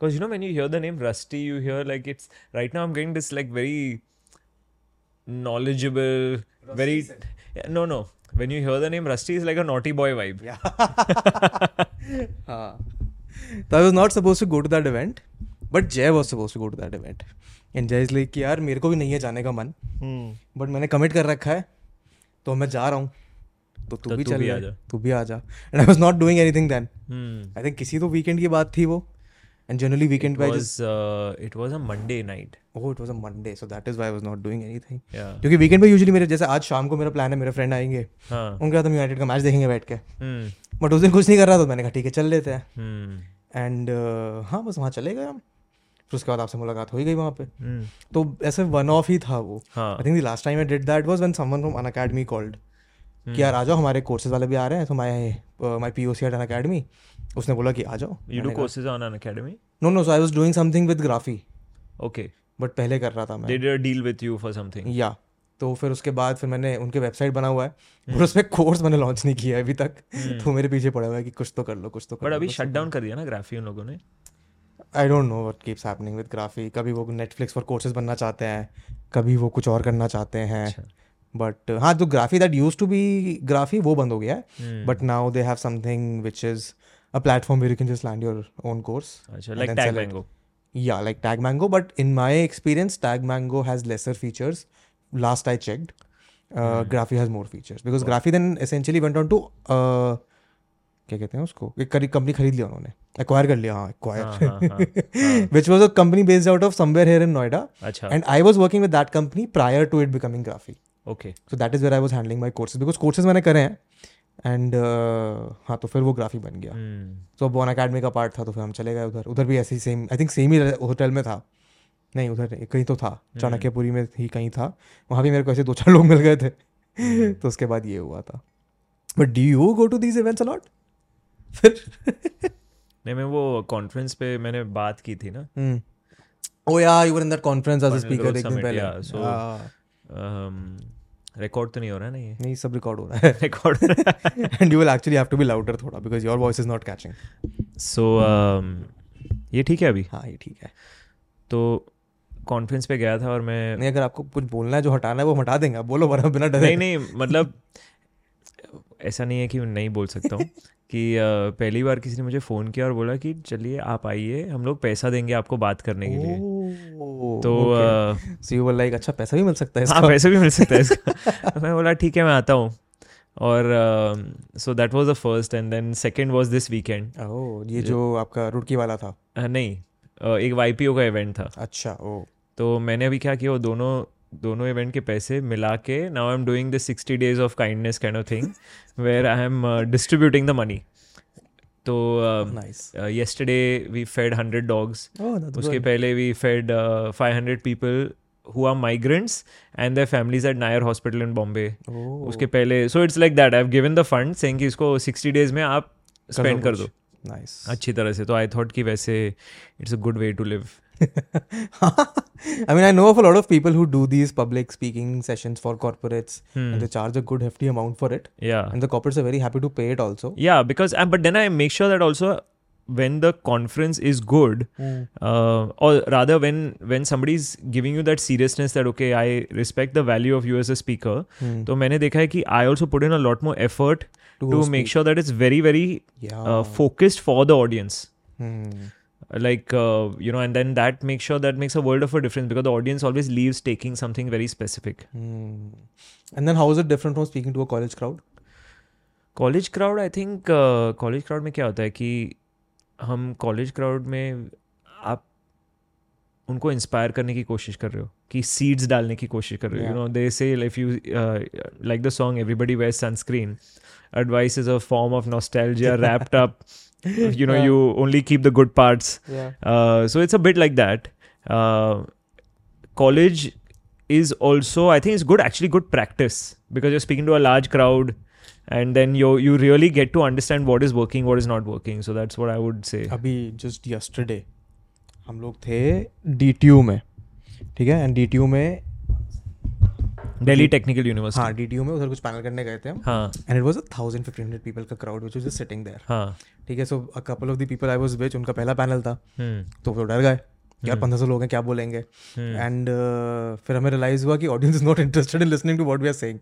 Because you know when you hear the name Rusty, you hear like it's right now I'm getting this like very knowledgeable, rusty very yeah, no no. When you hear the name Rusty, it's like a naughty boy vibe. Yeah. हाँ. So I was not supposed to go to that event, but Jay was supposed to go to that event. And Jay is like कि यार मेरे को भी नहीं है जाने का मन Hmm. बट मैंने कमिट कर रखा है तो मैं जा रहा हूँ तो तू तो भी तू चल। तू भी आ जा and I was not doing anything then Hmm. I think किसी तो वीकेंड की बात थी वो and generally weekend It was uh, it was a Monday night. Oh it was a Monday so that is why I was not doing anything Yeah. क्योंकि weekend पे usually मेरे जैसे आज शाम को मेरा प्लान है मेरे फ्रेंड आएँगे हाँ. उनके साथ हम यूनाइटेड का मैच देखेंगे बैठ के Hmm. बट उस दिन कुछ नहीं कर रहा तो मैंने कहा ठीक है चल लेते हैं Hmm. एंड हाँ बस वहाँ चले गए हम फिर उसके बाद आपसे मुलाकात हो ही गई वहाँ पे Hmm. तो ऐसे वन ऑफ़ ही था वो. I think the last time I did that was when someone from Unacademy called कि यार आ जाओ हमारे कोर्सेज वाले भी आ रहे हैं तो my my POC at Unacademy उसने बोला कि आ जाओ। You do courses on an academy? No no so I was doing something with Graphy Okay. But पहले कर रहा था मैं। Did a deal with you for या। तो फिर उसके बाद फिर मैंने उनके वेबसाइट बना हुआ है। और उसमें कोर्स मैंने लॉन्च नहीं किया है अभी तक। तो मेरे पीछे पड़ा हुआ है कि कुछ तो कर लो कुछ तो कर बट अभी शट डाउन कर दिया ना ग्राफी उन लोगों ने? I don't know what keeps happening with Graphy कभी वो नेटफ्लिक्स पर कोर्सेज बनना चाहते हैं कभी वो कुछ और करना चाहते हैं। अच्छा। बट हाँ जो Graphy that used to be Graphy वो बंद हो गया है. But now they have something which is a platform where you can just land your own course And like TagMango yeah like tag mango but in my experience tag mango has lesser features. Last i checked uh, graphy has more features because graphy then essentially went on uh, क्या कहते हैं उसको? एक company खरीद लिया उन्होंने। Acquire कर लिया हाँ acquire which was a company based out of somewhere here in Noida and I was working with that company prior to it becoming Graphy okay so that is where I was handling my courses because courses मैंने करे हैं and uh, हाँ तो फिर वो Graphy बन गया। Hmm. So Unacademy का पार्ट था तो फिर हम चले गए उधर। उधर भी ऐसे ही सेम आई थिंक सेम ही होटल में था। नहीं उधर कहीं तो था। चाणक्यपुरी में ही कहीं था। वहाँ भी मेरे को ऐसे दो चार लोग मिल गए थे। तो उसके बाद ये हुआ था। But did you go to these events a lot फिर? नहीं मैं वो कॉन्फ्रेंस पे मैंने बात की थी ना। ओ yeah you were in that conference as a speaker एक दिन पहले। so- हाँ, रिकॉर्ड तो नहीं हो रहा है ना ये? नहीं सब रिकॉर्ड हो रहा है। Record and you will actually have to be louder थोड़ा because your voice is not catching so ये ठीक है अभी? हाँ ये ठीक है। तो कॉन्फ्रेंस पे गया था और मैं नहीं अगर आपको कुछ बोलना है जो हटाना है वो हटा देंगे बोलो बरा बिना डरे। नहीं नहीं मतलब ऐसा नहीं है कि मैं नहीं बोल सकता हूँ कि पहली बार किसी ने मुझे फ़ोन किया और बोला कि चलिए आप आइए हम लोग पैसा देंगे आपको बात करने के लिए। तो okay. अ, So you अच्छा पैसा भी मिल सकता है हाँ इसका? पैसे भी मिल सकता है इसका। तो मैं बोला ठीक है मैं आता हूँ। और so that was the first and then second was this weekend ये जो आपका रुड़की वाला था। नहीं एक वाईपीओ का इवेंट था। अच्छा ओ तो मैंने अभी क्या किया वो दोनों दोनों इवेंट के पैसे मिला के now I am doing the sixty days of kindness kind of thing where I am distributing the money तो yesterday we fed hundred dogs उसके good. पहले we fed five hundred people who are migrants and their families at Nair hospital in Bombay उसके पहले so it's like that I have given the fund saying कि इसको 60 days में आप spend कर दो। नाइस अच्छी तरह से। तो आई थॉट कि वैसे it's a good way to live I mean I know of a lot of people who do these public speaking sessions for corporates Hmm. and they charge a good hefty amount for it या and the corporates are very happy to pay it also yeah because uh, but then i make sure that also when the conference is good uh, or rather when when somebody's giving you that seriousness that okay i respect the value of you as a speaker Hmm. तो मैंने देखा है कि I also put in a lot more effort To to speak. make sure that it's very very yeah uh, focused for the audience Hmm. like uh, you know and then that makes sure that makes a world of a difference because the audience always leaves taking something very specific Hmm. And then how is it different from speaking to a college crowd? College crowd I think college crowd में क्या होता है कि हम college crowd में आप उनको inspire करने की कोशिश कर रहे हो कि सीड्स डालने की कोशिश कर रहे हो you Yeah. No they say if you like the song everybody wear sunscreen advice is a form of nostalgia wrapped up you know Yeah. you only keep the good parts Yeah. uh, so it's a bit like that uh, college is also i think it's good actually good practice because you're speaking to a large crowd and then you you really get to understand what is working what is not working so that's what i would say अभी just yesterday हम लोग थे D में ठीक है and D में Delhi technical university हाँ D में उधर कुछ पैनल करने गए थे हम। And it was a thousand fifteen hundred people का crowd which just sitting there हाँ। ठीक है so a couple of the people I was which उनका पहला पैनल था। हम्म। तो वो डर गए यार पंद्रह सौ लोग हैं क्या बोलेंगे? एंड फिर हमें रियलाइज़ हुआ कि audience is not interested in listening to what we are saying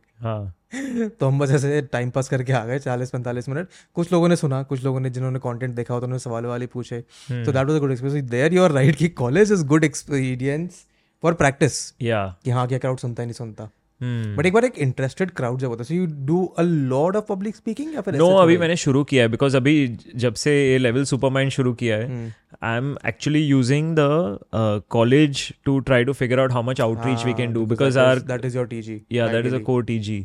तो हम बस ऐसे टाइम पास करके आ गए चालीस पैंतालीस मिनट। कुछ लोगों ने सुना कुछ लोगों ने जिन्होंने कंटेंट देखा हो तो उन्होंने सवाल वाले पूछे। तो that was a good experience there you are right कि college is good experience for practice या कि हाँ क्या क्राउड सुनता है नहीं सुनता। हम्म बट एक बार एक इंटरेस्टेड क्राउड जब होता है so you do a lot of public speaking या फिर नो अभी मैंने शुरू किया है बिकॉज़ अभी जब से ये लेवल सुपर माइंड शुरू किया है I am actually using the college to try to figure out how much outreach we can do because our is- that is your TG या that is a core T G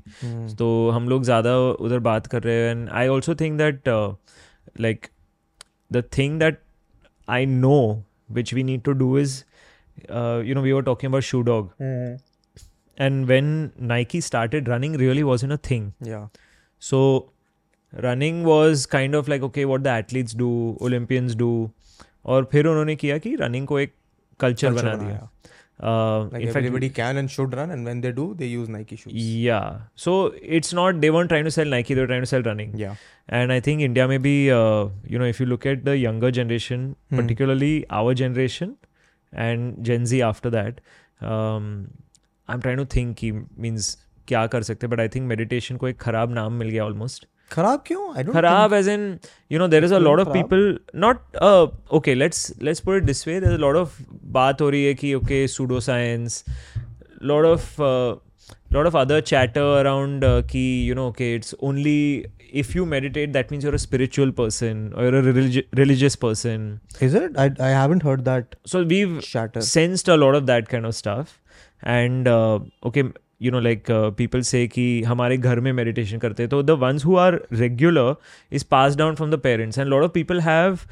तो हम लोग ज़्यादा उधर बात कर रहे हैं and I also think that like the thing that I know which we need to do is you know we are talking about shoe dog and when Nike started running really wasn't a thing. yeah. So running was kind of like okay what the athletes do, Olympians do और फिर उन्होंने किया कि running को एक culture Culture बना बनाया. दिया Uh, Like in fact, everybody can and should run, and when they do, they use Nike shoes. yeah. So it's not they weren't trying to sell Nike; they were trying to sell running. Yeah. And I think India may be, uh, you know, if you look at the younger generation, Hmm. particularly our generation and Gen Z after that, um, I am try to think की means क्या कर सकते but I think meditation को एक खराब नाम मिल गया ऑलमोस्ट खराब क्यों? खराब as in you know there is a lot of people not okay let's let's put it this way there lot of बात हो रही है कि okay pseudo science lot of lot of other chatter around कि you know okay it's only if you meditate that means you're a spiritual person और religious person is it I I haven't heard that so we sensed a lot of that kind of stuff and uh, okay you know like uh, people say कि हमारे घर में meditation करते तो the ones who are regular is passed down from the parents and a lot of people have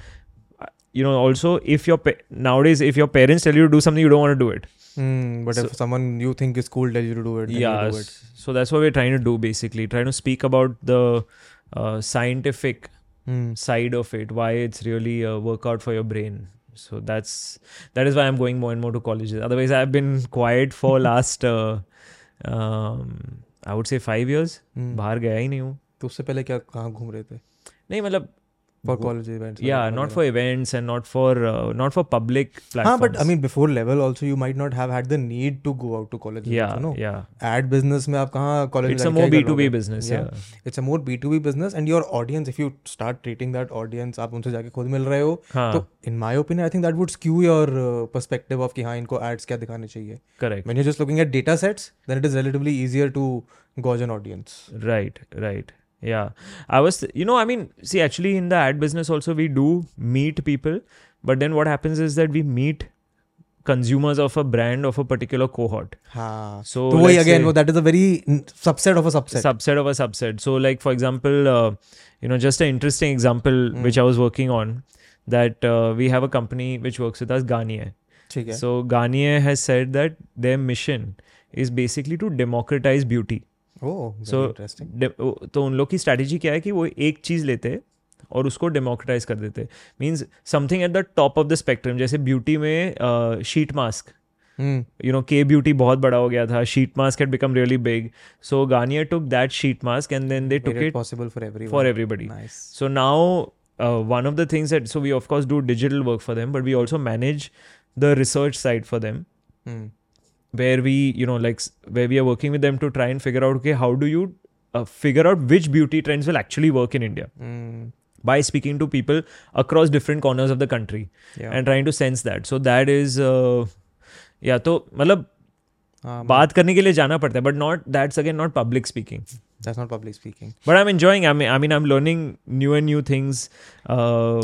uh, you know also if your pa- nowadays if your parents tell you to do something you don't want to do it Hmm, but if someone you think is cool tells you to do it, yeah do it. so that's what we're trying to do basically trying to speak about the uh, scientific Hmm. side of it why it's really a workout for your brain so that's that is why i'm going more and more to colleges otherwise i've been quiet for last uh, um, i would say 5 years Hmm. बाहर गया ही नहीं हूँ तो उससे पहले क्या कहाँ घूम रहे थे नहीं मतलब for college events yeah like not whatever. for events and not for uh, not for public platforms ah, but i mean before level also you might not have had the need to go out to college yeah events, you know? yeah ad business mein aap kahan college it's a more b2b business yeah. yeah. it's a more b2b business and your audience if you start treating that audience aap unse jaake khud mil rahe ho in my opinion i think that would skew your uh, perspective of ki ha inko ads kya dikhane chahiye correct when you're just looking at data sets then it is relatively easier to gauge an audience right right Yeah. I was, you know, I mean, see, actually, in the ad business also, we do meet people, but then what happens is that we meet consumers of a brand of a particular cohort. हाँ So, तो वही let's again say- वो that is a very mm, subset of a subset subset of a subset. So, like, for example, uh, you know, just an interesting example Hmm. which I was working on that uh, we have a company which works with us, Garnier. ठीक है So, Garnier has said that their mission is basically to democratize beauty. सो तो उन लोग की strategy क्या है कि वो एक चीज़ लेते और उसको डेमोक्रेटाइज कर देते। Means something at the top of the spectrum जैसे ब्यूटी में शीट मास्क यू नो के ब्यूटी बहुत बड़ा हो गया था sheet mask had become really big so Garnier took that sheet mask and then they took it possible for every for everybody so now one of the things that so we of course do digital work for them but we also manage the research side for them where we you know like s- where we are working with them to try and figure out okay how do you uh, figure out which beauty trends will actually work in india Hmm. by speaking to people across different corners of the country Yeah. and trying to sense that so that is uh, yeah तो मतलब हाँ, बात करने के लिए जाना पड़ता है but not that's again not public speaking That's not public speaking. But I am enjoying I mean I mean I am learning new and new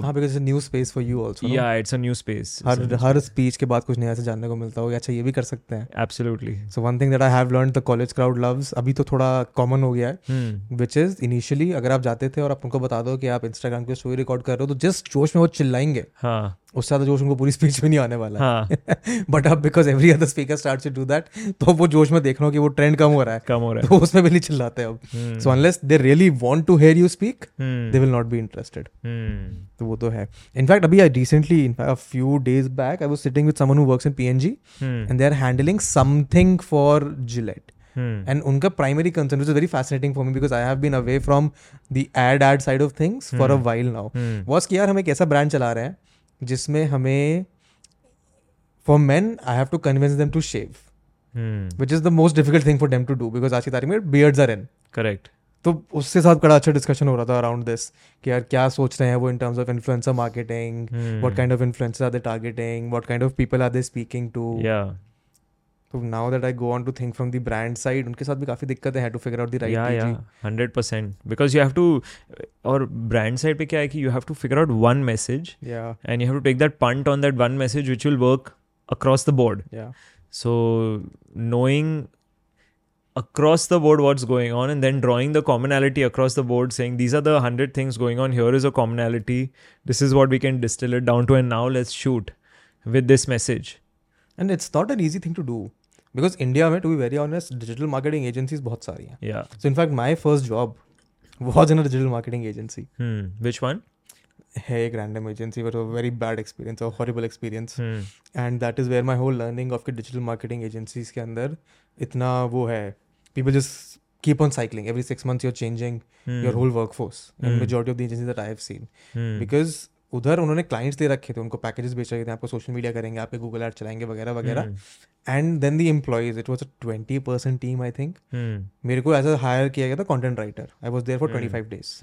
हाँ because it's a new space for you also no? या it's a new space हर हर speech के बाद कुछ नया से जानने को मिलता होगा अच्छा ये भी कर सकते हैं। Absolutely so one thing that I have learn the college crowd loves अभी तो थोड़ा कॉमन हो गया है हम्म विच इज़ इनिशियली अगर आप जाते थे और आप उनको बता दो कि आप इंस्टाग्राम पे स्टोरी रिकॉर्ड कर रहे हो तो जिस जोश में वो चिल्लाएँगे हाँ। उससे ज़्यादा जोश उनको पूरी स्पीच में नहीं आने वाला हाँ। बट अब because every other speaker start to do that तो वो जोश में देख रहा हूँ कि वो ट्रेंड कम हो रहा है। कम हो रहा है। तो उसमें भी नहीं चिल्लाते अब। So unless they really want to hear you speak they will not be interested तो वो तो है। इनफैक्ट अभी I recently a few days back I was sitting with someone who works in PNG hmm, and they're handling something for Gillette. Hmm. and उनका primary concern which is very fascinating for me because I have been away from the ad ad side of things for a Hmm. while now Hmm. was कि यार हम एक ऐसा brand चला रहे हैं जिसमें हमें for man I have to convince them to shave which is the most difficult thing for them to do because आज की तारीख में बियर्ड्स आर एन करेक्ट तो उसके साथ बड़ा अच्छा डिस्कशन हो रहा था अराउंड दिस कि यार क्या सोच रहे हैं वो in terms of influencer marketing what kind of influencer are they targeting what kind of people are they speaking to to Yeah. so now that i go on to think from the brand side उनके साथ भी काफ़ी दिक्कतें हैं to figure out the right yeah, PG. yeah, hundred percent. Because you have to, और brand side पे क्या है कि you have to figure out one message yeah and you have to take that punt on that one message which will work across the board. yeah So knowing across the board what's going on and then drawing the commonality across the board saying these are the 100 things going on here is a commonality this is what we can distill it down to and now let's shoot with this message and it's not an easy thing to do because India में to be very honest digital marketing agencies बहुत सारी हैं। So in fact my first job was in digital marketing agency which one है एक random agency पर very bad experience और horrible experience and that is where my whole learning of के digital marketing agencies के अंदर इतना वो है। People just keep on cycling every six month your changing your whole work force majority of the because उधर उन्होंने clients they रखे थे उनको पैकेजेस बेच रखे थे आपको सोशल मीडिया करेंगे आपके गूगल एड चलाएँगे वगैरह वगैरह. And then the employees it was a twenty percent team I think. मेरे को एज अ हायर किया गया था content writer I was there for. Twenty five days.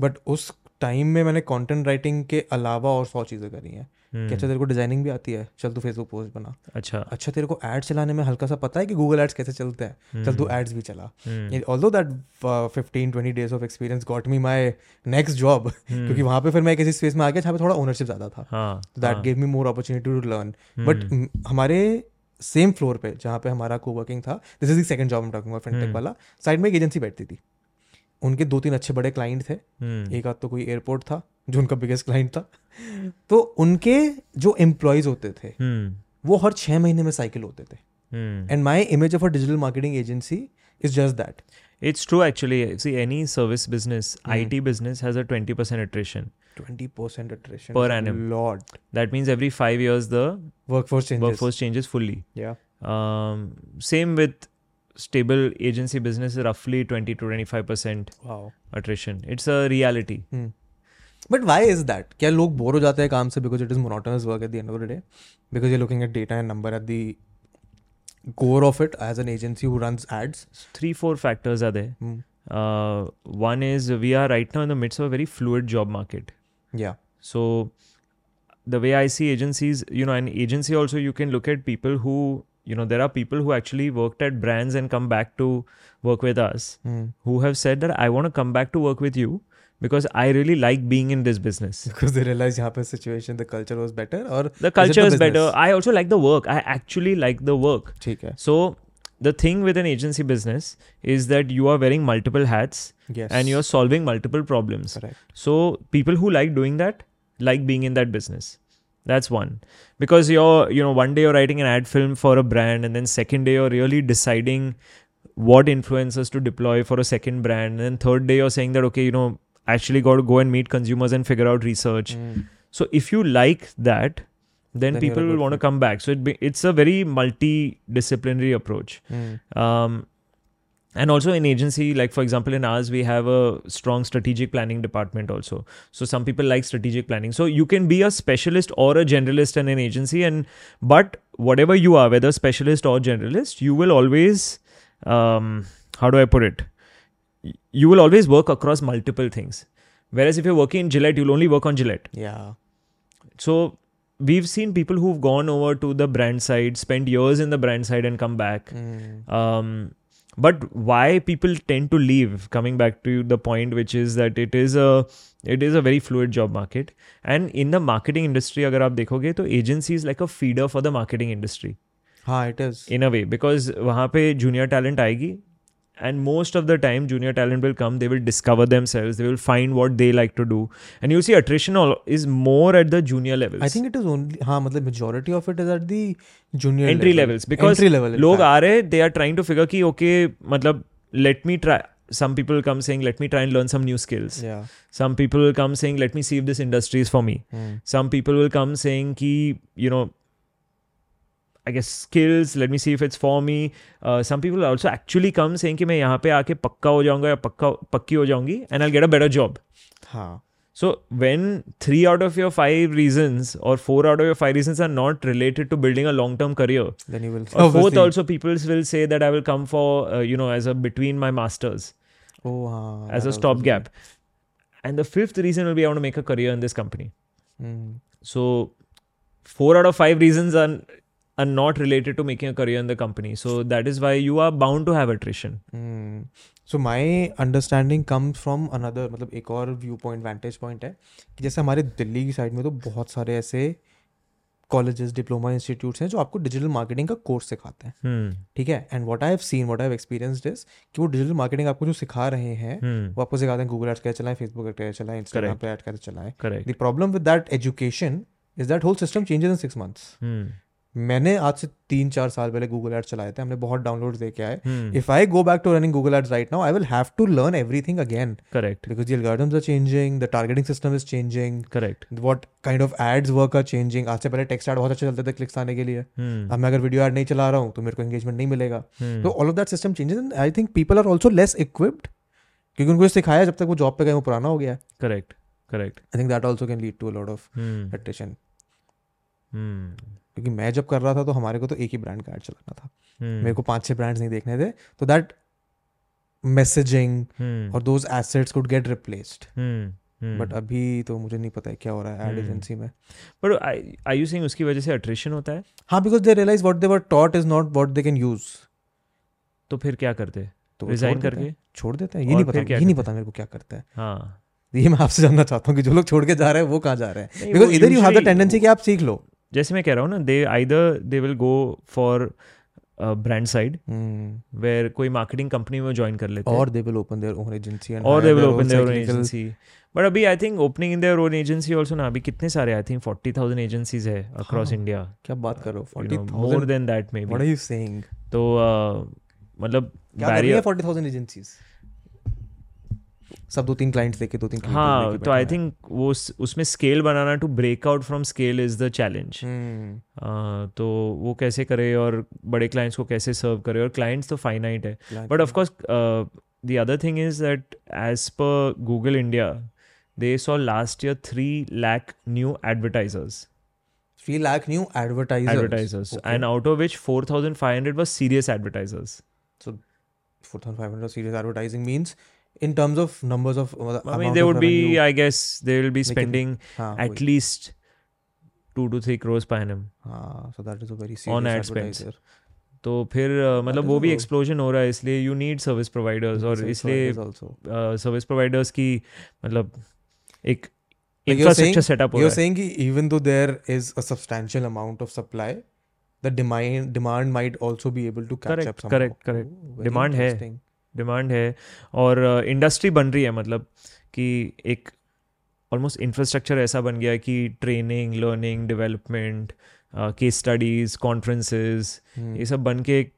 But उस टाइम में मैंने कॉन्टेंट राइटिंग के अलावा और सौ चीज़ें करी हैं Hmm. कि अच्छा तेरे को डिज़ाइनिंग भी आती है चल तू फेसबुक पोस्ट बना अच्छा अच्छा तेरे को एड चलाने में हल्का सा पता है कि गूगल एड्स कैसे चलते हैं चल तू. एड्स भी चला. Although that fifteen twenty days of experience got me my next job. क्योंकि वहाँ पे फिर मैं किसी स्पेस में आ गया जहाँ पे थोड़ा ओनरशिप ज़्यादा था that. Gave me more opportunity to learn. But हमारे सेम फ्लोर पे जहाँ पे हमारा को वर्किंग था this is the second job talking fintech. वाला साइड में एक एजेंसी बैठती थी उनके दो तीन अच्छे बड़े क्लाइंट थे Hmm. एक आध तो कोई एयरपोर्ट था जो उनका बिगेस्ट क्लाइंट था। तो उनके जो एम्प्लॉयज़ होते थे वो हर छह महीने में साइकिल होते थे। And my image of a digital marketing agency is just that it's true actually see any service business I T business has twenty percent attrition twenty percent attrition पर an lot that means every five years the workforce workforce changes fully same with stable agency business रफली twenty two twenty five percent attrition it's a reality but why is that क्या लोग bore हो जाते हैं काम से because it is monotonous work at the end of the day because you looking at data and number at the core of it as an agency who runs ads Three, four factors are there. Hmm. Uh, one is we are right now in the midst of a very fluid job market. yeah So the way I see agencies, you know, an agency also you can look at people who, you know, there are people who actually worked at brands and come back to work with us Hmm. who have said that I want to come back to work with you because I really like being in this business. because they realized यहाँ पे situation the culture was better or The it culture the is better. business? I also like the work. I actually like the work. ठीक है So the thing with an agency business is that you are wearing multiple hats yes and you're solving multiple problems. correct So people who like doing that like being in that business. That's one. Because you're, you know, one day you're writing an ad film for a brand, and then second day you're really deciding what influencers to deploy for a second brand. And then third day you're saying that, okay, you know, actually got to go and meet consumers and figure out research. Hmm. So if you like that, then, Then people will want to come back. So it be, it's a very multidisciplinary approach. Hmm. Um, and also in agency, like for example, in ours, we have a strong strategic planning department also. So some people like strategic planning. So you can be a specialist or a generalist in an agency, and but whatever you are, whether specialist or generalist, you will always, um, how do I put it? Y- You will always work across multiple things. Whereas if you're working in Gillette, you'll only work on Gillette. yeah So we've seen people who've gone over to the brand side, spent years in the brand side, and come back. Hmm. Um, but why people tend to leave? Coming back to the point, which is that it is a it is a very fluid job market, and in the marketing industry, अगर आप देखोगे तो agency is like a feeder for the marketing industry हाँ it is in a way because वहाँ पे junior talent आएगी and most of the time junior talent will come they will discover themselves they will find what they like to do. And you see attrition is more at the junior levels. I think it is only ha matlab majority of it is at the junior entry level. levels because entry level log aa rahe they are trying to figure ki okay matlab let me try some people come saying let me try and learn some new skills. Yeah. Some people come saying let me see if this industry is for me. Mm. some people will come saying ki you know I guess skills. Let me see if it's for me. Uh, some people also actually come saying कि मैं यहाँ पे आके पक्का हो जाऊंगा या पक्का पक्की हो जाऊंगी and I'll get a better job. हाँ So when three out of your five reasons or four out of your five reasons are not related to building a long-term career, then you will or fourth obviously- also people will say that I will come for uh, you know as a between my masters oh हाँ as that a also stopgap, and the fifth reason will be I want to make a career in this company. Hmm. So four out of five reasons are are not related to making a career in the company. So that is why you are bound to have attrition. Hmm. So my understanding comes from another मतलब एक और viewpoint vantage point है कि जैसे हमारे दिल्ली की side में तो बहुत सारे ऐसे कॉलेजेस डिप्लोमा इंस्टीट्यूट्स हैं जो आपको डिजिटल मार्केटिंग का कोर्स सिखाते हैं Hmm. ठीक है and what I have seen what I have experienced is कि वो डिजिटल मार्केटिंग आपको जो सिखा रहे हैं Hmm. वो आपको सिखाते हैं गूगल एड्स कैसे चलाएँ फेसबुक एड कैसे चलाएँ इंस्टाग्राम. पे एड कैसे चलाएँ. The problem with that education is that whole system changes in six months Hmm. मैंने आज से तीन चार साल पहले गूगल एड्स चलाए थे हमने बहुत डाउनलोड देखे आए। If I go back to running Google ads right now I will have to learn everything again correct because are changing the targeting system is changing correct what kind of ads work are changing आज से पहले text add बहुत अच्छे चलते थे clicks आने के लिए। अब मैं अगर वीडियो एड नहीं चला रहा हूँ तो मेरे को एंगेजमेंट नहीं मिलेगा। तो all of that system changes and I think people are also less equipped क्योंकि उनको सिखाया जब तक वो जॉब पे गए वो पुराना हो गया। Correct correct I think that also can lead to a lot of attrition attrition. क्योंकि मैं जब कर रहा था तो हमारे को तो एक ही ब्रांड का एड चलाना था। Hmm. मेरे को पाँच छह ब्रांड्स नहीं देखने थे तो दैट मैसेजिंग Hmm. और those assets could get replaced. But अभी तो मुझे नहीं पता है क्या हो रहा है एड. एजेंसी में। But are you saying उसकी वजह से attrition होता है? हाँ because they realise what they were taught is not what they can use तो फिर क्या करते तो रिजाइन करके? छोड़ देते हैं। ये नहीं पता ये नहीं पता मेरे को क्या करता है। हाँ। ये मैं आपसे जानना चाहता हूँ कि जो लोग छोड़ के जा रहे हैं वो कहाँ जा रहे हैं। बिकॉज़ इधर यू हैव द टेंडेंसी कि आप सीख लो। जैसे मैं कह रहा हूँ ना they either they will go for brand side where कोई मार्केटिंग कंपनी में ज्वाइन कर लेते और they will open their own agency और they will open their own agency but अभी I think opening in their own agency also ना अभी कितने सारे आई थिंक 40000 एजेंसीज है अक्रॉस इंडिया क्या बात कर रहे हो? More than that maybe what are you saying तो uh, मतलब क्या कर रही है बैरियर 40000 एजेंसीज सब दो तीन क्लाइंट्स देखे दो तीन हाँ तो आई थिंक वो उसमें scale banana to break out from scale is the challenge तो वो कैसे करे और बड़े क्लाइंट्स को कैसे सर्व करे और क्लाइंट्स तो फाइनाइट है। But of course the other thing is that as per Google India they saw last year three lakh new advertisers three lakh new advertisers and out of which four thousand five hundred was serious advertisers advertising means in terms of numbers of uh, I mean, amount they of would be, revenue, I guess, they will be They can- spending हाँ, at वही, least 2 to 3 crores per annum. हाँ so that is a very On serious ad spends. advertiser. तो फिर uh, मतलब is वो भी a- explosion हो रहा है इसलिए यू नीड सर्विस प्रोवाइडर्स और Service इसलिए providers also. सर्विस प्रोवाइडर्स की मतलब एक Like you're infrastructure saying- setup हो You're रहा है saying कि even though there is a substantial amount of supply, the demand demand might also be able to catch Correct, up somehow. correct, correct. Oh, very Demand है. Demand है और industry बन रही है मतलब कि एक ऑलमोस्ट इंफ्रास्ट्रक्चर ऐसा बन गया है कि training learning development case studies conferences Hmm. ये सब बन के एक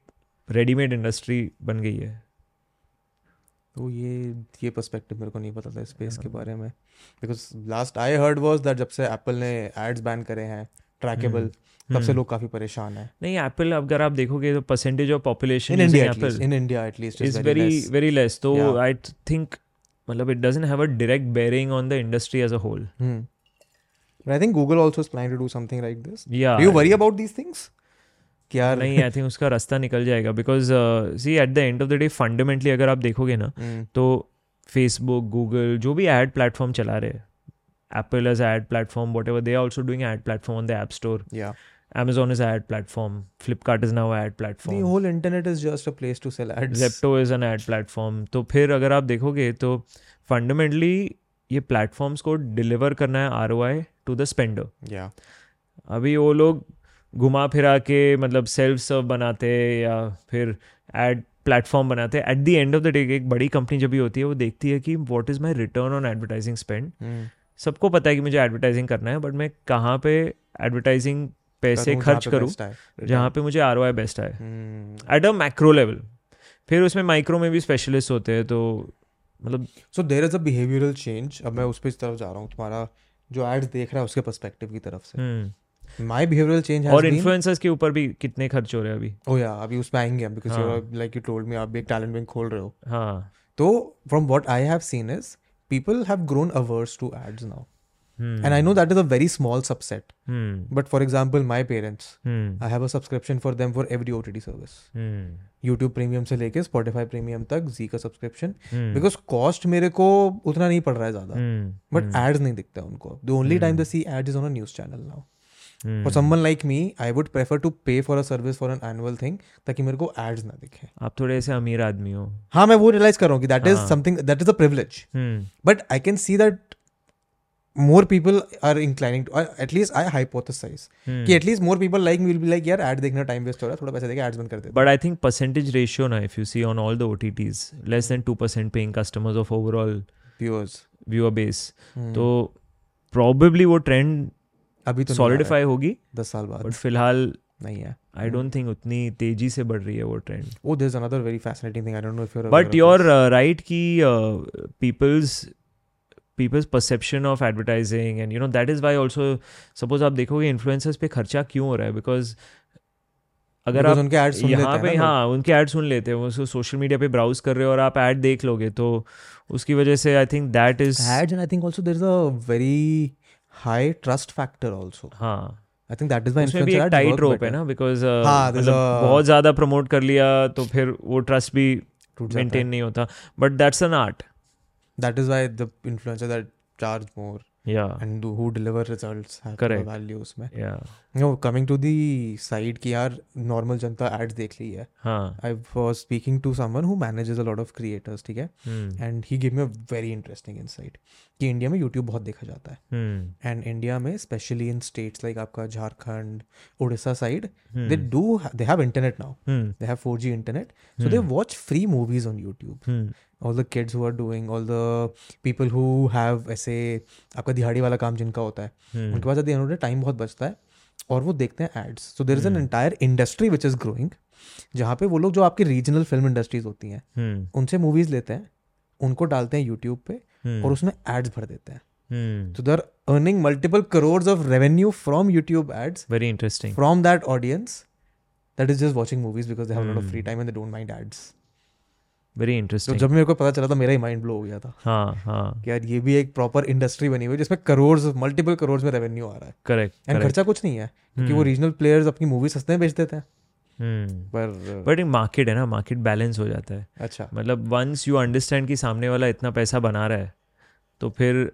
रेडीमेड इंडस्ट्री बन गई है तो ये ये पर्सपेक्टिव मेरे को नहीं पता था स्पेस के हाँ। बारे में because last I heard was that जब से एप्पल ने एड्स बैन करे हैं ट्रैकेबल तब से हम्म। लोग काफ़ी परेशान हैं। नहीं एप्पल अगर आप देखोगे तो percentage of population in India Apple in India at least is very very less तो आई थिंक मतलब it doesn't have a direct bearing on the industry as a whole I think Google also is planning to do something like this. या Do you worry about these things? कि नहीं I think उसका रास्ता निकल जाएगा। Because see at the end of the day fundamentally अगर आप देखोगे ना हम्म, तो फेसबुक गूगल जो भी एड प्लेटफॉर्म चला रहे हैं Apple as ad platform whatever they are also doing ad platform on the app store. Amazon is an ad platform. Flipkart is now ad platform. The whole internet is just a place to sell ads. Zepto is an ad platform. तो फिर अगर आप देखोगे तो फंडामेंटली ये platforms को deliver करना है R O I to the spender Yeah. अभी वो लोग घुमा फिरा के मतलब सेल्फ सर्व बनाते या फिर एड प्लेटफॉर्म बनाते at the end of the day एक बड़ी कंपनी जब भी होती है वो देखती है कि what is my return on advertising spend. सबको पता है कि मुझे एडवर्टाइजिंग करना है बट मैं कहाँ पे एडवर्टाइजिंग पैसे खर्च करूँ जहाँ पे मुझे आर बेस्ट आए. एट अ मैक्रो लेवल फिर उसमें माइक्रो में भी स्पेशलिस्ट होते हैं तो मतलब So there is a behavioral change. अब मैं उस पे इस तरफ़ जा रहा हूँ तुम्हारा जो एड्स देख रहा है उसके पर्सपेक्टिव की तरफ़ से। my behavioral change has और इन्फ्लुएंसर्स के ऊपर भी कितने खर्च हो रहे हैं अभी? Oh yeah अभी उसमें आएँगे हम because हाँ. you're like you told me आप भी एक talent wing खोल रहे हो। हाँ। तो from what I have seen is people have grown averse to ads now hmm. and I know that is a very small subset hmm. but for example my parents Hmm. I have a subscription for them for every OTT service Hmm. YouTube Premium से लेके Spotify Premium तक Z का subscription Hmm. because cost मेरे को उतना नहीं पड़ रहा है ज़्यादा Hmm. but ads नहीं दिखते हैं उनको the only time they see ads is on a news channel now Hmm. for someone like me I would prefer to pay for a service for an annual thing ताकि मेरे को ads ना दिखे आप थोड़े ऐसे अमीर आदमी हो हाँ मैं वो realize कर रहा हूँ कि that is हाँ. something that is a privilege Hmm. but I can see that more people are inclining to or at least I hypothesize Hmm. कि at least more people like me will be like यार ad देखना time waste हो रहा है थोड़ा पैसे देके ads बंद कर देते But I think percentage ratio now, if you see on all the OTTs, less than 2% paying customers of overall viewers viewer base. Hmm. तो probably वो trend अभी तो solidify होगी दस साल बाद but फ़िलहाल नहीं है I don't think उतनी तेज़ी से बढ़ रही है वो trend. oh there's another very fascinating thing I don't know if you're But aware of you're this. uh, right कि uh, people's perception of advertising and you know that is why also suppose आप देखोगे influencers पे खर्चा क्यों हो रहा है? Because अगर आप उनके सुन यहाँ पे हाँ उनके ऐड सुन लेते हैं वो सोशल मीडिया पे ब्राउज कर रहे हो और आप ऐड देख लोगे तो उसकी वजह से I think that is and I think also there is a very high trust factor also हाँ। I think that is my भी टाइट रोप है ना uh, बिकॉज़ मतलब बहुत ज़्यादा प्रमोट कर लिया तो फिर वो ट्रस्ट भी मेंटेन नहीं होता। But that's an art That is why the influencer that charge more या and do, who deliver results have Correct. more value उसमें. या No, coming to the side कि यार normal जनता ads देख ली है. हाँ I was speaking to someone who manages a lot of creators, ठीक है? हम्म And he gave me a very interesting insight कि इंडिया में यूट्यूब बहुत देखा जाता है. एंड And इंडिया में स्पेशली इन स्टेट्स लाइक आपका Jharkhand Orissa side ha- they have internet now. Hmm. They have 4g internet. So they watch free movies on youtube. Hmm. All the kids who are doing all the people who have ऐसे आपका दिहाड़ी वाला काम जिनका होता है हम्म। उनके पास of time बहुत बचता है और वो देखते हैं ads so there is an Hmm. Entire industry which is growing जहाँ पे वो लोग जो आपकी रीजनल फ़िल्म इंडस्ट्रीज़ होती हैं हम्म। उनसे मूवीज़ लेते हैं उनको डालते हैं यूट्यूब पे और उसमें एड्स भर देते हैं। Hmm. so they're earning multiple crores of revenue from YouTube ads very interesting audience that is just watching movies because they have a lot of free Hmm. time and they don't mind ads. Very तो interesting जब मेरे को पता चला था मेरा ही mind blow हो गया था। हाँ हाँ। कि यार ये भी एक प्रॉपर इंडस्ट्री बनी हुई है जिसमें करोड़ मल्टीपल करोड़ में रेवेन्यू आ रहा है। करेक्ट एंड खर्चा कुछ नहीं है क्योंकि वो रीजनल प्लेयर्स अपनी मूवी सस्ते में बेच देते हैं। हम्म पर बट एक मार्केट है ना मार्केट बैलेंस हो जाता है। अच्छा। मतलब वंस यू अंडरस्टैंड कि सामने वाला इतना पैसा बना रहा है तो फिर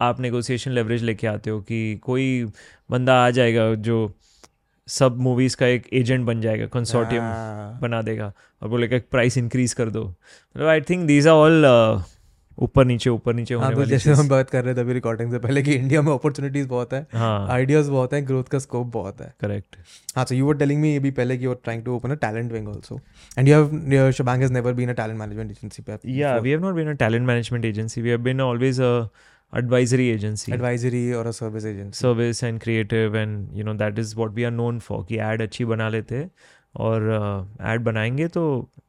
आप नेगोशिएशन लेवरेज लेके आते हो कि कोई बंदा आ जाएगा जो सब मूवीज़ का एक एजेंट बन जाएगा कंसोर्टियम हाँ, बना देगा और बोलेगा प्राइस इंक्रीज कर दो। मतलब I think these are all ऊपर नीचे ऊपर नीचे हाँ होने तो वाली जैसे। हम बात कर रहे थे अभी रिकॉर्डिंग से पहले कि इंडिया में अपॉर्चुनिटीज़ बहुत है हाँ आइडियाज़ बहुत हैं ग्रोथ का स्कोप बहुत है करेक्ट हाँ so you were telling me अभी पहले कि you're trying to open a talent wing also and you have your Shabang has never been a talent management agency पे before. we have not been a talent management agency. We have been always a advisory agency. advisory or a service agency service and creative and you know that is what we are known for कि ad अच्छी बना लेते हैं और ad बनाएँगे तो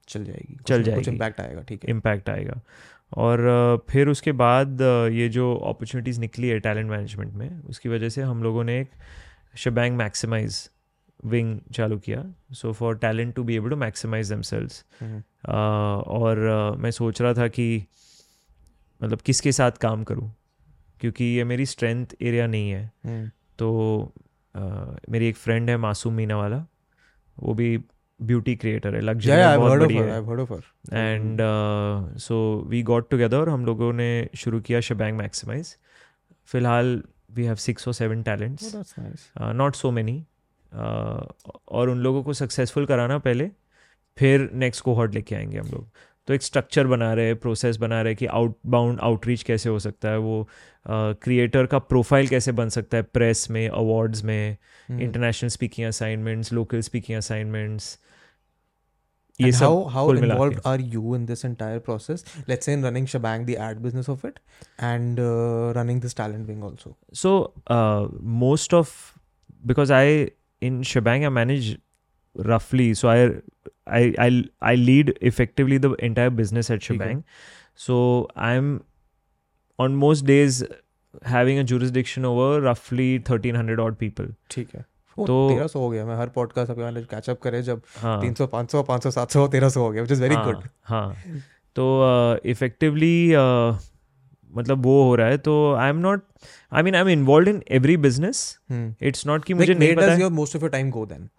चल जाएगी चल कुछ जाएगी। इम्पैक्ट आएगा ठीक है impact आएगा और फिर उसके बाद ये जो अपॉर्चुनिटीज़ निकली है टैलेंट मैनेजमेंट में उसकी वजह से हम लोगों ने एक शबैंग मैक्सिमाइज विंग चालू किया। So for talent to be able to maximise themselves और मैं सोच रहा था कि मतलब किसके साथ काम करूँ? क्योंकि ये मेरी स्ट्रेंथ एरिया नहीं है। हम्म। तो मेरी एक फ्रेंड है मासूम मीना वाला वो भी ब्यूटी क्रिएटर है yeah लग्जरी yeah बहुत बड़ी है। I've heard of her. And so we got together और हम लोगों ने शुरू किया शबैंग मैक्सिमाइज फ़िलहाल वी हैव सिक्स और seven talents not so many और उन लोगों को सक्सेसफुल कराना पहले फिर नेक्स्ट कोहॉर्ट लेके आएँगे हम लोग। तो एक स्ट्रक्चर बना रहे हैं प्रोसेस बना रहे हैं कि आउटबाउंड आउटरीच कैसे हो सकता है वो क्रिएटर uh, का प्रोफ़ाइल कैसे बन सकता है प्रेस में अवार्ड्स में international speaking assignments local speaking assignments ये सब how how are you in this entire process let's say in running shabang the ad business of it and running this talent wing also so most of because I in shabang I manage roughly so I I I I lead effectively the entire business at। Shebang. So I'm on most days having a jurisdiction over roughly 1300 odd people. ठीक है। तो- तेरह सौ हो गया। मैं हर podcast आपके वाले कैचअप करे जब हाँ। तीन सौ पाँच सौ पाँच सौ सात सौ तेरह सौ हो गया विच इज़ वेरी गुड हाँ। तो इफेक्टिवली मतलब वो हो रहा है। तो I am not I mean I am involved in every business it's not कि मुझे नहीं पता most of your time go then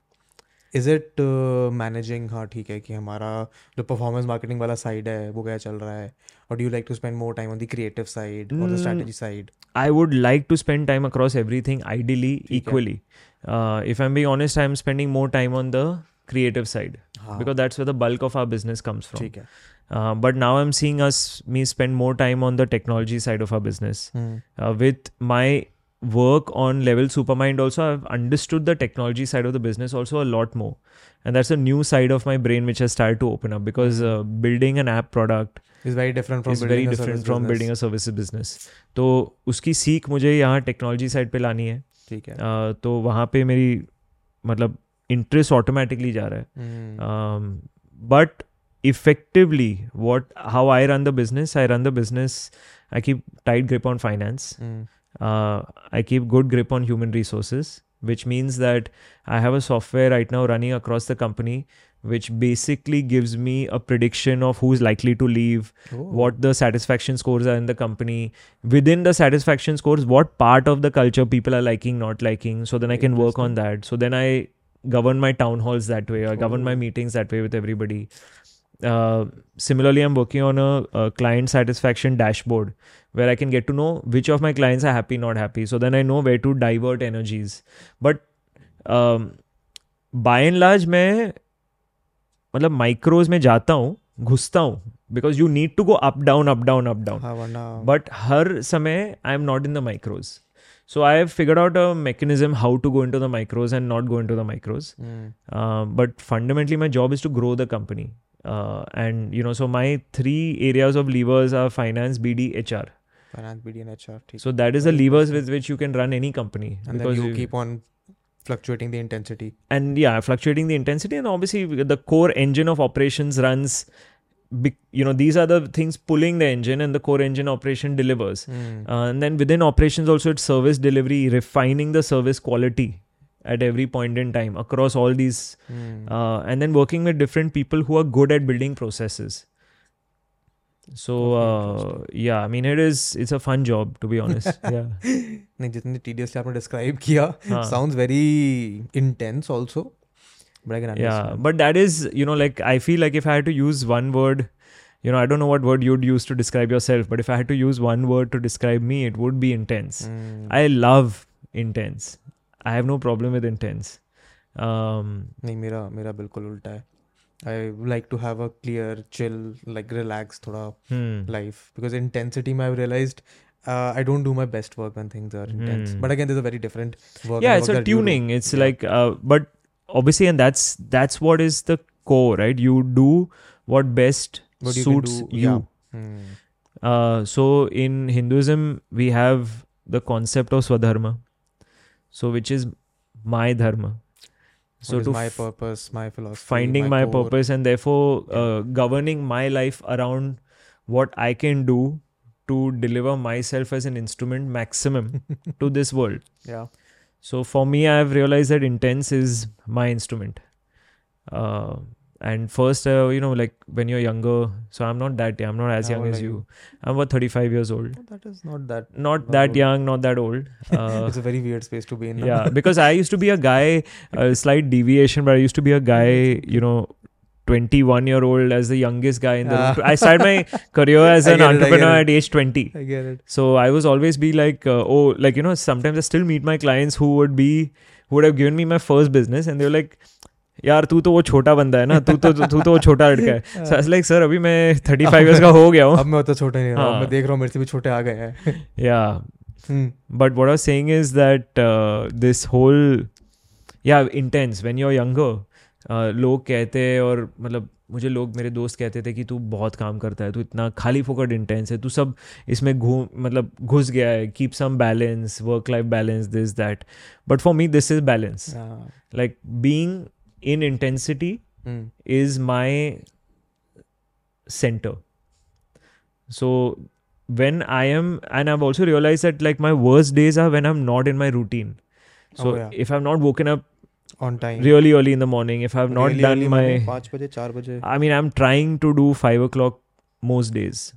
is it managing हाँ ठीक है कि हमारा जो परफॉर्मेंस मार्केटिंग वाला साइड है वो क्या चल रहा है? और do like to spend more time on the creative side और the strategy side I would like to spend time across everything ideally equally if I am be honest I am spending more time on the creative side because that's the bulk of our business comes from ठीक है। But now I am seeing us me spend more time on the technology side of our business with my work on Level Supermind, also I've understood the technology side of the business also a lot more, and that's a new side of my brain which has started to open up because uh, building an app product is very different from building very a different from business. building a services business. तो उसकी सीख मुझे यहाँ technology side पे लानी है ठीक है uh, तो वहाँ पे मेरी मतलब इंटरेस्ट ऑटोमेटिकली जा रहा हम्म, है but effectively what how i run the business i run the business i keep tight grip on finance hmm, uh, i keep good grip on human resources which means that i have a software right now running across the company which basically gives me a prediction of who's likely to leave oh, what the satisfaction scores are in the company. Within the satisfaction scores what part of the culture people are liking not liking so then i can work on that. So then i govern my town halls that way i govern my Oh. meetings that way with everybody uh, similarly i'm working on a, a client satisfaction dashboard where i can get to know which of my clients are happy not happy so then i know where to divert energies but um, by and large मैं मतलब micros में जाता हूँ घुसता हूँ because you need to go up down up down up down हाँ वरना but हर समय I am not in the micros so I have figured out a mechanism how to go into the micros and not go into the micros hmm, uh, but fundamentally my job is to grow the company Uh, and you know, so my three areas of levers are finance, BD, HR. Finance, BD, and HR. Take so that is the levers with which you can run any company. And then you, keep on fluctuating the intensity. And yeah, fluctuating the intensity, and obviously the core engine of operations runs you know these are the things pulling the engine and the core engine operation delivers mm. uh, and then within operations also it's service delivery refining the service quality at every point in time across all these hmm, uh, and then working with different people who are good at building processes so Coffee, uh, yeah i mean it is it's a fun job to be honest yeah नहीं जितनी टीडियसली आपने describe किया हाँ. sounds very intense also but I can yeah understand but that is you know like i feel like if i had to use one word you know i don't know what word you'd use to describe yourself but if i had to use one word to describe me it would be intense hmm, i love intense i have no problem with intense um नहीं मेरा मेरा बिल्कुल उल्टा है I like to have a clear chill like relax थोड़ा hmm. life because intensity I realized uh, I don't do my best work when things are intense. Hmm. But again, there's a very different work. yeah and it's work a that you do. tuning it's Yeah. like uh, but obviously and that's that's what is the core right you do what best What you can suits do, you yeah. Hmm. uh, so in hinduism we have the concept of swadharma so which is my dharma so what to my purpose, my philosophy, finding my, core. purpose and therefore Yeah. uh, governing my life around what i can do to deliver myself as an instrument maximum to this world Yeah. so for me, I've realized that intense is my instrument. Uh, and first, uh, you know, like when you're younger, so I'm not that young. I'm not as How young as you. you? I'm about 35 years old. Oh, that is not that. Not Not that old. young, not that old. Uh, it's a very weird space to be in. yeah, because I used to be a guy, a slight deviation, but I used to be a guy, you know, 21 year old as the youngest guy in the room. Ah. I started my career as an it, entrepreneur at age 20. I get it. So I was always be like, uh, oh, like you know, sometimes I still meet my clients who would be, who would have given me my first business, and they were like, यार तू तो वो छोटा बंदा है ना तू तो तू तो वो छोटा लड़का है। I was like सर अभी मैं 35 इयर्स का हो गया हूँ। अब मैं उतना छोटा नहीं रहा हाँ. मैं देख रहा हूँ मेरे से भी छोटे आ गए हैं। What I was saying is that uh, this whole yeah intense when you're younger uh, लोग कहते हैं और मतलब मुझे लोग मेरे दोस्त कहते थे कि तू बहुत काम करता है तू इतना खाली फोकट इंटेंस है तू सब इसमें घूम मतलब घुस गया है keep some balance work life balance this that but for me this is balance like being in intensity mm. is my center. So when I am, and I've also realized that like my worst days are when I'm not in my routine. So oh, yeah. if I'm not woken up on time really early in the morning, if I've not really done my. I mean, I'm trying to do five o'clock most days.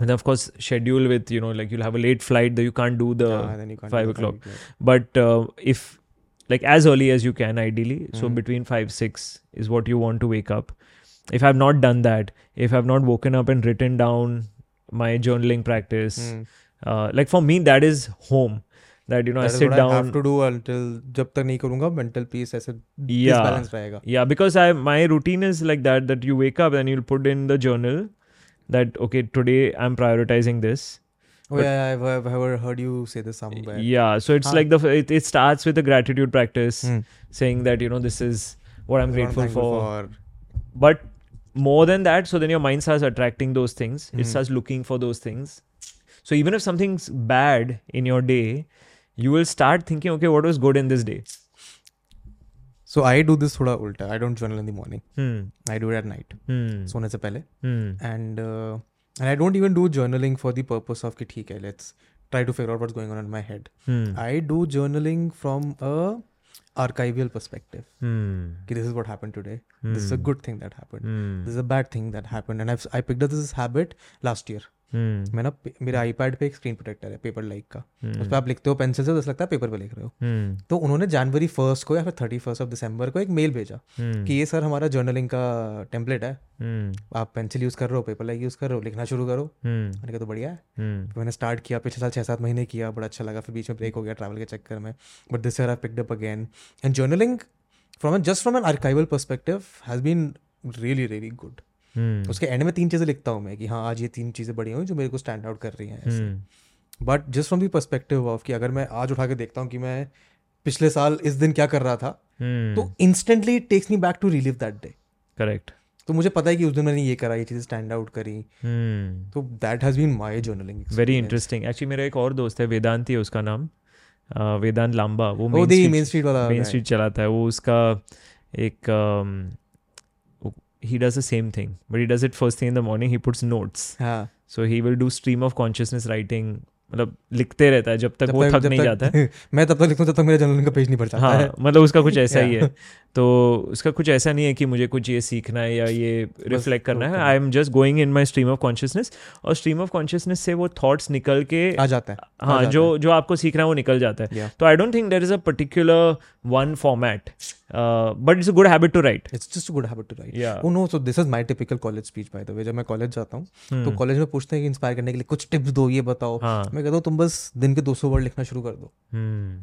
And of course, schedule with you know like you'll have a late flight that you can't do the yeah, can't five o'clock. But uh, if like as early as you can, ideally, so Mhm. between five, six is what you want to wake up. If I've not done that, if I've not woken up and written down my journaling practice, Hmm. uh, like for me, that is home. That, you know, That I is sit what I down. have to do until जब तक नहीं करूंगा mental peace ऐसे Yeah. disbalance रहेगा Yeah, because I my routine is like that that you wake up and you'll put in the journal that okay today I'm prioritizing this. oh But- yeah, yeah I've, I've ever heard you say this somewhere Yeah, so it's Huh. like the it, it starts with a gratitude practice, Hmm. saying that you know this is what I'm What grateful thankful for. But more than that, so then your mind starts attracting those things. It Mhm. starts looking for those things. So even if something's bad in your day, you will start thinking, okay, what was good in this day? so I do this थोड़ा उल्टा I don't journal in the morning Hmm. I do it at night Hmm. सोने से पहले Hmm. and i don't even do journaling for the purpose of ki hai let's try to figure out what's going on in my head. Hmm. i do journaling from a archival perspective. Hmm. okay, this is what happened today. Hmm. this is a hmm. good thing that happened. Hmm. This is a bad thing that happened. And I've, i picked up this habit last year. मैं ना मेरे iPad पे एक screen protector है paper like का Hmm. उस पर आप लिखते हो पेंसिल से जैसे लगता है पेपर पे लिख रहे हो Hmm. तो उन्होंने जनवरी फ़र्स्ट को या फिर थर्टी फ़र्स्ट ऑफ़ दिसंबर को एक मेल भेजा. कि ये सर हमारा जर्नलिंग का टेम्पलेट है. आप पेंसिल यूज़ कर रहे हो पेपर लाइक यूज़ कर रहे हो लिखना शुरू करो. मैंने कहा तो बढ़िया है Hmm. मैंने स्टार्ट किया पिछले साल छः सात महीने किया बड़ा अच्छा लगा फिर बीच में ब्रेक हो गया ट्रैवल के चक्कर में but this year I picked up again and journaling from just from an archival perspective has been really really good Hmm. उसके एंड में तीन चीज़ें लिखता हूँ मैं कि हाँ आज ये तीन चीज़ें बढ़िया हुई जो मेरे को स्टैंड आउट कर रही हैं. But just from the perspective of कि अगर मैं आज उठा के देखता हूँ कि मैं पिछले साल इस दिन क्या कर रहा था Hmm. तो instantly it takes me back to relive that day Correct. तो मुझे पता है कि उस दिन मैंने ये करा ये चीज़ें स्टैंड आउट करी Hmm. तो that has been my journaling very interesting actually मेरा एक और दोस्त है वेदांत ही है उसका नाम वेदांत लांबा वो मेन स्ट्रीट वाला मेन स्ट्रीट चलाता है वो उसका एक he does the same thing, but he does it first thing in the morning. He puts notes. So he will do stream of consciousness writing मतलब लिखते रहता है जब तक जब वो थक नहीं तक- जाता है। मैं तब तक लिखता हूँ जब तक मेरा जर्नलिंग का पेज नहीं भर जाता है हाँ। मतलब उसका कुछ ऐसा ही है। तो उसका कुछ ऐसा नहीं है कि मुझे कुछ ये सीखना है या ये रिफ्लेक्ट करना है। I am just going in my stream of consciousness और स्ट्रीम ऑफ़ कॉन्शियसनेस से वो थॉट्स निकल के आ जाता है हाँ जो जो आपको सीखना है वो निकल जाता है। तो I don't think there is a particular one format but it's good habit to write it's just good habit to write oh no so this is my typical college speech by the way जब मैं college जाता हूँ Hmm. तो college में पूछते हैं कि inspire करने के लिए कुछ टिप्स दो ये बताओ। हाँ। मैं कहता हूँ तुम बस दिन के 200 वर्ड लिखना शुरू कर दो.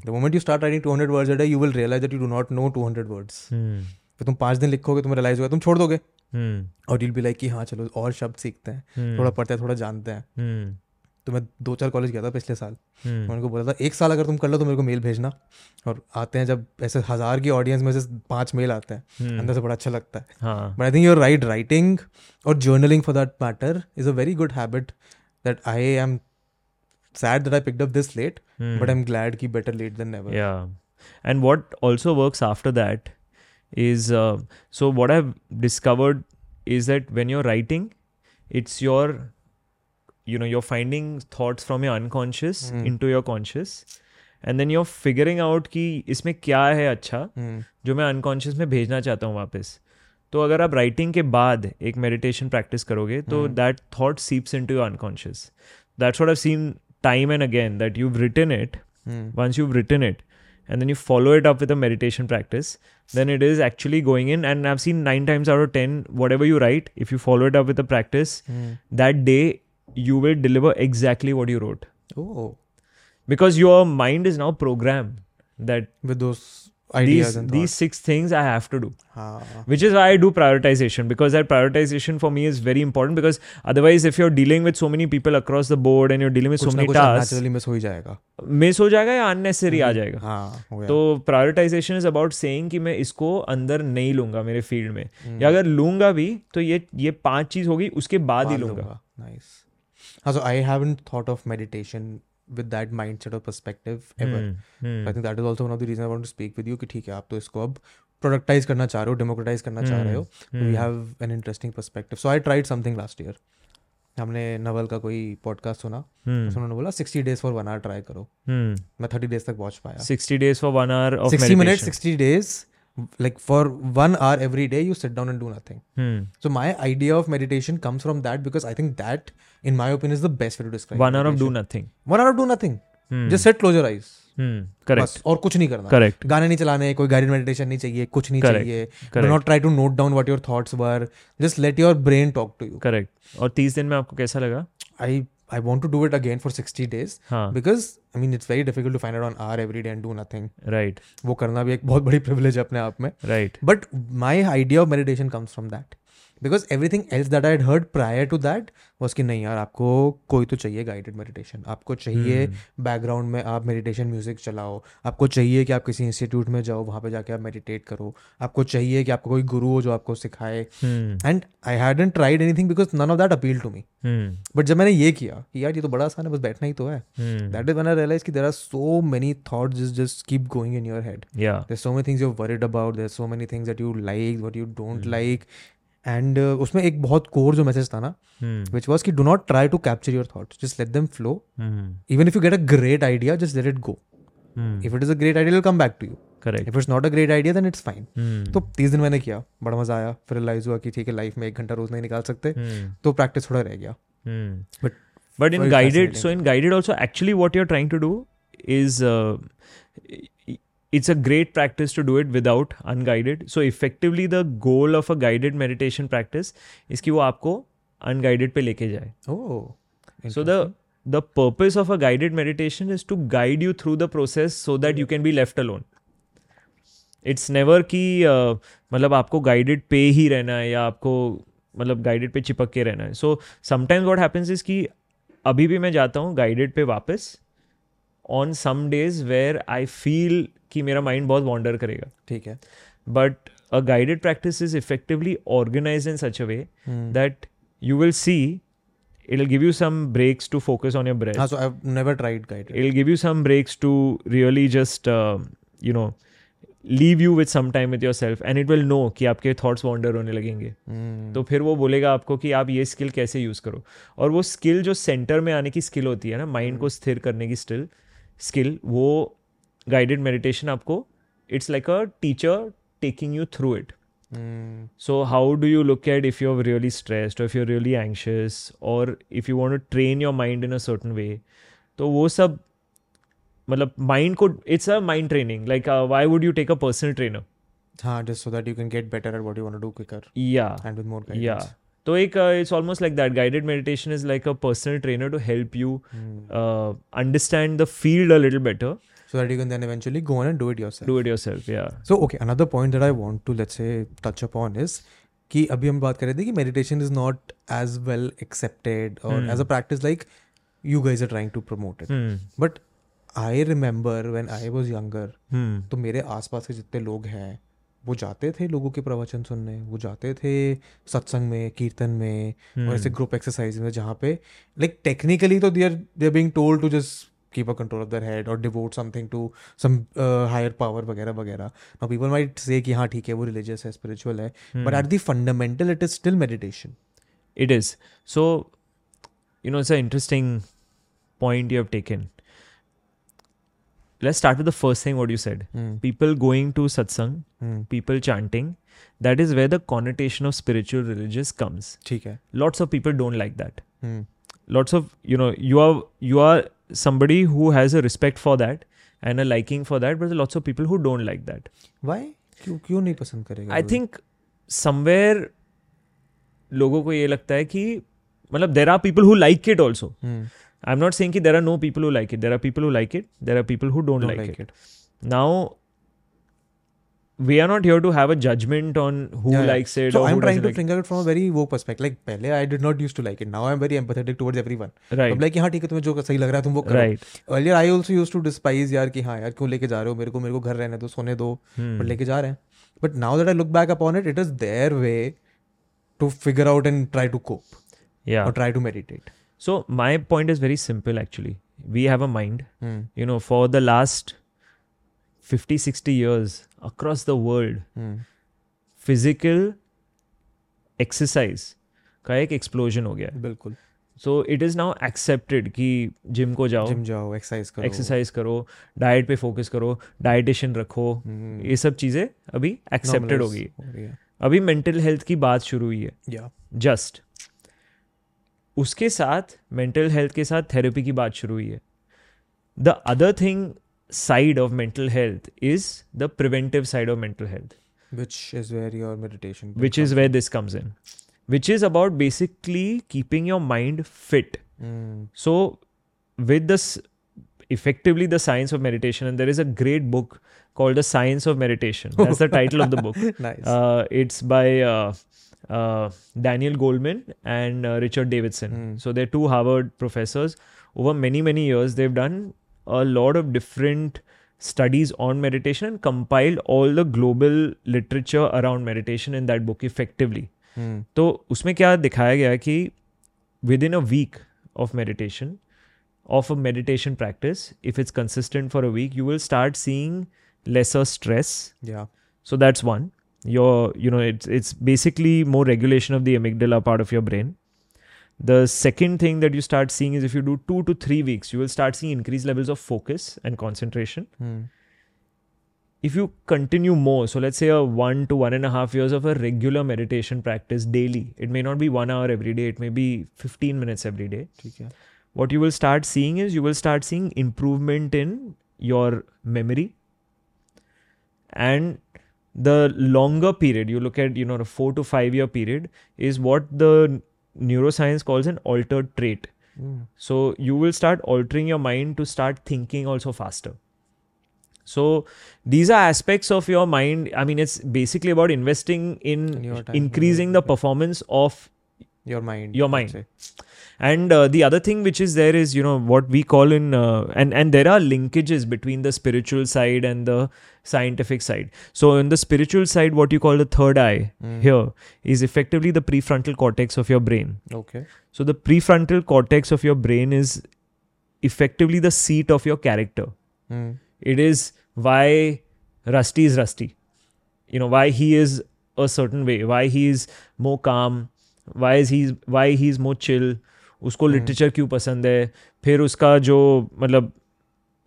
The moment you start writing 200 words a day you will realise that you do not know 200 words. फिर तुम पाँच दिन लिखोगे तुम्हें रियलाइज़ होगा तुम छोड़ दोगे Hmm. और यूल बी लाइक कि हाँ चलो और शब्द सीखते हैं Hmm. थोड़ा पढ़ते हैं थोड़ा जानते हैं Hmm. तो मैं दो चार कॉलेज गया था पिछले साल Hmm. उनको बोला था एक साल अगर तुम कर लो तो मेरे को मेल भेजना और आते हैं जब ऐसे हज़ार की ऑडियंस में से पाँच मेल आते हैं. अंदर से बड़ा अच्छा लगता है हाँ but I think you're right writing और journaling for that matter is a very good habit that I am Sad that I picked up this late Hmm. But I am glad की better late than never Yeah. And what also works after that is uh, so what I've discovered is that when you're writing, it's your, you know, you're finding thoughts from your unconscious Hmm. into your conscious. And then you're figuring out कि इसमें क्या है अच्छा Hmm. जो मैं unconscious में भेजना चाहता हूँ वापस तो अगर आप राइटिंग के बाद एक मेडिटेशन प्रैक्टिस करोगे तो Hmm. That thought seeps into your unconscious that's what I seen time and again that you've written it mm. once you've written it and then you follow it up with a meditation practice then it is actually going in and i've seen 9 times out of 10 whatever you write if you follow it up with a practice mm. that day you will deliver exactly what you wrote oh because your mind is now programmed that with those ideas these and these six things i have to do. हाँ. which is why i do prioritization because that prioritization for me is very important because otherwise if you're dealing with so many people across the board and you're dealing with so many tasks naturally miss हो ही जाएगा miss हो जाएगा या unnecessary आ जाएगा हाँ हो तो प्रायोरिटाइजेशन इज़ अबाउट सेइंग कि मैं इसको अंदर नहीं लूँगा मेरे फ़ील्ड में Hmm. या अगर लूँगा भी तो ये ये पाँच चीज़ होगी उसके बाद ही लूँगा लूँगा नाइस हाँ so I haven't thought of meditation with that mindset or perspective ever. Hmm, hmm, I think that is also one of the reason I want to speak with you कि ठीक है आप तो इसको अब प्रोडक्टाइज करना चाह रहे हो डेमोक्रेटाइज करना चाह रहे हो। We have an interesting perspective so I tried something last year हमने नवल का कोई पॉडकास्ट सुना। Hmm. उन्होंने बोला sixty days for one hour try करो। Hmm. मैं थर्टी डेज़ तक पहुँच पाया। 60 days for one hour of sixty minute sixty days like for one hour every day you sit down and do nothing Hmm. so my idea of meditation comes from that because i think that in my opinion is the best way to describe One hour of do nothing. one hour of do nothing Hmm. just sit close your eyes Hmm. Correct. और कुछ नहीं करना Correct. गाने नहीं चलाने कोई guided meditation नहीं चाहिए कुछ नहीं Correct. चाहिए do not try to note down what your thoughts were just let your brain talk to you Correct. और 30 दिन में आपको कैसा लगा I I want to do it again for 60 days हाँ। Because I mean it's very difficult to find out on hour every day and do nothing right वो करना भी एक बहुत बड़ी प्रिविलेज है अपने आप में। Right but my idea of meditation comes from that because everything else that I heard prior to that was कि नहीं यार आपको कोई तो चाहिए गाइडेड मेडिटेशन आपको चाहिए बैकग्राउंड में आप मेडिटेशन म्यूज़िक चलाओ। आपको चाहिए कि आप किसी इंस्टीट्यूट में जाओ वहाँ पे जाके आप मेडिटेट करो। आपको चाहिए कि आपको कोई गुरु हो जो आपको सिखाए। Hmm. And I hadn't tried anything because none of that appeal to me Hmm. But जब मैंने ये किया कि यार ये तो बड़ा आसान है बस बैठना ही तो है। Hmm. That is one I realise कि there are so many thoughts just just keep going in your head there's so many things you're worried about. There's so many things that you like what you don't and uh, उसमें एक बहुत core जो message था ना which was की do not try to capture your thought just let them flow even if you get a great idea just let it go if it is a great idea come back to you correct if it's not a great idea then it's fine तो तीस दिन मैंने किया बड़ा मज़ा आया फिर relies हुआ कि ठीक है लाइफ में एक घंटा रोज नहीं निकाल सकते hmm. तो प्रैक्टिस थोड़ा रह गया। But but in guided so in guided also actually what you are trying to do is it's a great practice to do it without unguided so effectively the goal of a guided meditation practice is कि वो आपको unguided पे लेके जाए oh so the the purpose of a guided meditation is to guide you through the process so that you can be left alone it's never कि uh, मतलब आपको guided पे ही रहना है या आपको मतलब गाइडेड पे चिपक के रहना है so sometimes what happens is कि अभी भी मैं जाता हूँ गाइडेड पे वापस on some days where I feel कि मेरा माइंड बहुत वॉन्डर करेगा ठीक है but a guided practice is effectively organized in such a way Hmm. that you will see it'll give you some breaks to focus on your breath हाँ so I've never tried guided it'll give you some breaks to really just uh, you know leave you with some time with yourself and it will know कि आपके thoughts wander होने लगेंगे Hmm. तो फिर वो बोलेगा आपको कि आप ये स्किल कैसे यूज़ करो और वो स्किल जो सेंटर में आने की स्किल होती है ना माइंड को स्थिर करने की स्टिल स्किल वो गाइडेड मेडिटेशन आपको it's like a teacher taking you through it so how do you look at if you really stress if you really anxious और if you want train your mind in a certain way तो वो सब मतलब mind को it's a mind training like why would you take a personal trainer हाँ just so that you can get better at what you want do quicker या and more या तो एक it's almost like that guided meditation is like a personal trainer to help you Hmm. Understand the field a little better so that you can then eventually go on and do it yourself. Do it yourself या So okay, another point that I want to let's say touch upon is कि अभी हम बात कर रहे थे कि meditation is not as well accepted or Hmm. as a practice like you guys are trying to promote it. Hmm. But I remember when I was younger, Hmm. तो मेरे आसपास के जितने लोग हैं वो जाते थे लोगों के प्रवचन सुनने वो जाते थे सत्संग में कीर्तन में Hmm. और ऐसे ग्रुप एक्सरसाइज में जहाँ पे लाइक टेक्निकली तो there are they are being told to just keep a control of their head और devote something to some higher power वगैरह वगैरह नाउ पीपल माइट से कि हाँ ठीक है वो रिलीजियस है स्पिरिचुअल है but at the fundamental it is still meditation it is so you know it's a interesting point you have taken. Let's start with the first thing what you said. mm. People going to satsang, mm. people chanting, that is where the connotation of spiritual religious comes. है Lots of people don't like that. Hmm. Lots of you know, you are you are somebody who has a respect for that and a liking for that, but there lots of people who don't like that. Why क्यों क्यों नहीं पसंद करेगा I think somewhere लोगों को ये लगता है कि मतलब there are people who like it also I am not saying कि there are no people who like it there are people who like it there are people who don't like it now we are not here to have a judgment on who Yeah, likes it So I'm trying to like of it from a very woke perspective. Like पहले I did not used to like it. Now I'm very empathetic towards everyone. it. right अब like हाँ ठीक है तुम्हें जो सही लग रहा है तुम वो करो. right Earlier I also used to despise यार कि हाँ यार क्यों लेके जा रहे हो मेरे को मेरे को घर रहने दो सोने दो Hmm. but लेके जा रहे हैं. But now that I look back upon it, it is their way to figure out and try to cope yeah or try to meditate. So my point is very simple actually. We have a mind. Hmm. you know for the last 50 60 years across the world Hmm. Physical exercise का एक explosion हो गया है बिल्कुल so it is now accepted कि gym को जाओ gym जाओ एक्सरसाइज करो एक्सरसाइज करो डाइट पे फोकस करो डाइटिशियन रखो हम्म, ये सब चीज़ें अभी एक्सेप्टेड हो गई है अभी मेंटल हेल्थ की बात शुरू हुई है या जस्ट उसके साथ मेंटल हेल्थ के साथ थेरेपी की बात शुरू हुई है the other thing side of mental health is the preventive side of mental health which is where your meditation which is where this comes in which is about basically keeping your mind fit mm, so with this effectively the science of meditation and there is a great book called the science of meditation that's the title of the book nice uh, it's by uh, uh, Daniel Goldman and uh, Richard Davidson. Hmm. So they're two Harvard professors. Over many, many years, they've done a lot of different studies on meditation and compiled all the global literature around meditation in that book effectively. mm, तो उसमें क्या दिखाया गया है कि within a week of meditation of a meditation practice if it's consistent for a week you will start seeing lesser stress yeah so that's one your you know it's it's basically more regulation of the amygdala part of your brain. The second thing that you start seeing is if you do 2 to 3 weeks you will start seeing increased levels of focus and concentration. Hmm. If you continue more so let's say a one to one and a half years of a regular meditation practice daily it may not be one hour every day it may be 15 minutes every day. okay. what you will start seeing is you will start seeing improvement in your memory and the longer period you look at you know a 4 to 5 year period is what the neuroscience calls an altered trait. Mm, so you will start altering your mind to start thinking also faster. So these are aspects of your mind. I mean it's basically about investing in In increasing the performance of your mind Your mind. and uh, the other thing which is there is you know what we call in uh, and and there are linkages between the spiritual side and the scientific side so in the spiritual side what you call the third eye Mm, here is effectively the prefrontal cortex of your brain okay so the prefrontal cortex of your brain is effectively the seat of your character mm, it is why rusty is rusty you know why he is a certain way why he is more calm why is he why he's more chill उसको Hmm. Literature क्यों पसंद है फिर उसका जो मतलब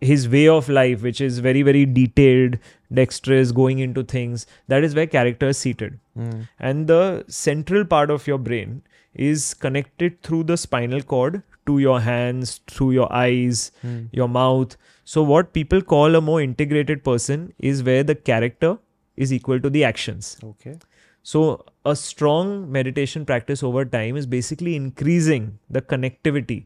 his way of life which is very very detailed dexterous going into things that is where character is seated mm, and the central part of your brain is connected through the spinal cord to your hands through your eyes mm, your mouth. So, what people call a more integrated person is where the character is equal to the actions. okay So, a strong meditation practice over time is basically increasing the connectivity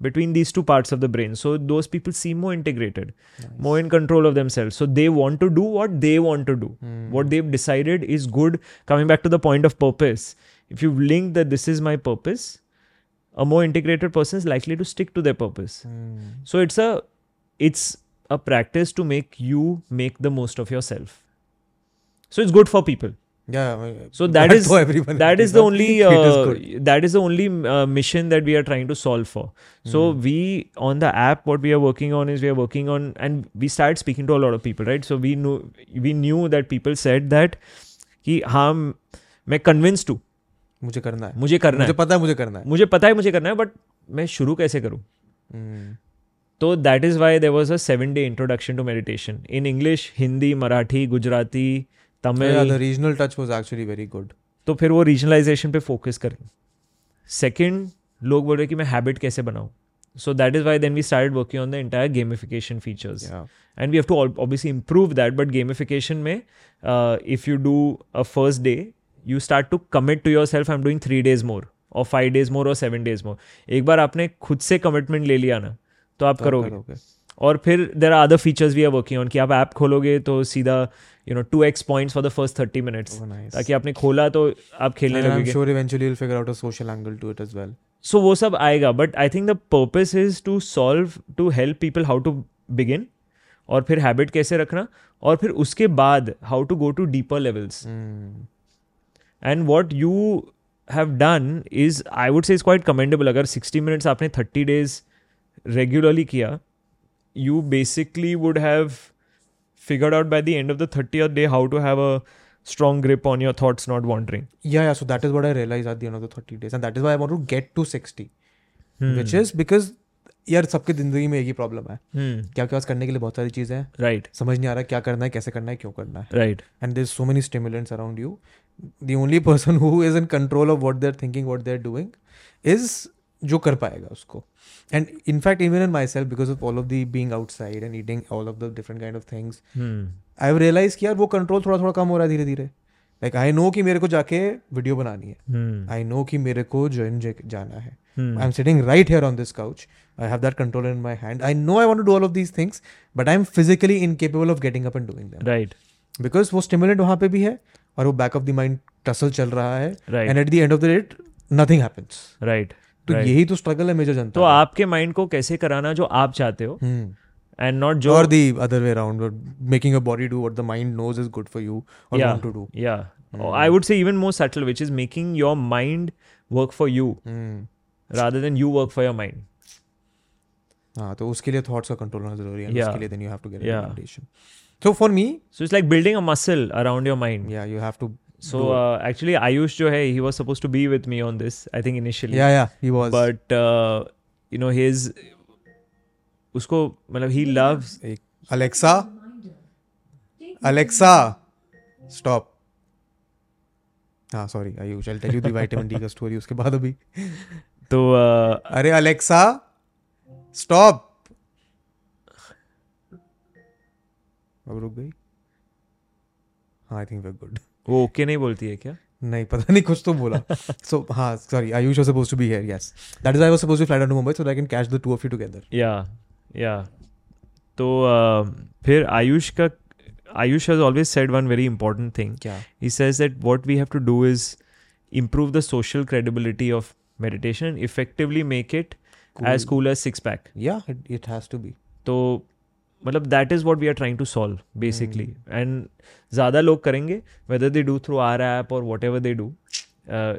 between these two parts of the brain. So, those people seem more integrated, nice. more in control of themselves. So, they want to do what they want to do. Mm, What they've decided is good. Coming back to the point of purpose, if you've linked that this is my purpose, a more integrated person is likely to stick to their purpose. mm, So it's a it's a practice to make you make the most of yourself. So it's good for people. Yeah So that is that is the only uh, that is the only uh, mission that we are trying to solve for. So Hmm. we on the app what we are working on is we are working on and we started speaking to a lot of people, right? So we knew we knew that people said that कि हाँ मैं convinced हूँ मुझे करना है मुझे करना मुझे है पता है मुझे करना है मुझे पता है मुझे करना है बट मैं शुरू कैसे करूँ Mm, तो that is why there was a seven day introduction to meditation in English Hindi Marathi Gujarati Tamil regional touch was actually very good तो फिर वो रीजनलाइजेशन पे फोकस करें। सेकेंड लोग बोल रहे कि मैं हैबिट कैसे बनाऊँ? So that is why then we start working on the entire gamification features and we have to obviously improve that but gamification में if you do a first day you start to commit to yourself I am doing three days more और five days more और seven days मोर एक बार आपने खुद से commitment ले लिया ना तो आप तो करोगे। और फिर देर आर अदर फीचर्स भी है वर्किंग ऑन कि आप ऐप खोलोगे तो सीधा you know two x points for the first thirty minutes ताकि आपने खोला तो आप खेलने and I'm लगोगे। sure eventually you'll figure out a social angle to it as well. So वो सब आएगा but I think the purpose is to solve to help people how to begin और फिर हैबिट कैसे रखना और फिर उसके बाद how to go to deeper levels and what you have done is I would say is quite commendable अगर sixty minutes आपने थर्टी डेज़ रेगुलरली किया you basically would have figured out by the end of the thirty day how to have a strong grip on your thoughts not wandering yeah yeah so that is what i realized at the end of the 30 days and that is why i want to get to 60 Hmm. Which is because यार सबके ज़िंदगी में एक ही problem है Hmm. क्या पास करने के लिए बहुत सारी चीज़ें हैं राइट Right. समझ नहीं आ रहा क्या करना है कैसे करना है क्यों करना है Right. and there's so many stimulants around you the only person who is in control of what they're thinking what they're doing is जो कर पाएगा उसको। And in fact even in my self because of all of the being outside and eating all of the different kind of things I have realise किया वो control थोड़ा थोड़ा कम हो रहा है धीरे धीरे लाइक आई नो कि मेरे को जाके वीडियो बनानी है। hmm. आई नो कि मेरे को जॉइन जाना है। I am sitting right here on this couch I have that control in my hand I know I want do all of these things but I am physically incapable of getting up and doing that right because वो stimulant वहाँ पे भी है और वो back of the mind tussle चल रहा है। And at the end of the date nothing happens right तो right. यही तो स्ट्रगल है मेजर जनता तो आपके माइंड को कैसे कराना जो आप चाहते हो? एंड नॉट जो the other way around making a body do what the mind knows is good for you और वांट टू डू या I would say even more subtle which is making your mind work for you rather than you work for your mind हाँ तो उसके लिए thoughts का control होना ज़रूरी है उसके लिए then you have to get a meditation so for me so it's like building a muscle around your mind या you have to so uh, actually ayush jo hai he was supposed to be with me on this i think initially या या he was but uh, you know his उसको मतलब he loves Alexa Alexa stop हाँ sorry Ayush I tell you the vitamin D का story उसके बाद अभी तो uh, अरे अलेक्सा स्टॉप अब रुक गई हाँ आई थिंक वी गुड वो ओके नहीं बोलती है क्या? नहीं पता नहीं कुछ तो बोला। सो हाँ sorry Ayush was supposed to be here yes that is I was supposed to fly down to Mumbai so that I can catch the two of you together या या तो uh, फिर आयुष का Ayush has always said one very important thing क्या? He says that what we have to do is improve the social credibility of meditation and effectively make it as cool as six pack. या it has to be तो मतलब that is what we are trying to solve basically and ज़्यादा लोग करेंगे whether they do through our app और whatever they do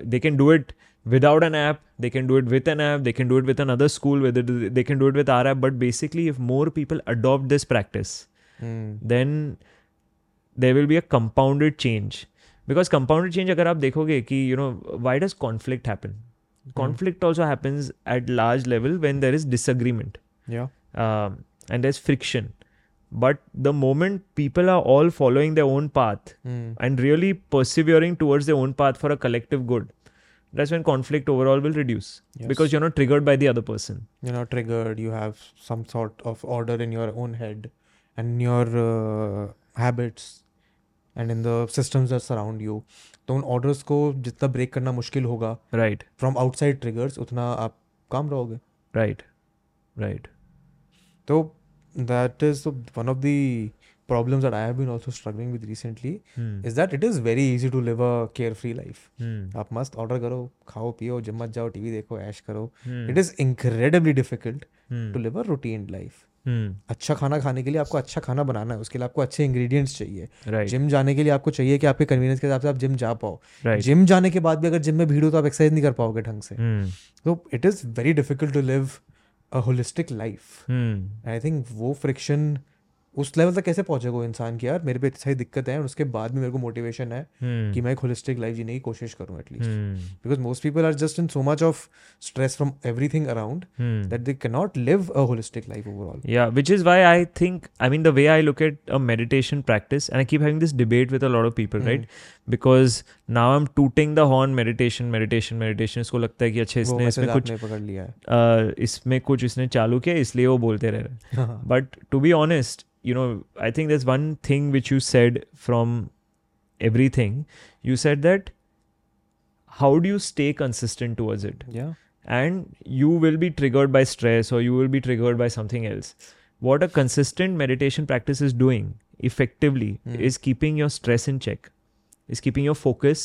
they can do it without an app they can do it with an app they can do it with another school they can do it with our app but basically if more people adopt this practice then they will be a compounded change because compounded change अगर आप देखोगे कि you know why does conflict happen conflict also happens at large level when there is disagreement and there's friction but the moment people are all following their own path and really persevering towards their own path for a collective good that's when conflict overall will reduce Yes. because you're not triggered by the other person you're not triggered you have some sort of order in your own head and in your uh, habits and in the systems that surround you तो उन orders को जितना break करना मुश्किल होगा right from outside triggers उतना आप काम रहोगे right right तो that is one of the problems that I have been also struggling with recently hmm. is that it is very easy to live a carefree life. Hmm. आप मस्त order करो खाओ पियो जिम मत जाओ TV देखो ऐश करो. It is incredibly difficult Hmm. to live a routine life. Hmm. अच्छा खाना खाने के लिए आपको अच्छा खाना बनाना है उसके लिए आपको अच्छे इंग्रेडिएंट्स चाहिए right जिम जाने के लिए आपको चाहिए कि आपके कन्वीनियंस के हिसाब से आप जिम जा पाओ right जिम जाने के बाद भी अगर जिम में भीड़ हो तो आप एक्सरसाइज नहीं कर पाओगे ढंग से. तो it is very difficult to live a holistic life. I think वो फ्रिक्शन उस लेवल तक कैसे पहुंचेगा वो इंसान की यार मेरे पे इतनी सारी दिक्कत है और उसके बाद भी मेरे को मोटिवेशन है Hmm. कि मैं एक होलिस्टिक लाइफ जीने की कोशिश करूँ at least. Because most people are just in so much of stress from everything around. That they can not live a holistic life overall Yeah, which is why I think, I mean, the way I look at a meditation practice, and I keep having this debate with a lot of people, right? Because now I'm tooting the horn meditation, meditation, meditation. इसको लगता है कि अच्छा इसने इसमें कुछ पकड़ लिया है इसमें कुछ इसने चालू किया इसलिए वो बोलते रह रहे but to be honest, you know, I think there's one thing which you said from everything. You said that how do you stay consistent towards it? yeah and you will be triggered by stress or you will be triggered by something else. What a consistent meditation practice is doing effectively Hmm. is keeping your stress in check, is keeping your focus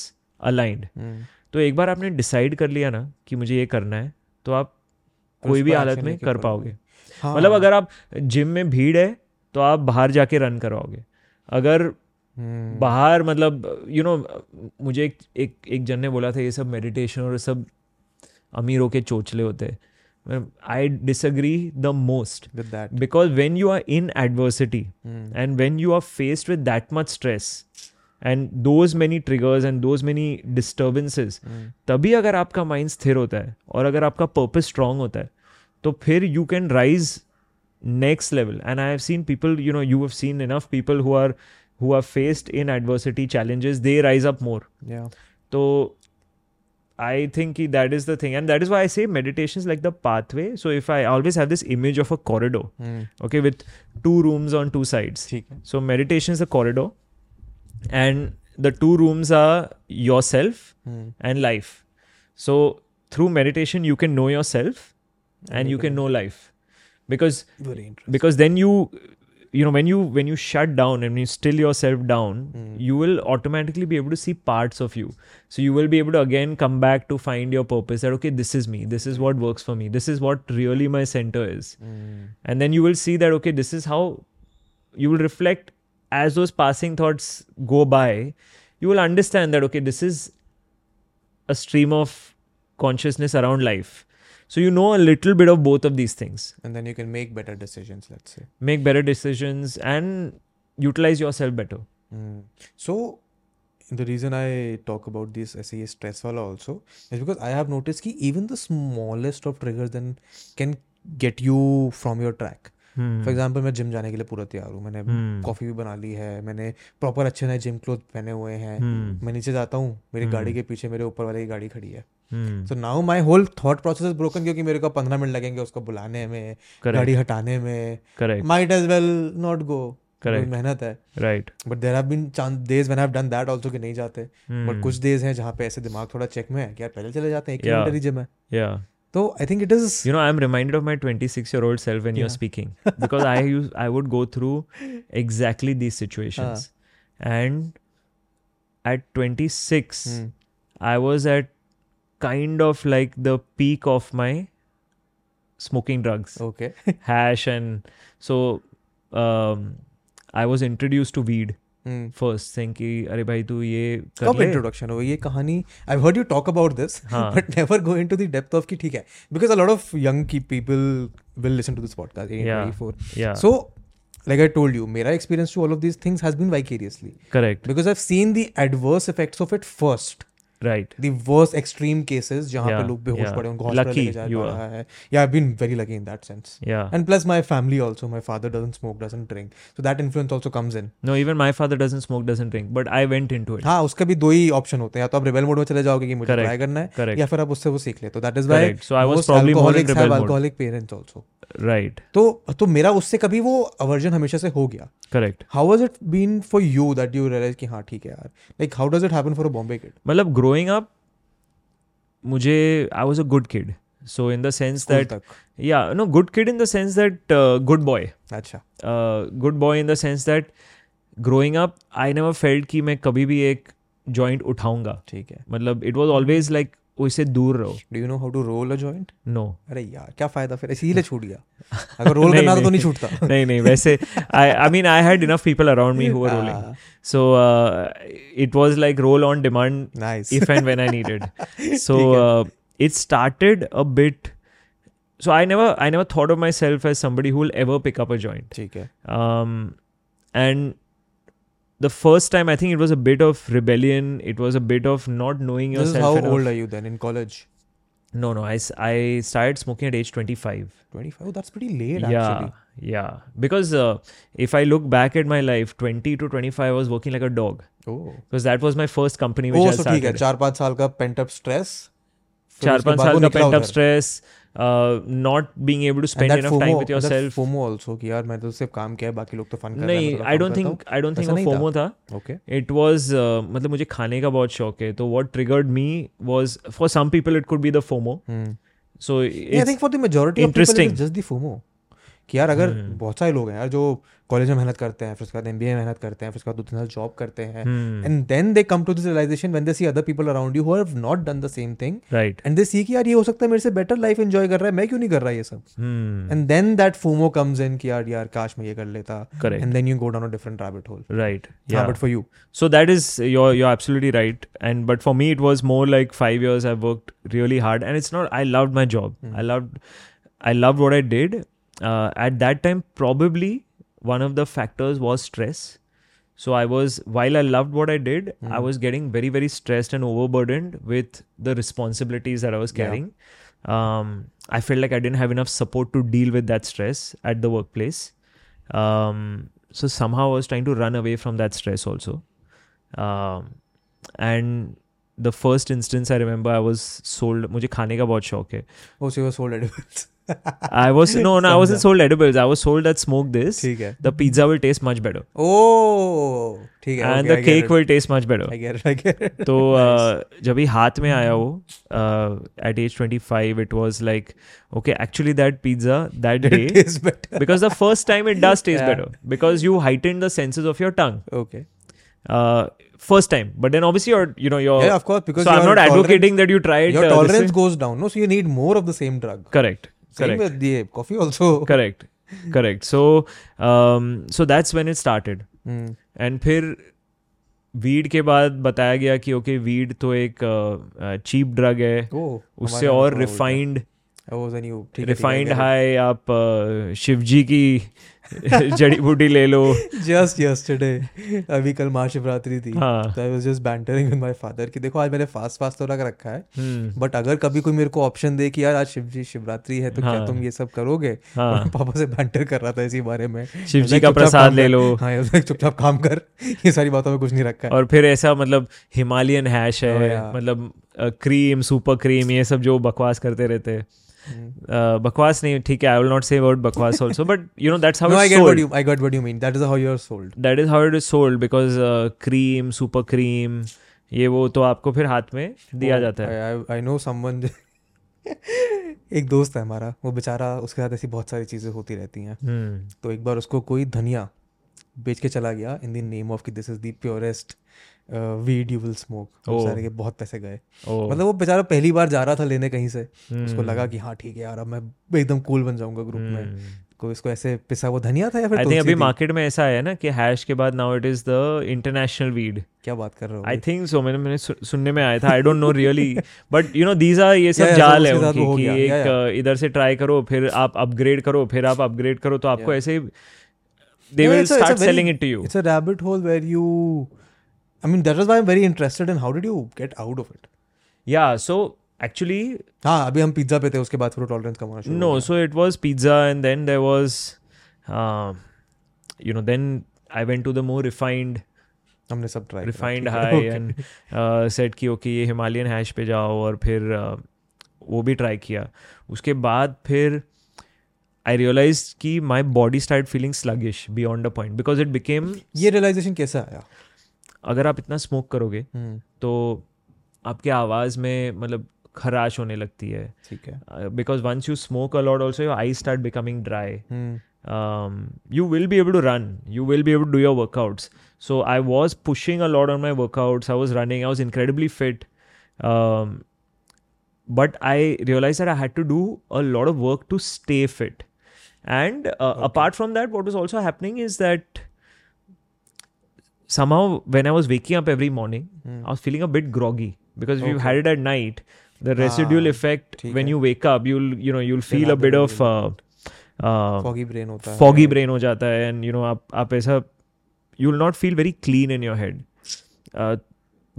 aligned. Hmm, तो एक बार आपने decide कर लिया ना कि मुझे ये करना है तो आप कोई भी हालत में कर पाओगे हाँ, मतलब अगर आप जिम में भीड़ है तो आप बाहर जाके रन कराओगे अगर हम्म, बाहर मतलब यू you नो know, मुझे एक एक एक जन ने बोला था ये सब मेडिटेशन और सब अमीरों के चोचले होते हैं। I disagree the most because when you are in adversity and when you are faced with with much stress and those many triggers and those many disturbances तभी अगर आपका माइंड स्थिर होता है और अगर आपका पर्पज स्ट्रांग होता है तो फिर you can rise next level. And i have seen people you know you have seen enough people who are who are faced in adversity challenges they rise up more. Yeah. So i think that is the thing. And that is why i say meditation is like the pathway. So if i always have this image of a corridor mm. okay with two rooms on two sides. So meditation is a corridor. And the two rooms are yourself mm. and life. So through meditation you can know yourself and you can know life because because then you you know when you when you shut down and you still yourself down Hmm. you will automatically be able to see parts of you. So you will be able to again come back to find your purpose that okay this is me. This is what works for me. This is what really my center is. Hmm. and then you will see that okay this is how you will reflect as those passing thoughts go by. You will understand that okay this is a stream of consciousness around life so you know a little bit of both of these things And then you can make better decisions, let's say. make better decisions and utilize yourself better Mm. So the reason I talk about this is stress wala also is because I have noticed कि even the smallest of triggers then can get you from your track. For example मैं gym जाने के लिए पूरा तैयार हूँ मैंने Hmm. Coffee भी बना ली है मैंने प्रॉपर अच्छे नए जिम क्लोथ पहने हुए हैं Hmm. मैं नीचे जाता हूँ मेरी Hmm. गाड़ी के पीछे मेरे ऊपर वाले की गाड़ी खड़ी है Hmm. So now my whole thought process broken क्योंकि मेरे को पंद्रह मिनट लगेंगे उसको बुलाने में गाड़ी हटाने में might as well not go. मेहनत है right but there have been days when I have done that also कि नहीं जाते बट Hmm. कुछ डेज़ हैं जहाँ पे ऐसे दिमाग थोड़ा चेक में है कि यार पहले चले जाते हैं एक. किलोमीटर ही जिम है yeah तो I think it is you know i'm reminded of my 26 year old self when you're Yeah. speaking because i use i would go through exactly these situations and at 26 Hmm. i was at kind of like the peak of my smoking drugs okay hash and so um i was introduced to weed first saying कि अरे भाई तू ये कर कब ले introduction हो ये कहानी I heard you talk about this हाँ। But never go into the depth of कि ठीक है because a lot of young की people will listen to this podcast Yeah. 24 yeah so like i told you मेरा experience to all of these things has been vicariously correct because i've seen the adverse effects of it first Right the worst extreme cases जहाँ पे लोग बेहोश पड़े उनको hospital ले जाया जा रहा है। या I have been very lucky in that sense and plus my family also my father doesn't smoke doesn't drink so that influence also comes in no even my father doesn't smoke doesn't drink but I went into it हाँ उसका भी दो ही option होते हैं। या तो आप rebel mode में चले जाओगे कि मुझे ट्राई करना है या फिर आप उससे वो सीख लेते हो। That is why so I was probably more in rebel mode alcoholic parents also right तो तो मेरा उससे कभी वो अवर्जन हमेशा से हो गया। Correct how was it been for you that you realise कि हाँ ठीक है यार। Like how does it happen for a Bombay kid मतलब ग्रोइंग अप मुझे I was a good kid so in the that या no good kid in the that good boy अच्छा। Good boy in the sense that growing up I never failed कि मैं कभी भी एक joint उठाऊँगा। ठीक है। मतलब इट वॉज़ ऑलवेज लाइक उसे दूर रहो। Do you know how to roll joint no अरे यार क्या फ़ायदा फिर? इसीलिए छूट गया। अगर रोल करना तो नहीं छूटता। नहीं नहीं वैसे I I mean I had enough people around me who are rolling so it was like roll on demand nice if and when I needed so it started a bit so I never I never thought of my self as somebody who will ever pick up a joint ठीक है। And the first time, I think it was a bit of rebellion. It was a bit of not knowing This is yourself. how enough. old are you then in college? No, no. I, s- I started smoking at age twenty five. 25. Oh, that's pretty late Yeah, actually. yeah. Because uh, if I look back at my life, twenty to twenty five, I was working like a dog. Oh. Because that was my first company which Oh, I so started. ठीक है चार पाँच साल का pent up stress चार पांच साल का pent up stress not being able to spend enough time with yourself FOMO also कि यार मैं तो सिर्फ़ काम किया है बाकी लोग तो फन कर रहे नहीं I don't think I don't think? FOMO था? ओके इट वाज मतलब मुझे खाने का बहुत शौक है तो what triggered me was for some people it could be the FOMO so I think for the majority of people interesting. Just the FOMO कि यार अगर Hmm. बहुत सारे लोग हैं यार जो कॉलेज में मेहनत करते हैं फिर उसके बाद एमबीए में मेहनत करते हैं फिर उसके बाद दो तीन साल जॉब करते हैं. And then they come to this realisation when they see other people around you who have not done the same thing right and they see कि यार ये हो सकता है मेरे से बेटर लाइफ एंजॉय कर रहा है मैं क्यों नहीं कर रहा ये सब. And then that FOMO comes in कि यार यार काश मैं ये कर लेता. And then you go down a different rabbit hole right yeah yeah but for you so that is you're you're absolutely right and but for me it was more like 5 years i worked really hard and it's not i loved my job Hmm. i loved i loved what i did uh, at that time probably one of the factors was stress So I was, while I loved what I did, I Mhm. was getting very, very stressed and overburdened with the responsibilities that I was Yeah. carrying. Um, I felt like I didn't have enough support to deal with that stress at the workplace. Um, so somehow I was trying to run away from that stress also. Um, and the first instance I remember, I was sold. मुझे खाने का बहुत शौक है. Oh, so you were sold edibles. I was no, no, I wasn't समझा। sold edibles. I was sold that smoke this. ठीक है. The pizza will taste much better, Oh, ठीक है. and okay, the I get cake it. will taste much better. I get it. I get it. तो Nice. uh, जब ही हाथ में आया वो at age twenty five it was like okay actually that pizza that It day tastes better. because the first time it does taste Yeah. better because you heightened the senses of your tongue Okay. uh, first time but then obviously you're you know you're Yeah, of course. Because so i'm your not tolerance- advocating that you try it Your uh, this tolerance way. goes down. No, so you need more of the same drug. correct Same with the coffee also. correct correct so um so that's when it started Hmm. And फिर weed के बाद बताया गया कि okay weed तो एक cheap drug है Oh, उससे और रिफाइंड Oh, है, है, रिफाइंड. हाई आप अ, शिव की जड़ी बूटी ले लो। Just yesterday, अभी कल महाशिवरात्रि थी. तो I was just bantering with my father कि देखो आज मैंने फास्ट फास्ट तो रख रखा है। हम्म, बट अगर कभी कोई मेरे को ऑप्शन दे कि यार आज शिव जी शिवरात्रि है तो क्या हाँ। तुम ये सब करोगे? हाँ। पापा से बैंटर कर रहा था इसी बारे में। शिव जी का प्रसाद ले लो। हाँ चुपचाप काम कर। ये सारी बातों में कुछ नहीं रखा है। और फिर ऐसा मतलब हिमालयन हैश Oh, है मतलब क्रीम सुपर क्रीम ये सब जो बकवास करते रहते हैं। हम्म। अ, बकवास नहीं ठीक है I will not say word बकवास also but you know that's how I what sold you I got what you mean. That is how you are sold. That is how it is sold because cream super cream ये वो तो आपको फिर हाथ में दिया Oh, जाता है I know someone एक दोस्त है हमारा वो बेचारा उसके साथ ऐसी बहुत सारी चीज़ें होती रहती हैं हम्म तो एक बार उसको कोई धनिया बेच के चला गया इन द नेम ऑफ़ कि this is the purest weed you will smoke Oh. बेचारे के बहुत पैसे गए ओ मतलब वो बेचारा पहली बार जा रहा था लेने कहीं से hmm. उसको लगा कि हाँ ठीक है यार अब मैं एकदम कूल बन जाऊँगा ग्रुप hmm. में। कोई इसको ऐसे पिसा वो धनिया था या फिर आई थिंक अभी थी? मार्केट में ऐसा है ना कि हैश के बाद now it is the international weed क्या बात कर रहे हो आई थिंक सो मैंने मैंने सुनने में आया था I don't know really but you know these are ये सब Yeah, जाल है उनकी कि एक uh, इधर से ट्राई करो फिर आप अपग्रेड करो फिर आप अपग्रेड करो तो आपको. ऐसे they Yeah, will it's a- it's a start very- selling it to you It's a rabbit hole where you I mean that is why I'm very interested in how did you get out of it? या so actually हाँ अभी हम pizza पे थे उसके बाद फिर tolerance कम होना शुरू No, हो so it was pizza, and then there was, uh, you know, then I went to the more refined, गया। हमने सब try refined high, and uh, said कि okay ये हिमालयन हैश पे जाओ और फिर uh, वो भी ट्राई किया उसके बाद फिर आई रियलाइज़ की my body start feelings sluggish beyond a point because it became ये रियलाइजेशन कैसा आया? अगर आप इतना स्मोक करोगे hmm. तो आपके आवाज़ में मतलब खराश होने लगती है। ठीक है। Because once you smoke a lot also your eye start becoming dry you will be able to run you will be able do your workouts so I was pushing a lot on my workouts I was running I was incredibly fit but I realise I had to do a lot of work to stay fit and uh, apart from that what was also happening is that somehow when i was waking up every morning hmm, I was feeling a bit groggy because if you Okay. had it at night, the residual Ah, effect ठीक when है। you wake up, you'll you know you'll feel a have bit the of uh, uh, foggy brain होता है foggy brain हो जाता है and you know आप आप ऐसा you'll not feel very clean in your head. Uh,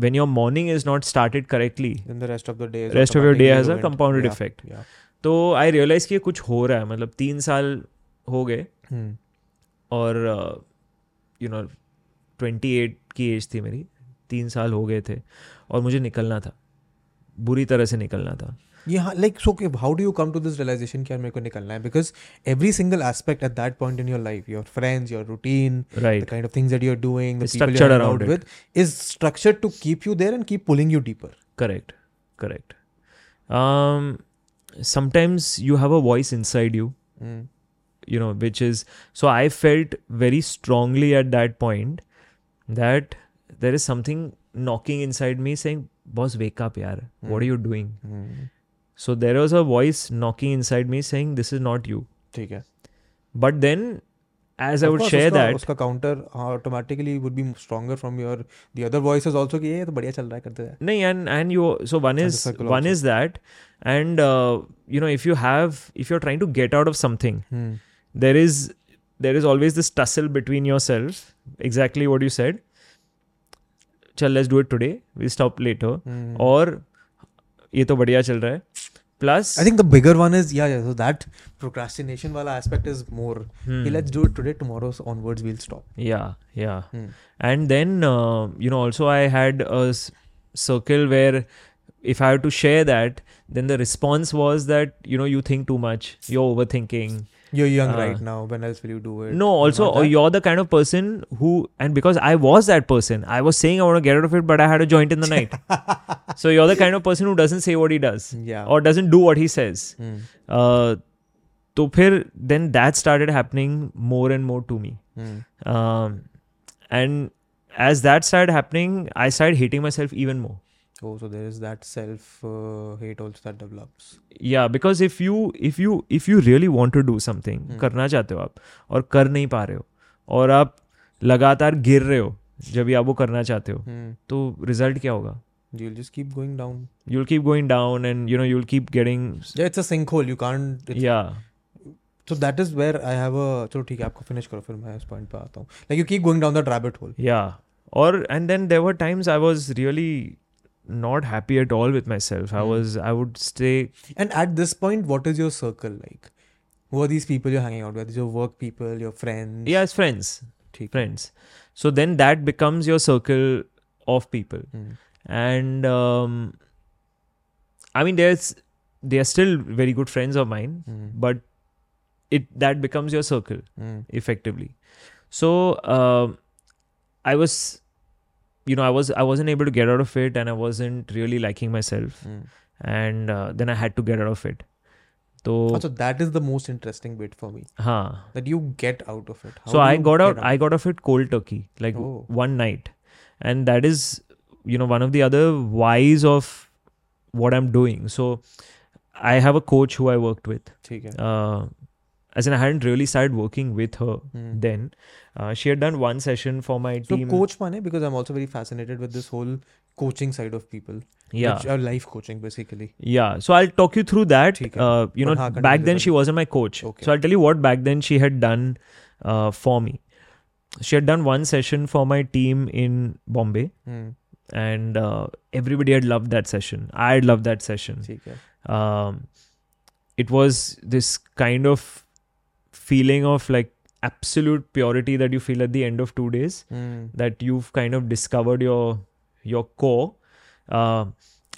when your morning is not started correctly, then the rest of the day is rest of your day automatically has a ruined. compounded Yeah, effect. yeah. तो आई realise कि कुछ हो रहा है मतलब तीन साल हो गए। हम्म, और यू नो ट्वेंटी एट की एज थी मेरी तीन साल हो गए थे। और मुझे निकलना था बुरी तरह से निकलना था। ये हाँ like so how do you come to this realisation कि यार मेरे को निकलना है? Because every single aspect at that point in your life your friends your routine the right kind of things that you're doing, the It's people you're structured hanging out around it. with, is structured to keep you there and keep pulling you deeper. correct correct. Um sometimes you have a voice inside you Mm. you know which is so i felt very strongly at that point that there is something knocking inside me saying boss wake up yaar what are you doing Mm. so there was a voice knocking inside me saying this is not you ठीक है but then as i Of would course, share उसका, that उसका counter automatically would be stronger from your the other voices also कि ये तो बढ़िया चल रहा है करते हैं No, and and you so one As a is circle one also. is that, and uh, you know if you have if you're trying to get out of something, Hmm. there is there is always this tussle between yourself exactly what you said चल let's do it today we stop later Hmm. और ये तो बढ़िया चल रहा है plus i think the bigger one is yeah yeah so that procrastination wala aspect is more hmm. hey, let's do it today tomorrow so onwards we'll stop yeah yeah hmm. and then uh, you know also i had a s- circle where if i had to share that then the response was that you know you think too much you're overthinking You're young Uh, right now. When else will you do it? no also Not or that? you're the kind of person who and because i was that person i was saying i want to get out of it but i had a joint in the night so you're the kind of person who doesn't say what he does Yeah. or doesn't do what he says Hmm. uh, तो फिर then that started happening more and more to me Hmm. um, and as that started happening i started hating myself even more Oh, so there is that self uh, hate also that develops. yeah because if you if you if you really want to do something Hmm. करना चाहते हो आप और कर नहीं पा रहे हो और आप लगातार गिर रहे हो जब भी आप वो करना चाहते हो Hmm. तो रिज़ल्ट क्या होगा You'll just keep going down. you'll keep going down and you know you'll keep getting Yeah, it's a sinkhole. You can't. It's, yeah So that is where I have a. चलो ठीक है आपको finish करो फिर मैं इस point पे आता हूँ. Like you keep going down that rabbit hole. yeah or and then there were times i was really not happy at all with myself i Hmm. was i would stay And at this point, what is your circle like? Who are these people you're hanging out with? Your work people, your friends? yeah as friends friends so then that becomes your circle of people Hmm. and um, i mean there's they are still very good friends of mine Hmm. but it that becomes your circle Hmm. effectively so um i was you know, I was I wasn't able to get out of it, and I wasn't really liking myself, mm. and uh, then I had to get out of it. So that is the most interesting bit for me. Huh. That you get out of it. How so I got out, out, I got off it cold turkey, like oh. one night, and that is you know one of the other whys of what I'm doing. So I have a coach who I worked with. Uh, as in I hadn't really started working with her mm. then. Uh, she had done one session for my so team. So coach money because I'm also very fascinated with this whole coaching side of people. Yeah, life coaching basically. Yeah, so I'll talk you through that. Uh, you know, back then she wasn't my coach. Okay. So I'll tell you what back then she had done uh, for me. She had done one session for my team in Bombay. Mm. And uh, everybody had loved that session. I had loved that session. Um, it was this kind of feeling of like absolute purity that you feel at the end of two days mm. that you've kind of discovered your your core uh,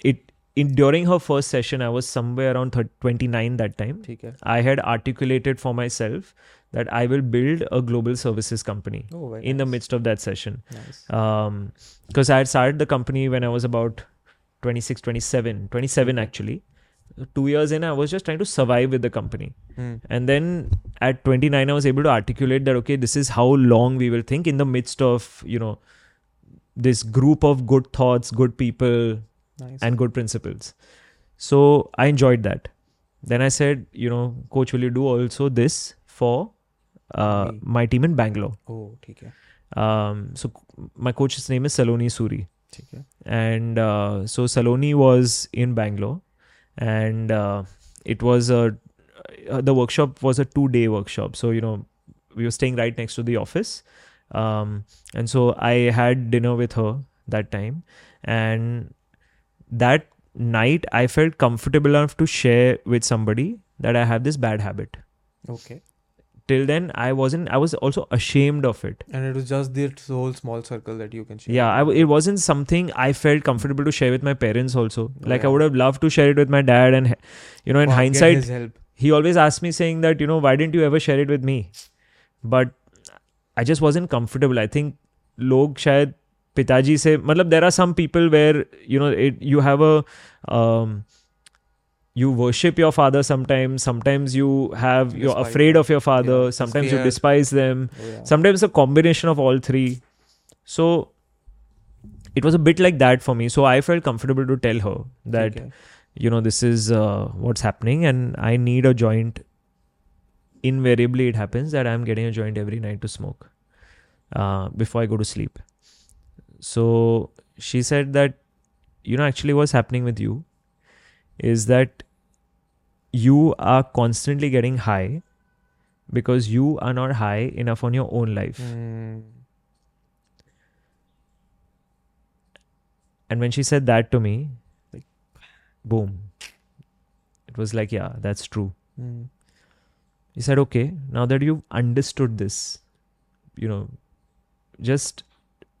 it in during her first session i was somewhere around 29 that time i had articulated for myself that i will build a global services company oh, in nice. the midst of that session because nice. um, i had started the company when i was about 26 27 27 actually two years in, I was just trying to survive with the company. Mm. And then at 29, I was able to articulate that, okay, this is how long we will think in the midst of, you know, this group of good thoughts, good people, nice. and good principles. So I enjoyed that. Then I said, you know, coach, will you do also this for uh, my team in Bangalore? Oh, okay. Um, so my coach's name is Saloni Suri. And uh, so Saloni was in Bangalore and uh, it was a uh, the workshop was a two day workshop. So you know we were staying right next to the office, um, and so I had dinner with her that time, and that night I felt comfortable enough to share with somebody that I have this bad habit. Okay till then i wasn't i was also ashamed of it. And it was just this whole small circle that you can share. Yeah I, it wasn't something i felt comfortable to share with my parents also. Like yeah. i would have loved to share it with my dad and you know in hindsight he always asked me saying that you know why didn't you ever share it with me? But i just wasn't comfortable. I think log shayad pitaji se matlab there are some people where you know it, you have a um, you worship your father sometimes sometimes you have you are afraid them. of your father yeah. sometimes you despise them oh, yeah. sometimes a combination of all three so it was a bit like that for me so i felt comfortable to tell her that okay. you know this is uh, what's happening and i need a joint invariably it happens that i'm getting a joint every night to smoke uh, before i go to sleep so she said that you know actually what's happening with you is that you are constantly getting high because you are not high enough on your own life. Hmm. And when she said that to me, like, boom, it was like, yeah, that's true. Hmm. He said, okay, now that you've understood this, you know, just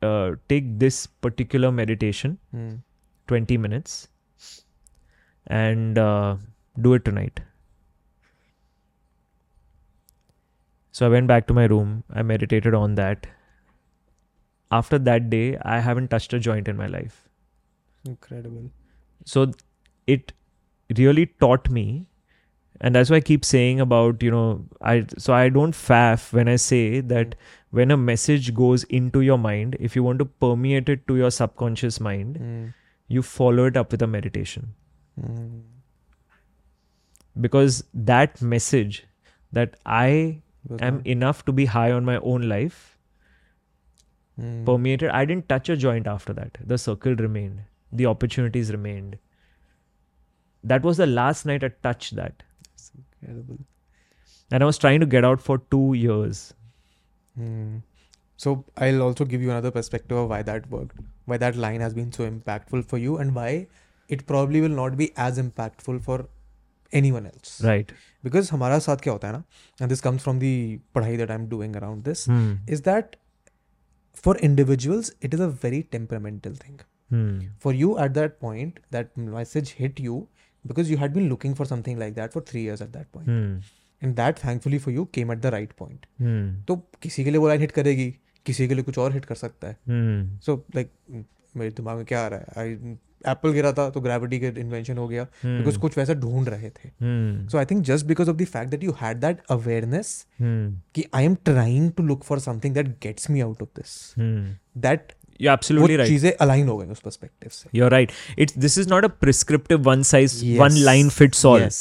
uh, take this particular meditation, Hmm. 20 minutes, and uh, do it tonight. So I went back to my room. I meditated on that. After that day, I haven't touched a joint in my life. Incredible. so it really taught me and that's why i keep saying about you know i so i don't faff when i say that when a message goes into your mind if you want to permeate it to your subconscious mind Hmm. you follow it up with a meditation Hmm. because that message that i am enough to be high on my own life Hmm. permeated i didn't touch a joint after that the circle remained the opportunities remained that was the last night i touched that That's Incredible. and I was trying to get out for two years. Hmm. So I'll also give you another perspective of why that worked, why that line has been so impactful for you, and why it probably will not be as impactful for anyone else right because हमारा साथ क्या होता है ना and this comes from the पढ़ाई that I am doing around this is that for individuals it is a very temperamental thing for you at that point that message hit you because you had been looking for something like that for three years at that point and that thankfully for you came at the right point तो किसी के लिए वो line hit करेगी किसी के लिए कुछ और हिट कर सकता है। hmm. सो लाइक मेरे दिमाग में क्या आ रहा है? आई एप्पल गिरा था तो ग्रेविटी का इन्वेंशन हो गया बिकॉज़ कुछ वैसा ढूंढ रहे थे. So I think just because of the fact that you had that awareness. कि I am trying to look for something that gets me out of this. That You're absolutely right. चीज़ें align हो गई उस perspective से You're right. It's this is not a prescriptive one size one line fits all. Yes.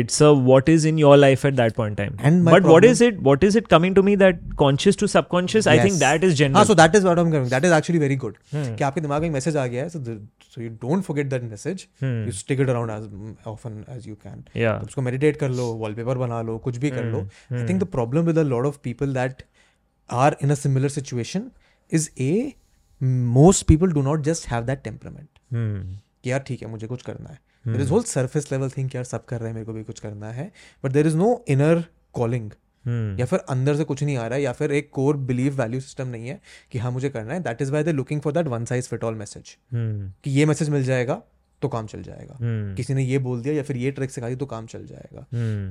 It's a what is in your life at that point in time. And my but what problem- is it? What is it coming to me that conscious to subconscious? I think Yes. that is general. हाँ so that is what I am coming that is actually very good Hmm. कि आपके दिमाग में एक message आ गया है so so you don't forget that message Hmm. You stick it around as often as you can Yeah. उसको meditate कर लो wallpaper बना लो कुछ भी कर लो Hmm. I think the problem with a lot of people that are in a similar situation is a most people do not just have that temperament Hmm. कि यार ठीक है मुझे कुछ करना है there is whole surface level thing यार सब कर रहे हैं मेरे को भी कुछ करना है but there is no inner calling Hmm. या फिर अंदर से कुछ नहीं आ रहा है या फिर एक कोर बिलीव वैल्यू सिस्टम नहीं है कि हाँ मुझे करना है that is why they looking for that one size fit all message. कि ये मैसेज मिल जाएगा तो काम चल जाएगा Hmm. किसी ने ये बोल दिया या फिर ये ट्रिक सिखा दी तो काम चल जाएगा.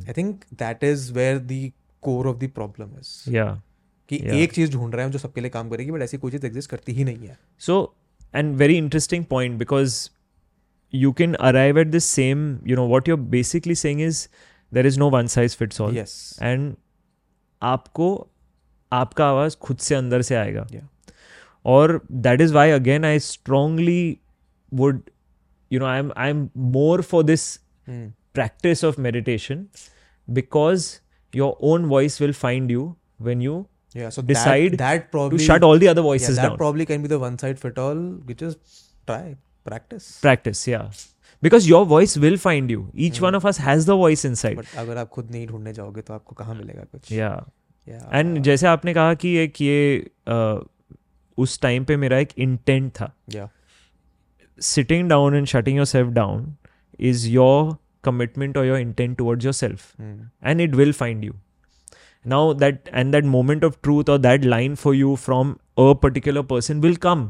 I think that is where the core of the problem is Yeah. कि Yeah. एक चीज़ ढूंढ रहे हैं जो सबके लिए काम करेगी बट ऐसी कोई चीज़ एग्जिस्ट करती ही नहीं है so and very interesting point because you can arrive at the same, you know, what you're basically saying is there is no one size fits all. Yes And आपको आपका आवाज खुद से अंदर से आएगा Yeah. और that is why again I strongly would you know I am I am more for this Hmm. practice of meditation because your own voice will find you when you Yeah, so Decide that, that to probably shut all the other yeah, voices that down. probably can be the one side fit all. Which is try Practice. Practice, yeah. Because your voice will find you. Each one of us has the voice inside. But अगर आप खुद नहीं ढूँढने जाओगे तो आपको कहाँ मिलेगा कुछ Yeah. Yeah. एंड जैसे आपने कहा कि एक ये uh, उस टाइम पे मेरा एक इंटेंट था yeah. Sitting down and shutting yourself down is your commitment और your intent towards yourself Hmm. and it will find you now that and that moment of truth or that line for you from a particular person will come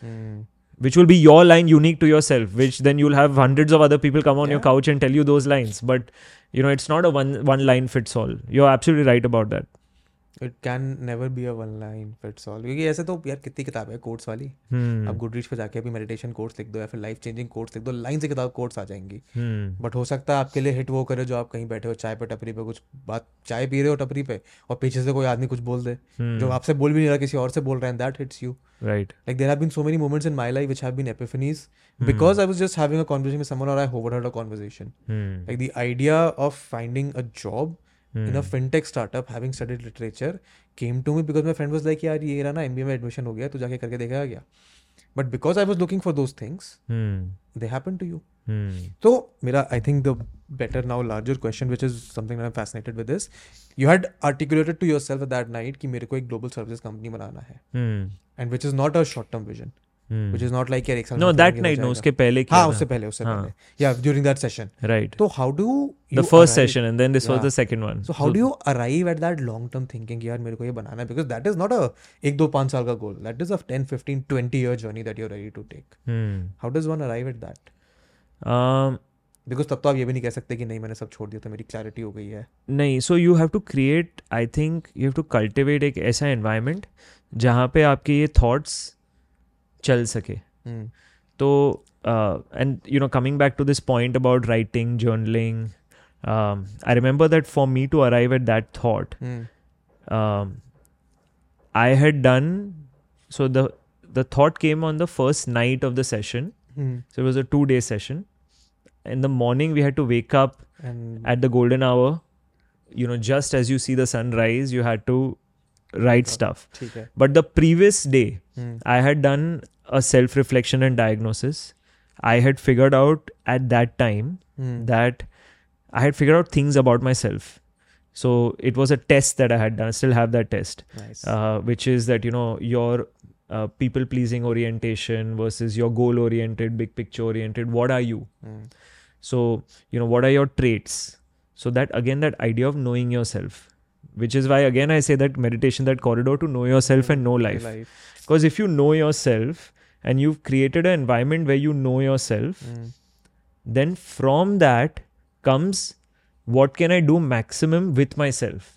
Hmm. Which will be your line unique to yourself which then you'll have hundreds of other people come on your couch and tell you those lines. But you know it's not a one one line fits all. You're absolutely right about that it can never be a one line fits all क्योंकि ऐसे तो यार कितनी किताब है course वाली। hmm. अब गुडरीच पे जाके अभी मेडिटेशन कोर्स लिख दो या फिर लाइफ चेंजिंग कोर्स लिख दो लाइन से किताब कोर्स आ जाएँगी। हम्म। बट हो सकता है आपके लिए हिट वो करे जो आप कहीं बैठे हो चाय पे टपरी पे कुछ बात चाय पी रहे हो टपरी पे और पीछे से कोई आदमी कुछ बोल दे hmm. जो आपसे बोल भी नहीं रहा किसी और से बोल रहे हैं that hits you right like there have been so many moments in my life which have because I was just having conversation like the idea of finding a job a Hmm. fintech startup, having studied literature, came to me because my friend was like, यार ये रहा ना एम में admission हो गया तो जाके करके देखा because I was looking for those things, Hmm. they happened to you. Hmm. So, Mira, I think the better now larger question, which is something that I'm fascinated with, is you had articulated to yourself at that night कि मेरे को एक global services company बनाना है, Hmm. and which is not a short term vision, Hmm. which is not like यार एक साल No, में that करेंगे, night, no, उसके पहले किया हाँ उससे पहले उससे हाँ. पहले yeah during that session Right. so how do you the first arrive- session, and then this was Yeah. the second one. so how do you arrive at that long term thinking कि यार मेरे को ये बनाना है because that is not a एक दो पाँच साल का goal that is a 10 15 20 year journey that you're ready to take Hmm. how does one arrive at that Um, because तब तो आप ये भी नहीं कह सकते कि नहीं मैंने सब छोड़ दिया तो मेरी क्लैरिटी हो गई है नहीं so you have to create I think you have to cultivate एक ऐसा एनवायरनमेंट जहाँ पे आपके ये थॉट्स चल सके हम्म तो and you know coming back to this point about writing journaling I remember that for me to arrive at that thought hmm um, I had done so the the thought came on the first night of the session. Hmm So it was a two day session. In the morning, we had to wake up and at the golden hour. You know, just as you see the sunrise, you had to write stuff. But the previous day, hmm. I had done a self reflection and diagnosis. I had figured out at that time hmm. that I had figured out things about myself. So it was a test that I had done. I still have that test, nice. uh, which is that you know your uh, people pleasing orientation versus your goal oriented, big picture oriented. What are you? Mm. So you know what are your traits? So that again, that idea of knowing yourself which is why again i say that meditation that corridor to know yourself and know life. because if you know yourself and you've created an environment where you know yourself mm. then from that comes what can i do maximum with myself.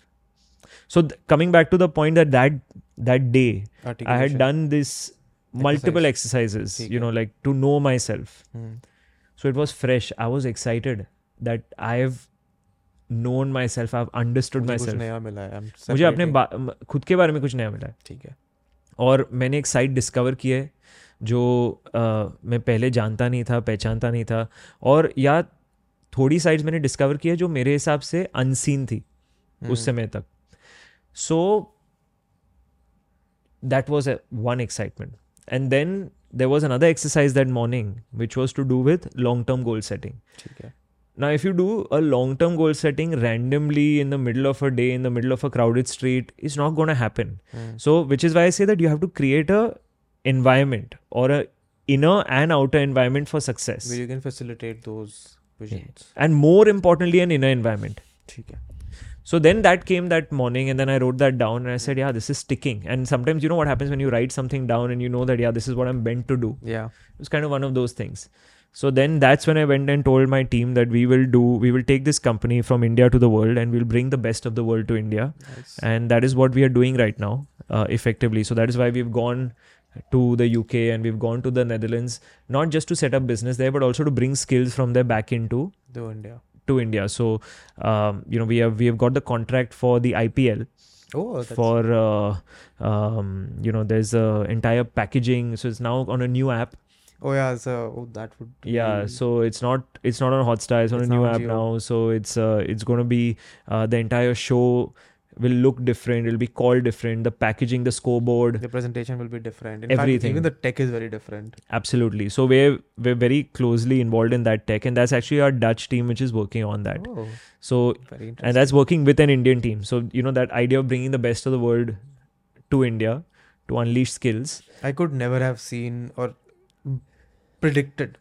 So th- coming back to the point that that that day i had done this multiple Exercise. exercises you know like to know myself. Mm. so it was fresh. I was excited that i have known myself i've understood मुझे कुछ myself नया मिला है मुझे अपने खुद के बारे में कुछ नया मिला है। ठीक है। और मैंने एक साइट डिस्कवर की है जो अ, मैं पहले जानता नहीं था पहचानता नहीं था। और या थोड़ी साइट्स मैंने डिस्कवर की है जो मेरे हिसाब से अनसीन थी हम्म, उस समय तक। So that was one excitement and then there was another exercise that morning which was to do with long term goal setting ठीक है। Now, if you do a long term goal setting randomly in the middle of a day, in the middle of a crowded street, it's not going to happen. Mm. So, which is why I say that you have to create a environment or a inner and outer environment for success. Where you can facilitate those visions. Yeah. And more importantly, an inner environment. So then that came that morning, and then I wrote that down, and I said, "Yeah, this is sticking." And sometimes you know what happens when you write something down, and you know that yeah, this is what I'm meant to do. Yeah, it's kind of one of those things. So then that's when I went and told my team that we will do, we will take this company from India to the world, and we'll bring the best of the world to India. nice. And that is what we are doing right now uh, effectively. So that is why we've gone to the uk and we've gone to the netherlands not just to set up business there but also to bring skills from there back into do India. to india. So um, you know we have we have got the contract for the ipl oh for uh, um, you know there's a entire packaging. So it's now on a new app oh yeah so oh, that would yeah be- so it's not it's not on hotstar it's on It's a new app Jio. now so it's uh, it's going to be uh, the entire show will look different it'll be called different the packaging the scoreboard the presentation will be different. In fact Everything. even the tech is very different. Absolutely. So we're we're very closely involved in that tech and that's actually our dutch team which is working on that. Oh so very interesting. and that's working with an indian team. So you know that idea of bringing the best of the world to india to unleash skills. I could never have seen or predicted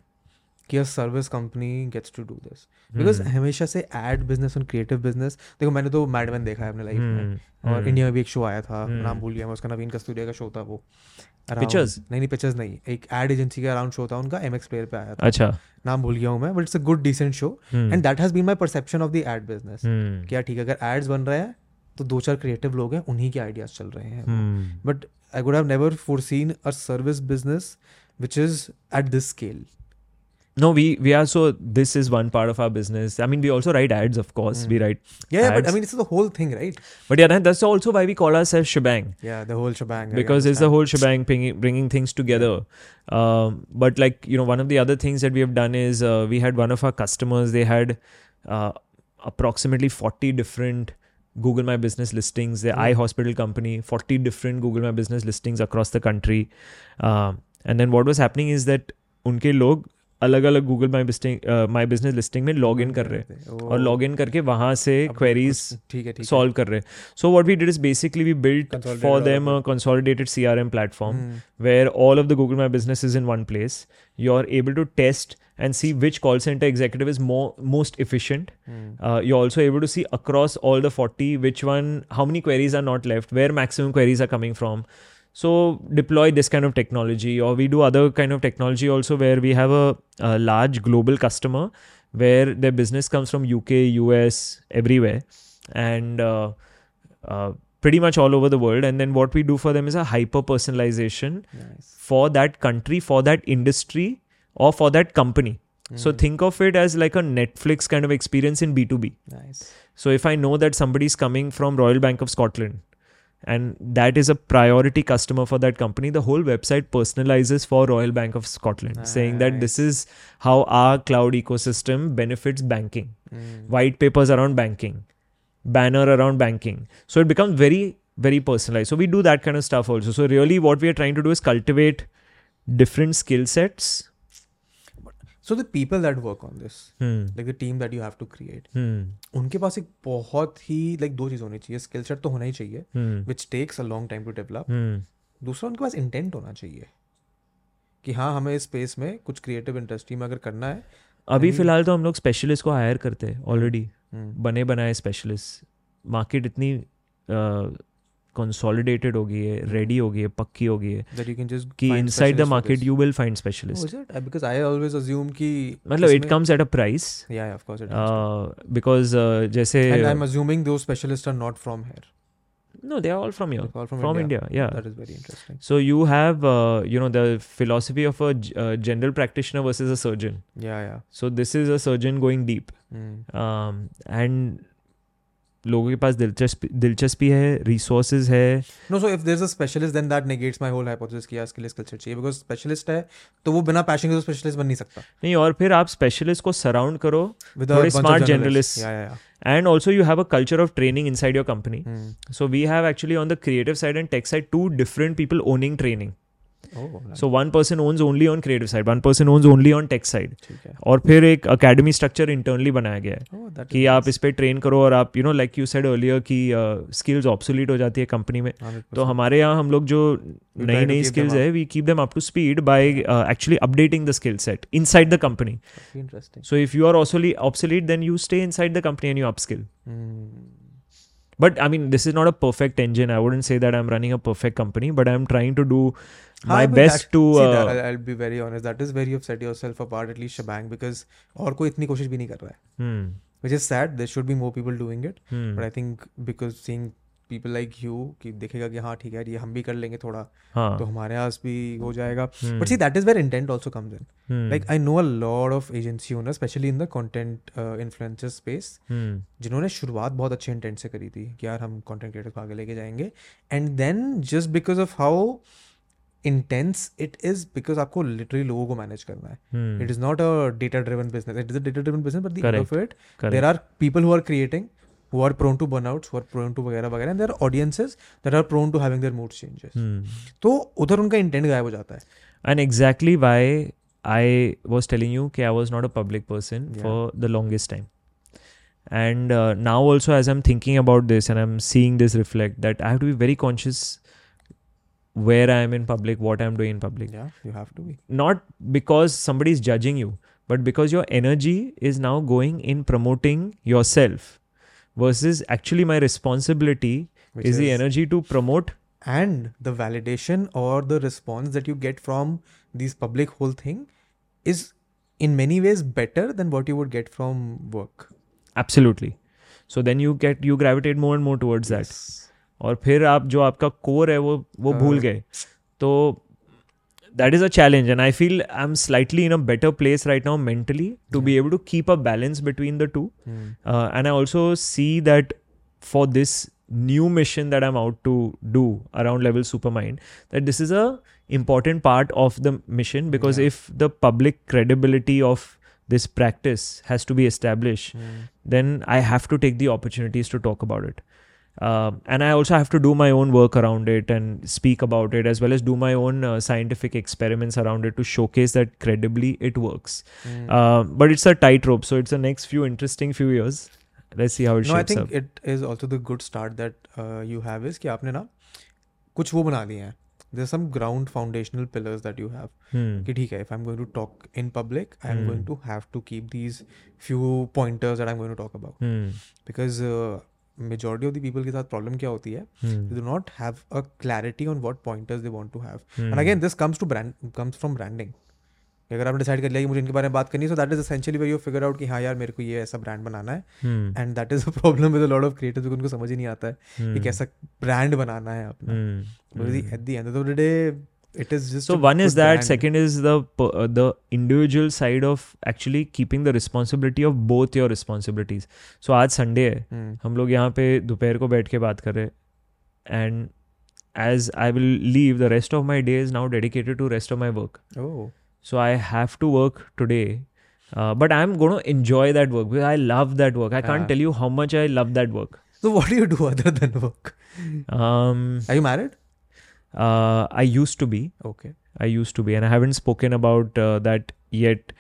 कि a service company gets to do this because Hmm. हमेशा से ad business और creative business देखो मैंने तो Mad Men देखा है अपने लाइफ में Hmm. और Hmm. इंडिया में भी एक शो आया था Hmm. नाम भूल गया मैं उसका नवीन कस्तूरिया का शो था वो Pictures? नहीं नहीं पिक्चर्स नहीं एक एड एजेंसी का अराउंड शो था उनका एम एक्स प्लेयर पे आया था अच्छा नाम भूल गया हूँ मैं but it's a good decent show. And that has been my perception of the ad business. क्या ठीक है अगर एड्स बन रहे हैं तो दो चार क्रिएटिव लोग हैं उन्हीं के आइडियाज़ चल रहे हैं. But I would have never foreseen a service business which is at this scale. No we we are so this is one part of our business. I mean we also write ads of course. Mm. we write yeah, yeah but i mean it's the whole thing right? But yeah that's also why we call ourselves shebang. Yeah the whole shebang. Because it's the whole shebang bringing, bringing things together. Um, but like you know one of the other things that we have done is uh, we had one of our customers they had uh, approximately 40 different Google My Business listings, the mm. Hospital company, 40 different Google My Business listings across the country. Um, and then what was happening is that उनके लोग अलग अलग Google my business my business listing में log in कर रहे हैं। और log in करके वहाँ से क्वेरीज ठीक है सॉल्व कर रहे हैं। So what we did is basically we build for them consolidated C R M platform where all of the Google my business is in one place you are able to test and see which call centre executive is most efficient you also able to see across all the forty which one how many queries are not left where maximum queries are coming from so deploy this kind of technology or we do other kind of technology also where we have a, a large global customer where their business comes from uk us everywhere. And uh, uh, pretty much all over the world. And then what we do for them is a hyper personalization nice. for that country for that industry or for that company. So hmm. think of it as like a netflix kind of experience in b2b nice. So if i know that somebody's coming from royal bank of scotland and that is a priority customer for that company. The whole website personalizes for royal bank of scotland nice. saying that this is how our cloud ecosystem benefits banking. Mm. white papers around banking banner around banking. So it becomes very very personalized. So we do that kind of stuff also. So really what we are trying to do is cultivate different skill sets So the people that work on this, Hmm. like the team that you have to create, Hmm. उनके पास एक बहुत ही like दो चीज़ होनी चाहिए skill set तो होना ही चाहिए Hmm. Which takes a long time to develop Hmm. दूसरा उनके पास इंटेंट होना चाहिए कि हाँ हमें इस स्पेस में कुछ क्रिएटिव इंडस्ट्री में अगर करना है अभी फ़िलहाल तो हम लोग स्पेशलिस्ट को हायर करते हैं ऑलरेडी हम्म, बने बनाए स्पेशलिस्ट मार्केट इतनी कंसोलिडेटेड हो गई है रेडी हो गई है पक्की हो गई है that you can just कि find inside the specialists for market this. You will find Oh, specialist is it? Uh, Because I always assume कि मतलब इट इसमें- comes at a price yeah, yeah, of course it does. Because जैसे and I'm assuming those specialists are not from here. No they are all from your They're all from, from India. India या That is very interesting. So you have, uh, you know, the philosophy of a g- uh, general practitioner versus a surgeon. Yeah, yeah. So this is a surgeon going deep, Mm. um, and लोगों के पास दिलचस्पी दिलचस्पी है resources है No, so if there's a specialist, then that negates my whole hypothesis कि यार इसके लिए skill चाहिए because specialist है तो वो बिना passion के तो specialist बन नहीं सकता. नहीं और फिर आप स्पेशलिस्ट को सराउंड करो थोड़े yeah, yeah. And also you have a culture of training inside your company Mm. So we have actually on the creative side and tech side two different people owning training Oh. So one person owns only on creative side one person owns only on tech side और फिर एक academy structure internally बनाया गया है Oh, कि आप nice. इस पर ट्रेन करो और आप you know like you said earlier कि स्किल्स ऑब्सोलीट हो जाती है कंपनी में। 100%. तो हमारे यहाँ हम लोग जो नई नई स्किल्स है we keep them up to speed by actually updating the skill set inside the company so if you are obsolete then you stay inside the company and you upskill Mm. But I mean, this is not a perfect engine. I wouldn't say that I'm running a perfect company, but I'm trying to do my हाँ, but best that- to. see Uh, that, I'll, I'll be very honest. That is where you've set yourself apart, at least Shebang, because और कोई इतनी कोशिश भी नहीं कर रहा है. hmm, Which is sad. There should be more people doing it. hmm, But I think because seeing people like you कि देखेगा कि हाँ ठीक है ये हम भी कर लेंगे थोड़ा हाँ, तो हमारे पास भी हो जाएगा. But see that is where intent also comes in. hmm, Like I know a lot of agency owners, especially in the content uh, influencer space, hmm, जिन्होंने शुरुआत बहुत अच्छे इंटेंट से करी थी कि यार हम कॉन्टेंट क्रिएटर को आगे लेके जाएँगे। And then just because of how intense it is because आपको लिटरली लोगों को मैनेज करना है। It is not a data driven business it is a data driven business but the of it there are people who are creating who are prone to burnouts, who are prone to वगैरह वगैरह and there are audiences that are prone to having their mood changes. Hmm. तो उधर उनका intent गायब हो जाता है. And exactly why I was telling you that I was not a public person Yeah. for the longest time. And uh, now also, as I'm thinking about this and I'm seeing this reflect, that I have to be very conscious where I am in public, what I'm doing in public. Yeah, you have to be. not because somebody is judging you, but because your energy is now going in promoting yourself versus actually my responsibility Which is, the energy to promote. and the validation or the response that you get from these public whole thing is in many ways better than what you would get from work Absolutely. So then you get you gravitate more and more towards that. Yes. और फिर आप जो आपका core है वो वो भूल हाँ. गए तो that is a challenge and i feel i'm slightly in a better place right now mentally to be able to keep a balance between the two Hmm. uh, and i also see that for this new mission that i'm out to do around level supermind that this is a important part of the mission because Yeah. if the public credibility of this practice has to be established Hmm. then i have to take the opportunities to talk about it uh, and I also have to do my own work around it and speak about it as well as do my own uh, scientific experiments around it to showcase that credibly it works. Hmm. Uh, but it's a tightrope, so it's the next few interesting few years. Let's see how it no I shapes think up. It is also the good start that you have is कि आपने ना कुछ वो बना लिए हैं there some ground foundational pillars that you have Hmm. कि ठीक है if I am going to talk in public I am Hmm. Going to have to keep these few pointers that I am going to talk about Hmm. Because majority of the people के साथ problem क्या होती है Hmm. they do not have a clarity on what pointers they want to have Hmm. and again this comes to brand comes from branding कि अगर आपने decide कर लिया कि मुझे इनके बारे में बात करनी है so that is essentially way you figure out कि हाँ यार मेरे को ये ऐसा ब्रांड बनाना है. And that is a problem with a lot of creators उनको समझ ही नहीं आता है कि Hmm. कैसा ब्रांड बनाना है अपना. At the end of the day It is just So one is that. Second is the p- uh, the individual side of actually keeping the responsibility of both your responsibilities. So आज Sunday है Hmm. हम लोग यहाँ पे दोपहर को बैठ के बात कर रहे हैं and as I will leave the rest of my day is now dedicated to rest of my work oh so I have to work today but I am gonna enjoy that work because I love that work. I Yeah. can't tell you how much I love that work. so what do you do other than work Um, are you married Uh, I used to be. okay I used to be, and I haven't spoken about uh, that yet.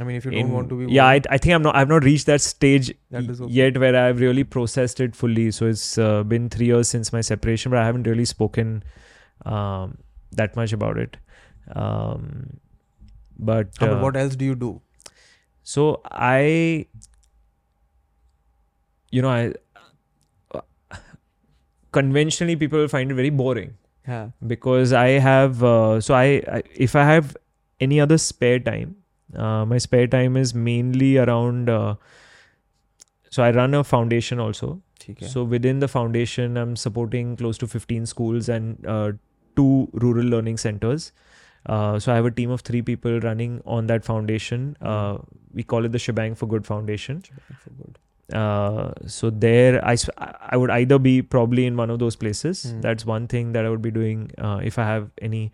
I mean if you in- don't want to be yeah, I, I think I'm not. I've not reached that stage That okay. yet where I've really processed it fully. So it's uh, been three years since my separation, but I haven't really spoken um, that much about it. Um, but, Ah, but uh, what else do you do so I, you know, I uh, conventionally people find it very boring yeah. because I have uh, so I, I, if I have any other spare time, uh, my spare time is mainly around. Uh, so I run a foundation also. Okay. So within the foundation, I'm supporting close to 15 schools and uh, two rural learning centers. Uh, so I have a team of three people running on that foundation. Uh, hmm. we call it the Shebang for Good Foundation. For good. Uh, so there, I, s- I would either be probably in one of those places. Hmm. That's one thing that I would be doing uh, if I have any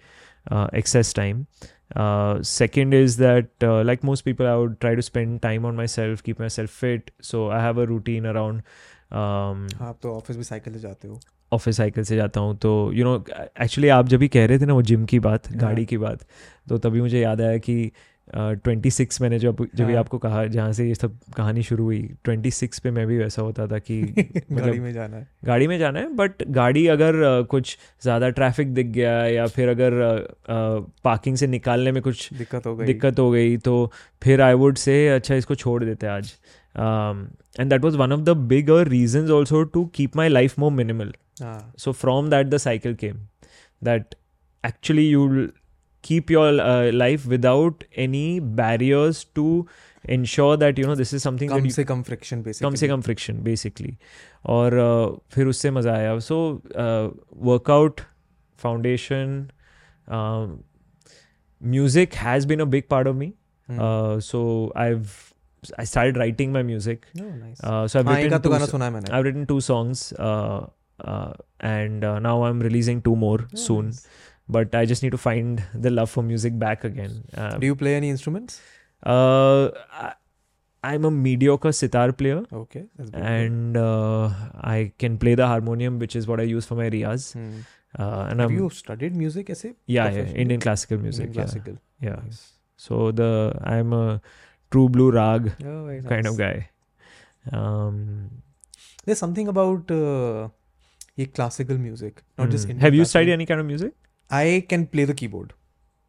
uh, excess time. Uh, second is that, uh, like most people, I would try to spend time on myself, keep myself fit. So I have a routine around. Um, हाँ आप तो office भी cycle से जाते हो office cycle से जाता हूँ तो यू नो एक्चुअली आप जब भी कह रहे थे ना वो जिम की बात हाँ। गाड़ी की बात तो तभी मुझे याद आया कि ट्वेंटी सिक्स मैंने जब जब भी हाँ। आपको कहा जहाँ से ये सब कहानी शुरू हुई ट्वेंटी सिक्स पे मैं भी वैसा होता था कि गाड़ी मतलब में जाना है। गाड़ी में जाना है बट गाड़ी अगर कुछ ज़्यादा ट्रैफ़िक दिख गया या फिर अगर पार्किंग से निकालने में कुछ दिक्कत हो गई। दिक्कत हो गई तो फिर आई वुड से अच्छा इसको छोड़ देते आज। And that was one of the bigger reasons also to keep my life more minimal so so that the cycle came that actually you'll keep your uh, life without any barriers to ensure that you know this is something come that you, से कम friction basically कम से कम friction basically और uh, फिर उससे मज़ा आया so workout foundation music has been a big part of me Hmm. So I I started writing my music. Nice Uh, so I've हाँ एक written आध तो two गाना s- सुना है मैंने I've written two songs, uh, uh, and uh, now I'm releasing two more Oh, soon. nice. but I just need to find the love for music back again. Um, Do you play any instruments? Uh, I, am a mediocre sitar player. Okay, and uh, I can play the harmonium, which is what I use for my riyas. Hmm. Uh, and Have I'm, you studied music? Essay? Yeah, yeah, Indian classical music. Indian classical. Yeah. yeah. Nice. So the I'm a true blue rag oh, nice. kind of guy. Um, There's something about. Uh, classical music, not just hmm. Indian Have you classical. studied any kind of music? I can play the keyboard.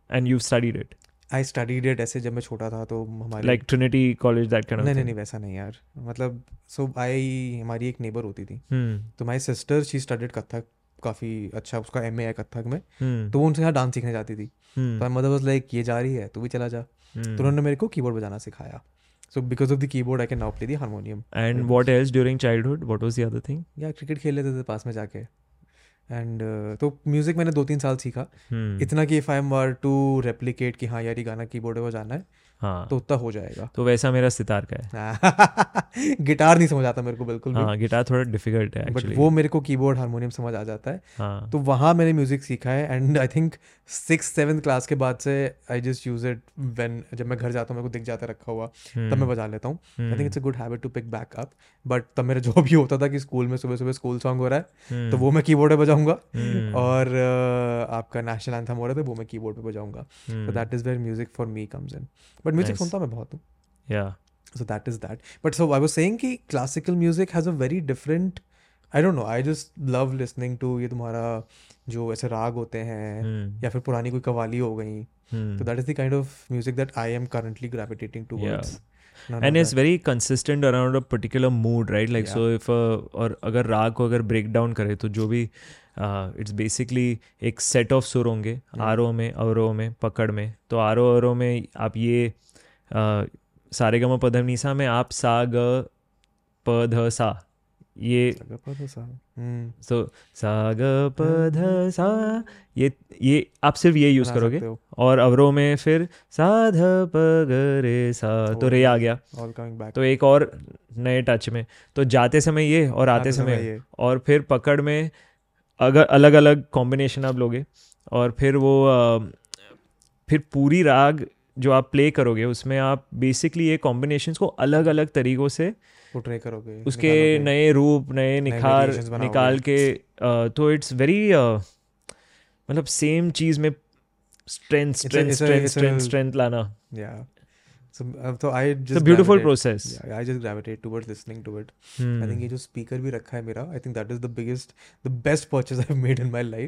And you studied it, I studied it ऐसे जब मैं छोटा था तो हमारे like Trinity College, that kind नहीं नहीं नहीं वैसा नहीं यार मतलब सो आई हमारी एक नेबर होती थी Hmm. तो my sister she studied Kathak काफ़ी अच्छा उसका एम ए है कथक में Hmm. तो वो उनसे यहाँ डांस सीखने जाती थी Hmm. तो मदर वाज लाइक ये जा रही है तू भी चला जा. तो उन्होंने मेरे को कीबोर्ड बजाना सिखाया so because of the keyboard I can now play the harmonium And what else during childhood? What was the other thing? या क्रिकेट खेल लेते थे पास में जाके एंड तो म्यूज़िक मैंने दो तीन साल सीखा। Hmm. इतना कि if I am were to replicate कि हाँ यार ये गाना कीबोर्ड पर जाना है हाँ। तो उतना हो जाएगा। तो वैसा मेरा सितार का है। गिटार नहीं समझ आता मेरे को बिल्कुल भी। हाँ गिटार थोड़ा डिफ़िकल्ट है बट वो मेरे को कीबोर्ड हारमोनियम समझ आ जाता है। हाँ। तो वहाँ मैंने म्यूज़िक सीखा है and I think six seventh class के बाद से I just use it when जब मैं घर जाता हूँ मेरे को दिख जाता रखा हुआ Hmm. तब मैं बजा लेता हूँ। I think it's a good habit to pick back up but तब मेरा जॉब ये होता था कि स्कूल में सुबह सुबह स्कूल सॉन्ग हो रहा है तो वो मैं कीबोर्ड पे बजाऊँगा। Hmm. और uh, आपका नेशनल एंथम हो रहा था वो मैं कीबोर्ड पे बजाऊँगा। Hmm. so that is where music for me comes in. But music Nice. सुनता मैं बहुत। हूँ yeah. So that is that. But so i was saying कि classical music has a very different i don't know i just love listening to ये तुम्हारा जो ऐसे राग होते हैं hmm. या फिर पुरानी कोई कवाली हो गई तो that is the kind of music that I am currently gravitating to and it's very consistent around a particular mood right like so if और अगर राग को अगर ब्रेक डाउन करें तो जो भी इट्स uh, बेसिकली एक सेट ऑफ़ सुर होंगे yeah. आरओ में अवरो में पकड़ में। तो आरओ अवरो में आप ये uh, सारे गम पधम निशा में आप सा ग प ध सा ये सा हम्म। सा ग प ध सा ये ये आप सिर्फ़ ये यूज़ करोगे? और अवरो में फिर सा ध प ग रे सा तो रे आ गया तो एक और नए टच में। तो जाते समय ये और आते समय ये। और फिर पकड़ में अगर अलग अलग कॉम्बिनेशन आप लोगे और फिर वो फिर पूरी राग जो आप प्ले करोगे उसमें आप बेसिकली ये कॉम्बिनेशंस को अलग अलग तरीकों से उसके नए रूप नए निखार निकाल के तो इट्स वेरी मतलब सेम चीज़ में strength strength strength strength strength लाना। तो I I just gravitate towards listening think ये जो स्पीकर भी रखा है मेरा बिगेस्ट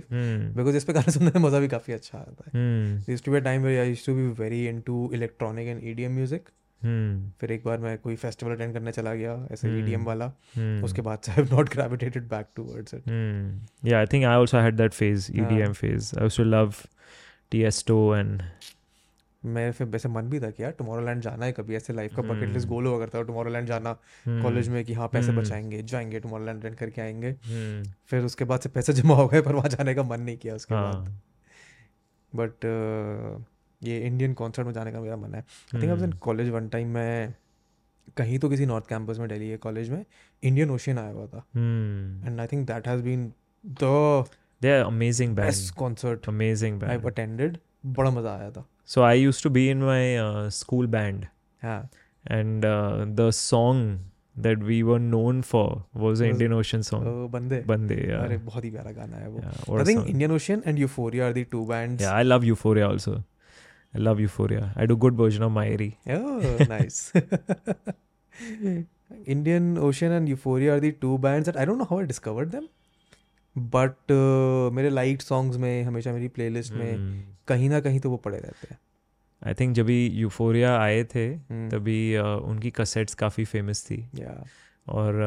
hmm. द मज़ा भी काफ़ी अच्छा आता है। hmm. एंड ईडीएम फिर एक बार मैं कोई फेस्टिवल अटेंड करने चला गया ऐसे Hmm. वाला Hmm. उसके बाद से I have not gravitated back towards it Hmm. Yeah, I think I also had that phase, हाँ. EDM phase. I used to love मैं फिर वैसे मन भी था कि यार टुमारोलैंड जाना है कभी ऐसे लाइफ का बकेट लिस्ट. गोल हुआ करता है टुमारोलैंड जाना. कॉलेज में कि हाँ पैसे. बचाएँगे जाएँगे टुमारोलैंड अटेंड करके आएँगे. फिर उसके बाद से पैसे जमा हो गए पर वहाँ जाने का मन नहीं किया उसके बाद हाँ. बट ये इंडियन कॉन्सर्ट में जाने का मेरा मन है। I think in college one time मैं कहीं तो किसी नॉर्थ कैंपस में डेली कॉलेज में इंडियन ओशियन आया हुआ था। And I think that has been the they are amazing best concert amazing band I attended बड़ा मज़ा आया था। So I used to be in my school band and the song that we were known for was the Indian ocean song बंदे बंदे अरे बहुत ही प्यारा गाना है वो। I think Indian ocean and Euphoria are the two bands I love Euphoria also I love Euphoria. I do good version of Mairi. Oh, nice. Indian Ocean and Euphoria are the two bands that I don't know how I discovered them. But uh, मेरे light songs में हमेशा मेरी playlist में Hmm. कहीं ना कहीं तो वो पड़े रहते हैं आई थिंक जब भी यूफोरिया आए थे हम्म, तभी uh, उनकी कसेट्स काफ़ी फ़ेमस थी yeah. और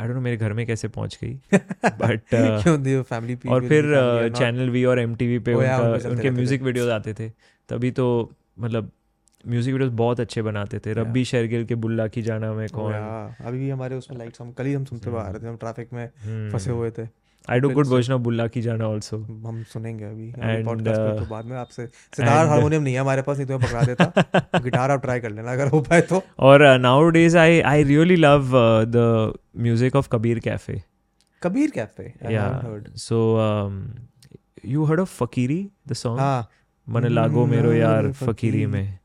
आई डोंट नो मेरे घर में कैसे पहुँच गई बट फैमिली और फिर चैनल वी और एम पे Oh, yeah, उनपे उनका उनके म्यूज़िक वीडियोज़ आते थे। तभी तो मतलब म्यूज़िक वीडियोस बहुत अच्छे बनाते थे। रब्बी शेरगिल के बुल्ला की जाना में कौन? अभी भी हमारे उसमें लाइट्स हम कल ही हम सुनते हुए आ रहे थे। हम ट्रैफ़िक में फंसे हुए थे। I do good version of Bulla की जाना आल्सो हम सुनेंगे अभी And, पॉडकास्ट पे तो uh, बाद में आपसे। सितार हारमोनियम नहीं है हमारे पास नहीं तो मैं पकड़ा देता। गिटार आप ट्राई कर लेना अगर हो पाए तो। और नाउ days I I really love the music of Kabir Cafe Kabir Cafe yeah so you heard of फकीरी the song हाँ। मन लागो मेरो यार फकीरी। में।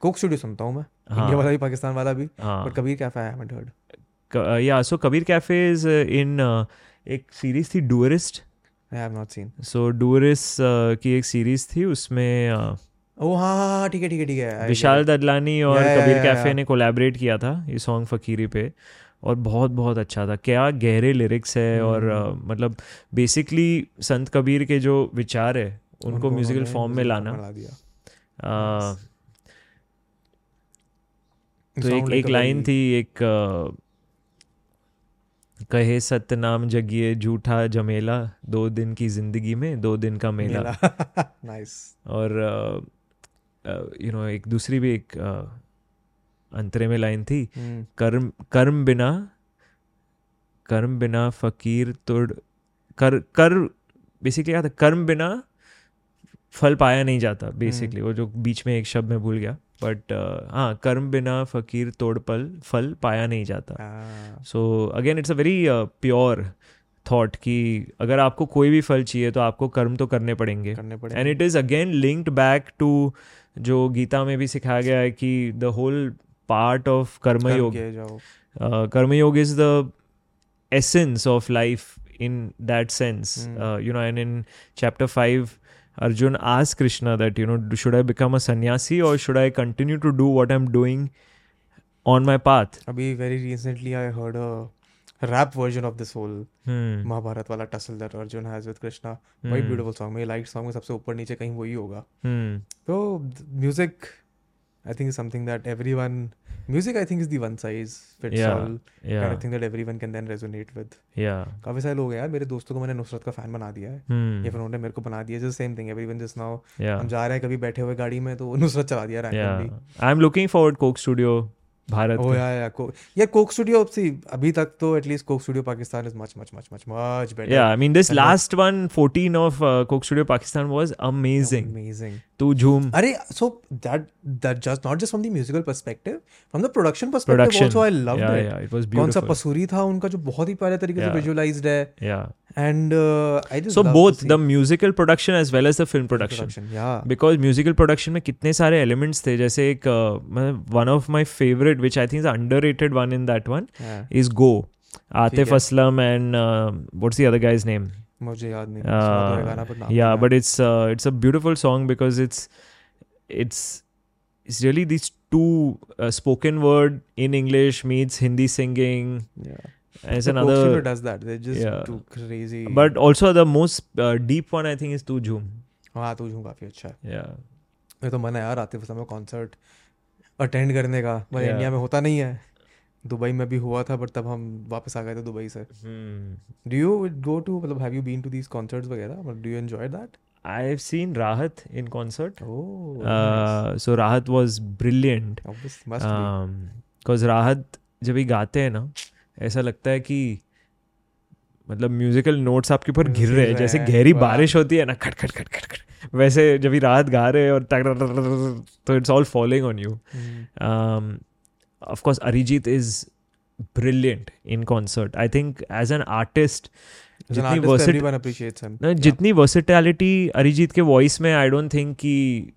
कोक स्टूडियो सुनता हूँ मैं। हाँ। इंडिया वाला भी पाकिस्तान वाला भी हाँ। But Kabir Cafe I haven't heard yeah so Kabir Cafe is in एक सीरीज़ थी डूरिस्ट I have not seen so डूरिस्ट की एक सीरीज़ थी उसमें uh, ओ हाँ हाँ हाँ ठीक है ठीक है ठीक है। विशाल ददलानी और Yeah, yeah, Kabir yeah, Cafe yeah. ने कोलैबोरेट किया था ये सॉन्ग फकीरी पे और बहुत बहुत अच्छा था। क्या गहरे लिरिक्स है और हम्म। uh, मतलब बेसिकली संत कबीर के जो विचार है उनको म्यूजिकल फॉर्म में लाना। ला दिया। Uh, तो एक एक लाइन थी एक अ, कहे सत्य नाम जगिए झूठा जमेला दो दिन की ज़िंदगी में दो दिन का मेला। नाइस और यू नो एक दूसरी भी एक अ, अंतरे में लाइन थी हम्म, कर्म कर्म बिना कर्म बिना फकीर तुड़ कर कर बेसिकली क्या था कर्म बिना फल पाया नहीं जाता बेसिकली वो जो बीच में एक शब्द में भूल गया। बट हाँ कर्म बिना फकीर तोड़ पल फल पाया नहीं जाता। So again it's a very pure thought कि अगर आपको कोई भी फल चाहिए तो आपको कर्म तो करने पड़ेंगे। And it is again linked back to जो गीता में भी सिखाया गया है कि the whole part of karmayoga karmayoga is the essence of life in that sense you know in in chapter Hmm. uh, you know and in chapter 5 arjun asked krishna that you know do- should i become a sannyasi or should i continue to do what i'm doing on my path अभी very recently I heard a rap version of this whole hmm. Mahabharat वाला tussle that Arjun has with Krishna very Hmm. beautiful song मेरी liked song में सबसे ऊपर नीचे कहीं वही होगा Hmm. तो music I think is something that Everyone music I think is the one size fits Yeah, all kind yeah of thing that everyone can then resonate with yeah काफ़ी सारे लोग हैं यार मेरे दोस्तों को मैंने नुसरत का फ़ैन बना दिया है hmm. या फिर उन्होंने मेरे को बना दिया just same thing everyone just now हम जा रहे हैं कभी बैठे हुए गाड़ी में तो नुसरत चला दिया randomly i'm looking forward coke studio bharat ओ का। या या को या कोक स्टूडियो सी अभी तक तो at least Coke Studio Pakistan is much much much much much better yeah i mean this And what- last one 14 of uh, coke studio pakistan was amazing तू झूम। अरे so that that just not just from the musical perspective from the production perspective also I love it it was कौन सा पसूरी था उनका जो बहुत ही प्यारे तरीके से विजुलाइज्ड है। Yeah and I just so both the musical production as well as the film production yeah because musical production में कितने सारे एलिमेंट्स थे जैसे एक मतलब one of my favourite which I think is underrated one in that one is go Atif Aslam and what's the other guy's name मुझे याद नहीं सुना तो है गाना पर नाम Uh, yeah नहीं but it's uh, it's a beautiful song because it's it's it's really these two uh, spoken word in english meets hindi singing Yeah. as The another does that they're just Yeah. too crazy but also the most uh, deep one i think is tu jhoom हाँ तुझे काफ़ी अच्छा है yeah ये तो मन है यार आतिफ असलम का कॉन्सर्ट अटेंड करने का पर Yeah. इंडिया में होता नहीं है दुबई में भी हुआ था बट तब हम वापस आ गए थे दुबई से. डू यू गो टू मतलब have you been to these concerts वगैरह? मतलब do you enjoy that i've seen rahat in concert. Oh uh, so rahat was brilliant. Obviously must be because Rahat जब ये गाते हैं ना ऐसा लगता है कि मतलब म्यूजिकल नोट्स आपके ऊपर गिर रहे हैं। जैसे गहरी बारिश होती है ना खट खट खट खट खट। वैसे जब ये राहत गा रहे हैं और तो it's all following on you Hmm. Of course Arijit is brilliant in concert I think as an artist As an जितनी artist, versit- everyone appreciates him. ना Yeah. जितनी वर्सिटैलिटी अरिजीत के वॉइस में आई डोंट थिंक कि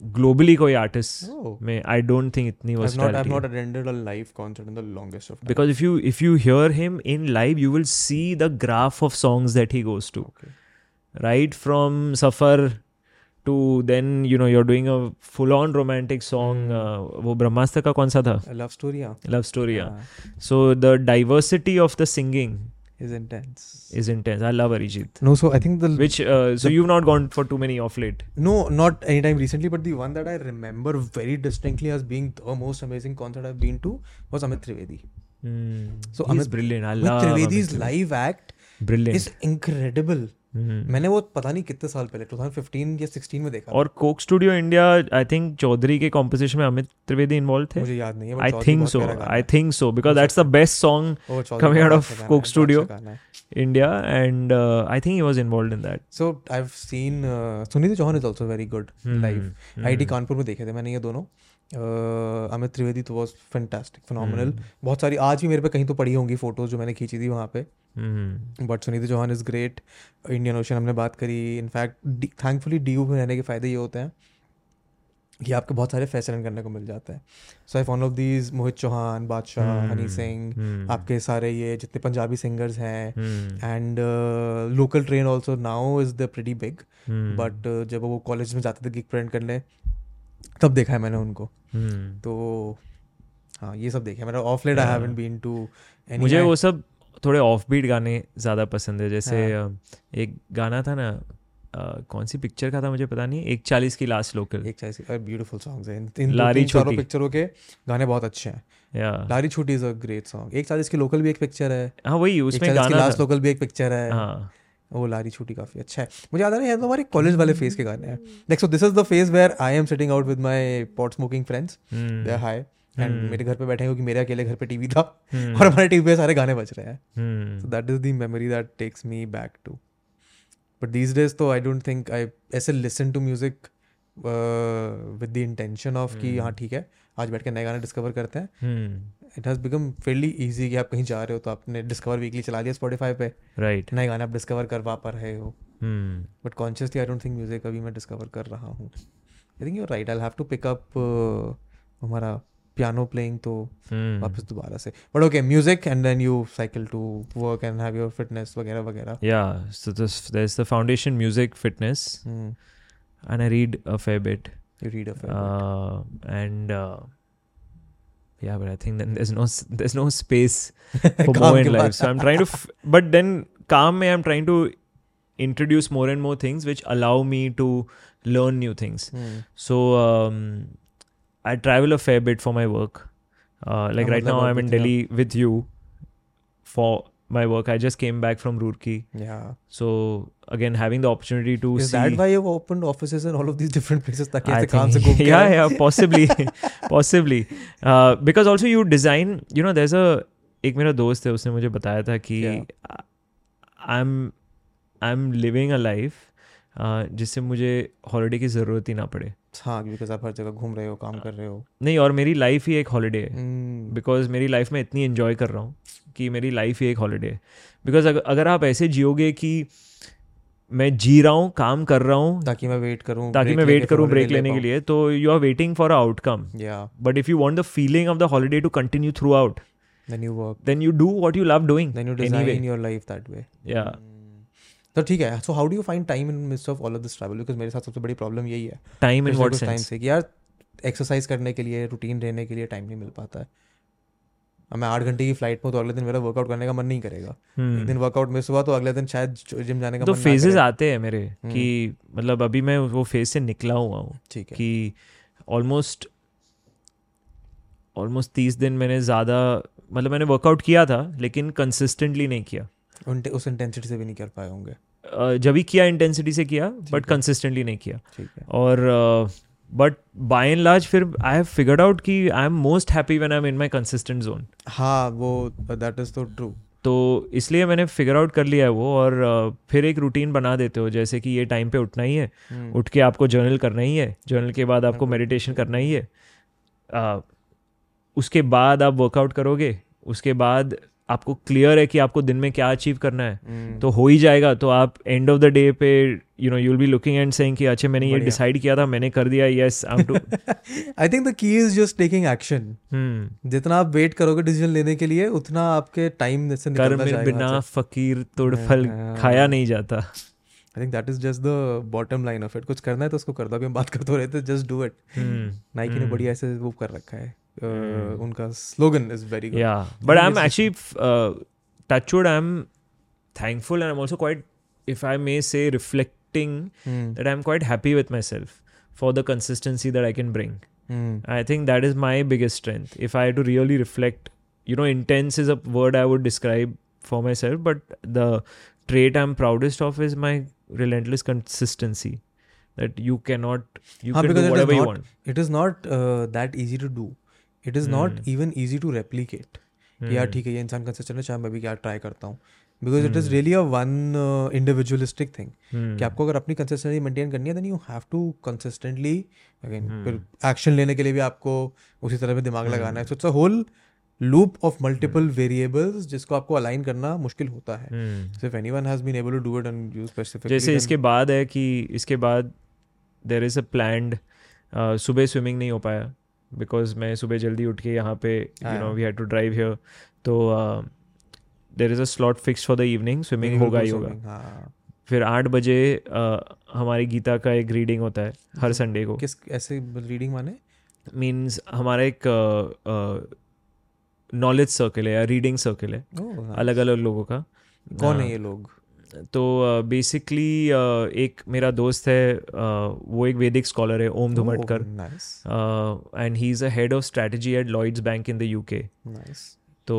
globally कोई artist Oh. में I don't think इतनी I've not, I've versatility not attended a live concert in the longest of time. because if you if you hear him in live you will see the graph of songs that he goes to Okay. right from safar to then you know you're doing a full on romantic song Hmm. uh, वो ब्रह्मास्त्र का कौन सा था A love story, yeah. love story yeah. Yeah. so the diversity of the singing Is intense. is intense I love Arijit No, so I think the which uh, so The- you've not gone for too many off late no, not anytime recently, but the one that I remember very distinctly as being the most amazing concert I've been to was Amit Trivedi. Hmm. So he's Amit- brilliant I Amit love Trivedi's Amit Trivedi. live act brilliant. Is incredible. Hmm. मैंने वो पता नहीं कितने साल पहले 2015 या 16 में देखा और Coke Studio India I think Chaudhary के कॉम्पोजिशन में अमित त्रिवेदी इन्वॉल्व थे? मुझे याद नहीं है I think so I think so because that's the best song coming out of Coke best India, and uh, I think he was involved in that. So I've seen uh, Sunidhi Chauhan is also very good mm-hmm. live. Mm-hmm. IT Kanpur में देखे थे मैंने ये दोनों uh, Amit Trivedi तो was fantastic phenomenal. बहुत सारी आज भी मेरे पे कहीं तो पड़ी होंगी फ़ोटोज़ जो मैंने खींची थी वहाँ पे. But Suniti Chauhan is great Indian ocean हमने बात करी इनफैक्ट थैंकफुली डी यू में रहने के फ़ायदे ये होते हैं कि आपको बहुत सारे फ़ैशन करने को मिल जाते हैं so I one of these Mohit Chauhan Badshah Honey. Singh. आपके सारे ये जितने पंजाबी सिंगर्स हैं. And local train also now is the pretty big. But जब वो कॉलेज में जाते थे गिग प्रिंट करने तब देखा है मैंने उनको Hmm. तो हाँ ये सब देखे मैंने of late I haven't been to मुझे वो सब थोड़े ऑफ़ बीट गाने ज़्यादा पसंद है जैसे हाँ। एक गाना था ना uh, कौन सी पिक्चर का था मुझे पता नहीं। एक चालीस की लास्ट लोकल एक चाहिए ब्यूटीफुल सॉन्ग्स हैं। इन- लारी छोटी। पिक्चरों के गाने बहुत अच्छे हैं। या लारी छोटी is a great song Ek Chalis Ki local भी एक पिक्चर है। हाँ वही उसमें चालीस की गाना लास्ट लोकल भी एक पिक्चर है। हाँ। वो लारी छोटी काफ़ी अच्छा है। मुझे याद आ रहा है हमारे कॉलेज वाले फ़ेज़ के गाने हैं। देख so this is the phase where I am sitting out with my pot smoking friends. They are high and. मेरे घर पे बैठे हैं क्योंकि मेरे अकेले घर पे टीवी था। Hmm. और हमारे टीवी पे सारे गाने बज रहे हैं। Hmm. So that is the memory that takes me back to. These days तो I I don't think I ऐसे listen to music with the intention of कि Hmm. हाँ ठीक है आज बैठ के नए गाने डिस्कवर करते हैं। It has become fairly easy कि आप कहीं जा रहे हो तो आपने डिस्कवर वीकली चला दिया स्पॉटिफाई पे। Right right. नए गाने आप डिस्कवर करवा पा रहे हो। But consciously I don't think music अभी मैं डिस्कवर कर रहा हूँ। I think you right I have to pick up हमारा पियानो प्लेइंग तो hmm वापस दोबारा से but okay music and then you cycle to work and have your fitness वगैरह वगैरह yeah so this there's the foundation music fitness Hmm. and i read a fair bit You read a fair bit. uh, and uh, yeah but i think then there's no s- there's no space for काम more के in life बाद. so i'm trying to f- but then calm me i'm trying to introduce more and more things which allow me to learn new things Hmm. so um, i travel a fair bit for my work uh, like हाँ, right मतलब now अब i'm in क्या- delhi with you for my work i just came back from roorkee Yeah. so again having the opportunity to Is see that why you've opened offices in all of these different places ताकि I ऐसे काम से think- घूम के yeah आए? yeah possibly possibly uh, because also you design you know there's a एक मेरा दोस्त है उसने मुझे बताया था कि I am I am living a life जिससे मुझे हॉलीडे की ज़रूरत ही ना पड़े हाँ बिकॉज़ आप हर जगह घूम रहे हो काम कर रहे हो। नहीं और मेरी लाइफ ही एक हॉलीडे है। hmm. बिकॉज़ मेरी लाइफ में इतनी इन्जॉय कर रहा हूँ कि मेरी लाइफ ही एक हॉलीडे है। बिकॉज़ अगर आप ऐसे जियोगे कि मैं जी रहा हूँ काम कर रहा हूँ ताकि मैं वेट करूँ ताकि मैं वेट करूँ ब्रेक लेने के लिए तो you are waiting for a outcome but if you want the feeling of the holiday to continue throughout then you work then you do what you love doing your life that way yeah तो ठीक है so how do you find time in midst of all of this travel because मेरे साथ सबसे बड़ी problem यही है। Time in पिछले what कुछ टाइम से कि यार एक्सरसाइज करने के लिए रूटीन रहने के लिए टाइम नहीं मिल पाता है। अब मैं आठ घंटे की फ़्लाइट में तो अगले दिन मेरा वर्कआउट करने का मन नहीं करेगा। एक दिन. वर्कआउट मिस हुआ तो अगले दिन शायद जिम जाने का तो करे। आते हैं मेरे कि मतलब अभी मैं वो फ़ेज़ से निकला हुआ हूँ ठीक है। कि ऑलमोस्ट ऑलमोस्ट तीस दिन मैंने ज़्यादा मतलब मैंने वर्कआउट किया था लेकिन कंसिस्टेंटली नहीं किया। उन उस इंटेंसिटी से भी नहीं कर पाए होंगे। जब भी किया इंटेंसिटी से किया बट कंसिस्टेंटली नहीं किया। और बट बाय एंड लार्ज फिर आई हैव फिगर्ड आउट कि I am most happy when I am in my consistent zone हाँ वो दैट इज़ तो ट्रू तो इसलिए मैंने फिगर आउट कर लिया है वो और फिर एक रूटीन बना देते हो जैसे कि ये टाइम पे उठना ही है हम्म। उठ के आपको जर्नल करना ही है जर्नल के बाद आपको मेडिटेशन करना ही है। अ, उसके बाद आप वर्कआउट करोगे उसके बाद आपको क्लियर है कि आपको दिन में क्या अचीव करना है। हम्म। तो हो ही जाएगा तो आप एंड ऑफ़ द डे पे you know you will be looking and saying कि अच्छा मैंने ये डिसाइड किया था मैंने कर दिया yes I am to I think the key is just taking action जितना आप वेट करोगे डिसीज़न लेने के लिए उतना आपके टाइम से निकलता जाएगा बिना फकीर तोड़ हाँ, फल। खाया नहीं जाता। I think that is just the bottom line of it कुछ करना है तो उसको कर दो। अभी हम बात करते रहे थे जस्ट डू इट नाइकी ने बढ़िया ऐसे वो कर रखा है। उनका slogan is very good but I am actually touch wood I am thankful and I am also quite if I may say reflecting that I am quite happy with myself for the consistency that I can bring I think that is my biggest strength if I to really reflect you know intense is a word I would describe for myself but the trait I'm proudest of is my relentless consistency. That you cannot, you हाँ, can do whatever you want. It is not uh, that easy to do. It is not Hmm. even easy to replicate. कि यार Hmm. ठीक है ये इंसान consistent है चाहे मैं भी क्या ट्राई करता हूँ because it is Hmm. Really a one individualistic thing Hmm. कि आपको अगर अपनी कंसिस्टेंसी मेंटेन करनी है then you have to consistently again Hmm. फिर एक्शन लेने के लिए भी आपको उसी तरह में दिमाग Hmm. लगाना है so it's a whole loop of multiple variables जिसको आपको अलाइन करना मुश्किल होता है। Hmm. So if anyone has been able to do it and you specifically जैसे इसके बाद है कि इसके बाद देर इज़ अ प्लान्ड सुबह स्विमिंग नहीं हो पाया। बिकॉज़ मैं सुबह जल्दी उठ के यहाँ पे you know we had to drive here तो there is a slot fix for the evening swimming होगा ही होगा। हाँ। फिर आठ बजे uh, हमारी गीता का एक रीडिंग होता है हर संडे को। किस ऐसे रीडिंग माने? मीन्स हमारा एक नॉलेज सर्कल है या रीडिंग सर्कल है ओह अलग अलग लोगों का। कौन हाँ। है ये लोग? तो बेसिकली uh, uh, एक मेरा दोस्त है uh, वो एक वैदिक स्कॉलर है Oh, Om Dhumatkar and he is a head of strategy at Lloyds Bank in the UK तो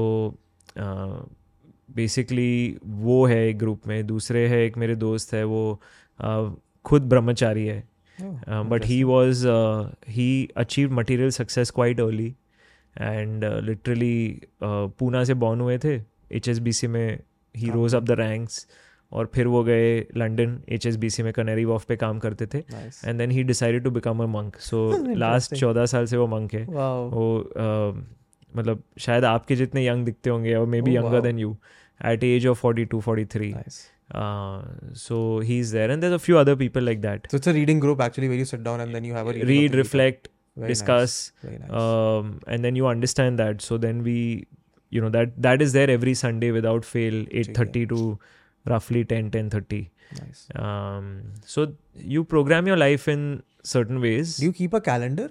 बेसिकली वो है एक ग्रुप में। दूसरे है एक मेरे दोस्त है वो uh, खुद ब्रह्मचारी है। Oh, but he was he achieve material success quite early and literally Poona से बॉर्न हुए थे एच एस बी सी में ही। रोज अप द रैंक्स और फिर वो गए London H S B C में कनेरी वॉफ पे काम करते थे। And then he decided to become a monk so last चौदह साल से वो मंक है। वाओ वो अ, मतलब शायद आपके जितने यंग दिखते होंगे और maybe younger wow. Then you at age of forty two forty three so he is there and there a few other people like that So it's a reading group actually where you sit down and then you have a read reflect Very discuss Nice. Very nice. um, and then you understand that so then we you know that that is there every sunday without fail 8.30 to roughly 10 10.30 nice. um, so you program your life in certain ways Do you keep a calendar?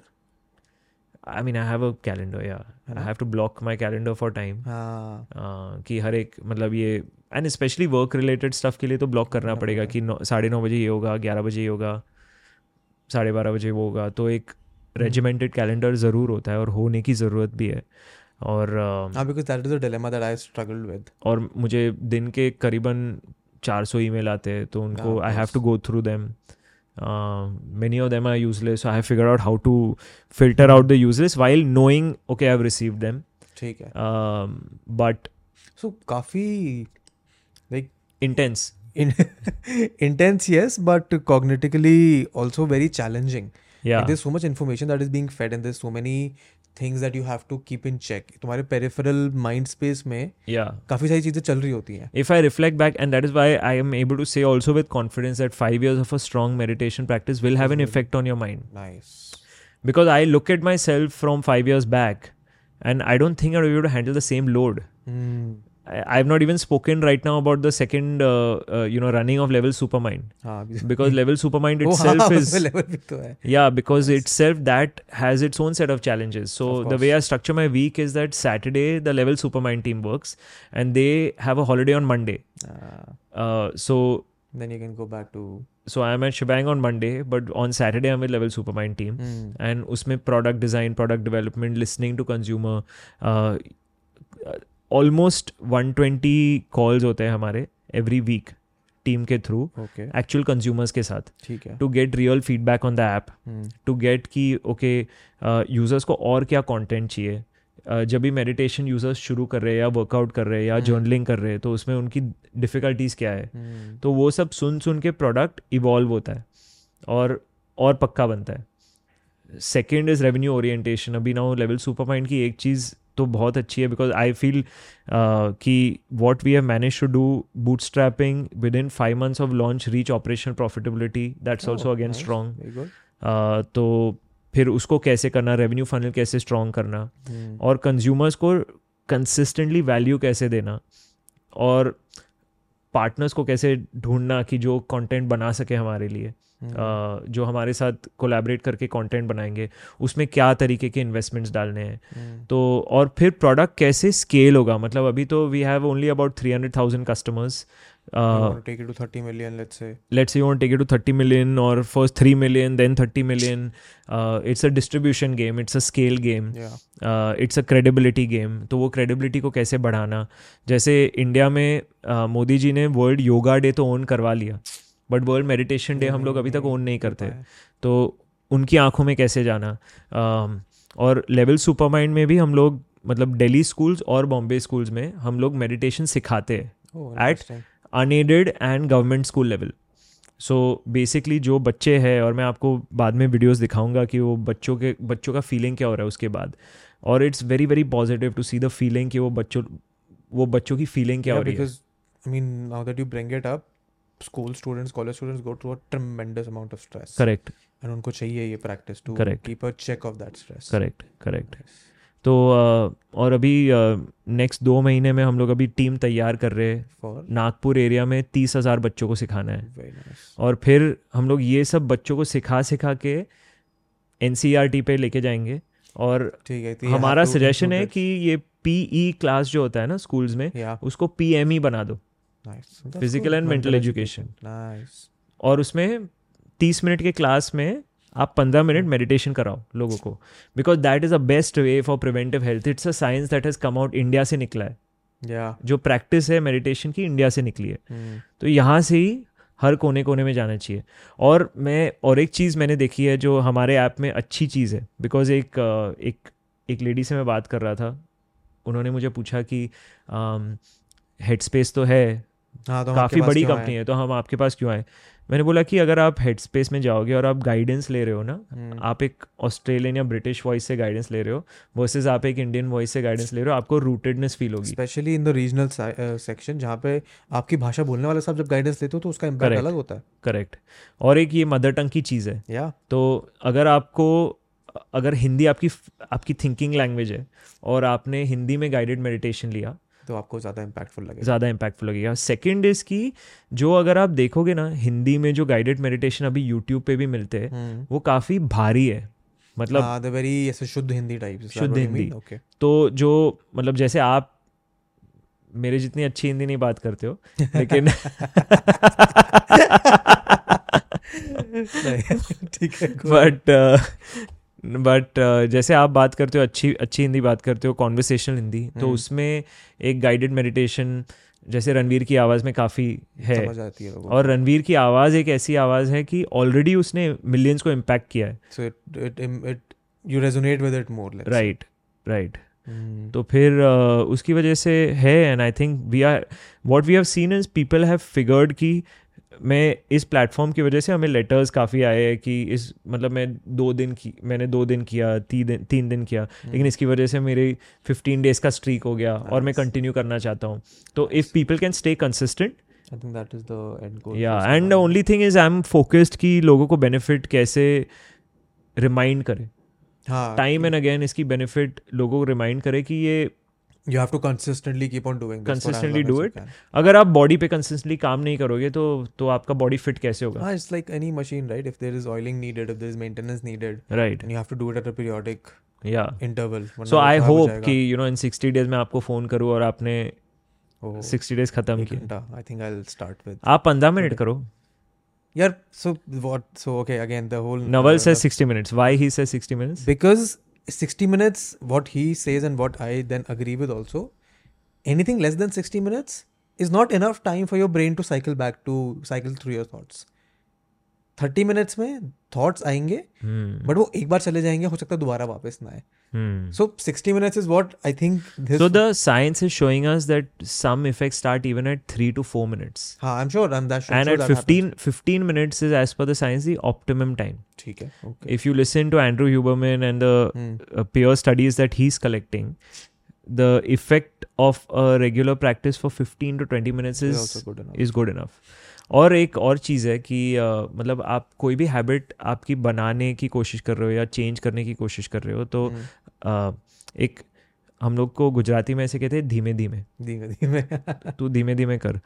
i mean i have a calendar yeah है i ना? have to block my calendar for time हाँ uh, कि हर एक मतलब ये and specially work related stuff के लिए तो ब्लॉक करना करना पड़ेगा पड़ेगा। कि नौ साढ़े नौ बजे ये होगा ग्यारह बजे ये होगा साढ़े बारह बजे वो होगा तो एक रेजिमेंटेड कैलेंडर ज़रूर होता है और होने की ज़रूरत भी है। और और मुझे दिन के करीबन चार सौ ई मेल आते हैं तो उनको I have to go through them many of them I useless I have figure out how to filter out the useless while knowing okay I receive them ठीक है। बट सो काफ़ी like intense intense yes but cognitively also very challenging yeah Like, there's so much information that is being fed and there's so many things that you have to keep in check. तुम्हारे peripheral mind space में yeah काफ़ी सारी चीज़ें चल रही होती हैं. if I reflect back, and that is why I am able to say also with confidence that five years of a strong meditation practice will have an Absolutely. effect on your mind. Nice. Because I look at myself from five years back, and I don't think I'll be able to handle the I've not even spoken right now about the second, uh, uh, you know, running of Level Supermind ah, because Level Supermind itself is eh. yeah because yes. itself that has its own set of challenges. So of the way I structure my week is that Saturday the Level Supermind team works and they have a holiday on Monday. Ah. Uh, so then you can go back to so I'm at Shebang on Monday, but on Saturday I'm with Level Supermind team, mm. and usme product design, product development, listening to consumer. Uh, almost 120 calls होते हैं हमारे every week team के through actual consumers के साथ ठीक है. To get real feedback on the app. To get कि okay users को और क्या कंटेंट चाहिए Uh, जब भी मेडिटेशन यूज़र्स शुरू कर रहे हैं या वर्कआउट कर रहे हैं या हम्म। जर्नलिंग कर रहे हैं तो उसमें उनकी डिफ़िकल्टीज़ क्या है Hmm. तो वो सब सुन सुन के प्रोडक्ट इवॉल्व होता है और और पक्का बनता है सेकेंड इज़ रेवेन्यू ओरिएंटेशन अभी ना लेवल सुपर माइंड की एक चीज़ तो बहुत अच्छी है बिकॉज़ आई फील कि what we have manage to do bootstrapping within five months of launch reach operation profitability that's also again strong तो फिर उसको कैसे करना रेवेन्यू फनल कैसे स्ट्रॉन्ग करना Hmm. और कंज्यूमर्स को कंसिस्टेंटली वैल्यू कैसे देना और पार्टनर्स को कैसे ढूंढना कि जो कंटेंट बना सके हमारे लिए। जो हमारे साथ कोलैबोरेट करके कंटेंट बनाएँगे उसमें क्या तरीके के इन्वेस्टमेंट्स डालने हैं Hmm. तो और फिर प्रोडक्ट कैसे स्केल होगा मतलब अभी तो we have only about three hundred thousand customers You want to take it to 30 million, let's say. let's say you want to take it to 30 million or first 3 million then 30 million uh, it's a distribution game it's a scale game Yeah. It's a credibility game तो वो credibility को कैसे बढ़ाना जैसे India में मोदी जी ने world yoga day तो own करवा लिया बट वर्ल्ड मेडिटेशन डे हम लोग अभी तक ओन नहीं करते। तो उनकी आँखों में कैसे जाना? और लेवल सुपर माइंड में भी हम लोग मतलब दिल्ली स्कूल्स और बॉम्बे स्कूल्स में हम लोग मेडिटेशन सिखाते हैं। At unaided and government school level so basically जो बच्चे हैं और मैं आपको बाद में वीडियोस दिखाऊँगा कि वो बच्चों के बच्चों का फीलिंग क्या हो रहा है उसके बाद। और it's very very positive to see the feeling कि वो बच्चों वो बच्चों की फीलिंग क्या yeah, हो रही है। because I mean, now that you bring it up, school students, college students go through a tremendous amount of stress. Correct And उनको चाहिए ये practice to Correct. keep a check of that stress. Correct correct तो uh, और अभी next दो महीने में हम लोग अभी टीम तैयार कर रहे हैं नागपुर एरिया में तीस हज़ार बच्चों को सिखाना है nice. और फिर हम लोग ये सब बच्चों को सिखा सिखा के एन पे लेके जाएँगे और ठीक है. तो हमारा सजेशन है कि ये पीई क्लास जो होता है ना स्कूल्स में. Yeah. उसको पीएमई बना दो फ़िज़िकल एंड मेंटल एजुकेशन और उसमें तीस मिनट के क्लास में आप पंद्रह मिनट मेडिटेशन कराओ लोगों को। Because that is a best way for preventive health it's a science that has come out India से निकला है। Yeah. जो प्रैक्टिस है मेडिटेशन की इंडिया से निकली है। Hmm. तो यहाँ से ही हर कोने कोने में जाना चाहिए। और मैं और एक चीज़ मैंने देखी है जो हमारे ऐप में अच्छी चीज़ है। बिकॉज़ एक एक एक लेडी से मैं बात कर रहा था। उन्होंने मुझे पूछा कि हेड स्पेस तो है हाँ तो काफ़ी बड़ी कंपनी है तो हम आपके पास क्यों आए? मैंने बोला कि अगर आप हेड स्पेस में जाओगे और आप गाइडेंस ले रहे हो ना हम्म, आप एक ऑस्ट्रेलियन या ब्रिटिश वॉइस से गाइडेंस ले रहे हो वर्सेस आप एक इंडियन वॉइस से गाइडेंस ले रहे हो आपको रूटेडनेस फील होगी। Specially in the regional section जहाँ पे आपकी भाषा बोलने वाले साहब जब गाइडेंस लेते हो तो उसका इम्पैक्ट अलग होता है। करेक्ट और एक ये मदर टंग की चीज़ है। या तो अगर आपको अगर हिंदी आपकी आपकी थिंकिंग लैंग्वेज है और आपने हिंदी में गाइडेड मेडिटेशन लिया तो आपको ज़्यादा इम्पैक्टफुल लगेगा। ज़्यादा इम्पैक्टफुल लगेगा। सेकंड इज़ कि जो अगर आप देखोगे ना हिंदी में जो गाइडेड मेडिटेशन अभी यूट्यूब पे भी मिलते हैं हम्म, वो काफ़ी भारी है। मतलब हाँ वेरी ऐसे शुद्ध हिंदी टाइप शुद्ध हिंदी। ओके तो जो मतलब जैसे आप मेरे जितनी अच्छी हिंदी नहीं बात करते हो लेकिन ठीक है बट बट uh, जैसे आप बात करते हो अच्छी अच्छी हिंदी बात करते हो कॉन्वर्सेशनल हिंदी तो हम्म। उसमें एक गाइडेड मेडिटेशन जैसे रणवीर की आवाज़ में काफ़ी है। समझ आती है और रणवीर की आवाज़ एक ऐसी आवाज़ है कि ऑलरेडी उसने मिलियंस को इम्पैक्ट किया है। So it it you resonate with it more right right तो फिर uh, उसकी वजह से है and I think we are what we have seen is people have figured कि मैं इस प्लेटफॉर्म की वजह से हमें लेटर्स काफ़ी आए हैं कि इस मतलब मैं दो दिन की मैंने दो दिन किया तीन दिन तीन दिन किया हम्म। लेकिन इसकी वजह से मेरी फिफ्टीन डेज़ का स्ट्रीक हो गया और मैं कंटिन्यू करना चाहता हूँ। तो if people can stay consistent I think that is the end goal या and only thing is I am focused कि लोगों को बेनिफिट कैसे रिमाइंड करें। हाँ टाइम एंड अगेन इसकी बेनिफिट लोगों को रिमाइंड करे कि ये you have to consistently keep on doing this for as Consistently long do as you it. can. अगर आप बॉडी पे कंसिस्टेंटली काम नहीं करोगे तो तो आपका बॉडी फिट कैसे होगा Ah, it's like any machine, right? If there is oiling needed, if there is maintenance needed, right and you have to do it at a periodic या interval. वरना सो आई हो होप। कि यू नो इन 60 डेज़ में आपको phone करूँ और आपने Oh, 60 days खत्म किए घंटा, I think I'll start with. आप 15 मिनट करो Yeah. So what? So okay. Again, the whole. Naval uh, says the- 60 minutes why he says 60 minutes because 60 minutes. What he says and what I then agree with also. Anything less than 60 minutes is not enough time for your brain to cycle back to cycle through your thoughts. 30 minutes में thoughts आएँगे but वो एक बार चले जाएँगे हो सकता है दोबारा वापस ना आए। So sixty minutes is what I think science is showing us that some effect start even at three to four minutes minutes is as per the science the optimum time ठीक है if you listen to Andrew Huberman and the studies that he is collecting the effect of a regular practice for fifteen to twenty minutes is good enough और एक और चीज़ है कि uh, मतलब आप कोई भी हैबिट आपकी बनाने की कोशिश कर रहे हो या चेंज करने की कोशिश कर रहे हो तो आ, uh, एक हम लोग को गुजराती में ऐसे कहते हैं धीमे धीमे। धीमे धीमे। तू धीमे धीमे कर।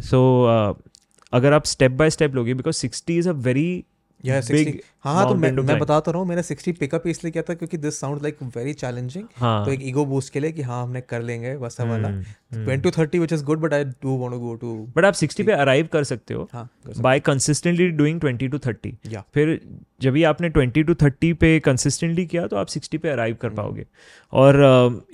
सो so, अगर आप स्टेप बाय स्टेप लोगे because sixty is a very Yeah, 60 Big हाँ हाँ तो मैं मैं climb. बताता रहा हूँ मैंने 60 पिकअप इसलिए किया था क्योंकि this sound like very challenging तो एक ईगो बूस्ट के लिए कि हाँ हमने कर लेंगे बस वाला। Hmm, hmm. 20 to 30 which is good but I do want to but आप 60 पे अराइव कर सकते हो by consistently doing 20 to 30 Yeah. फिर जब भी आपने 20 टू 30 पे कंसिस्टेंटली किया तो आप 60 पे अराइव कर Hmm. पाओगे। और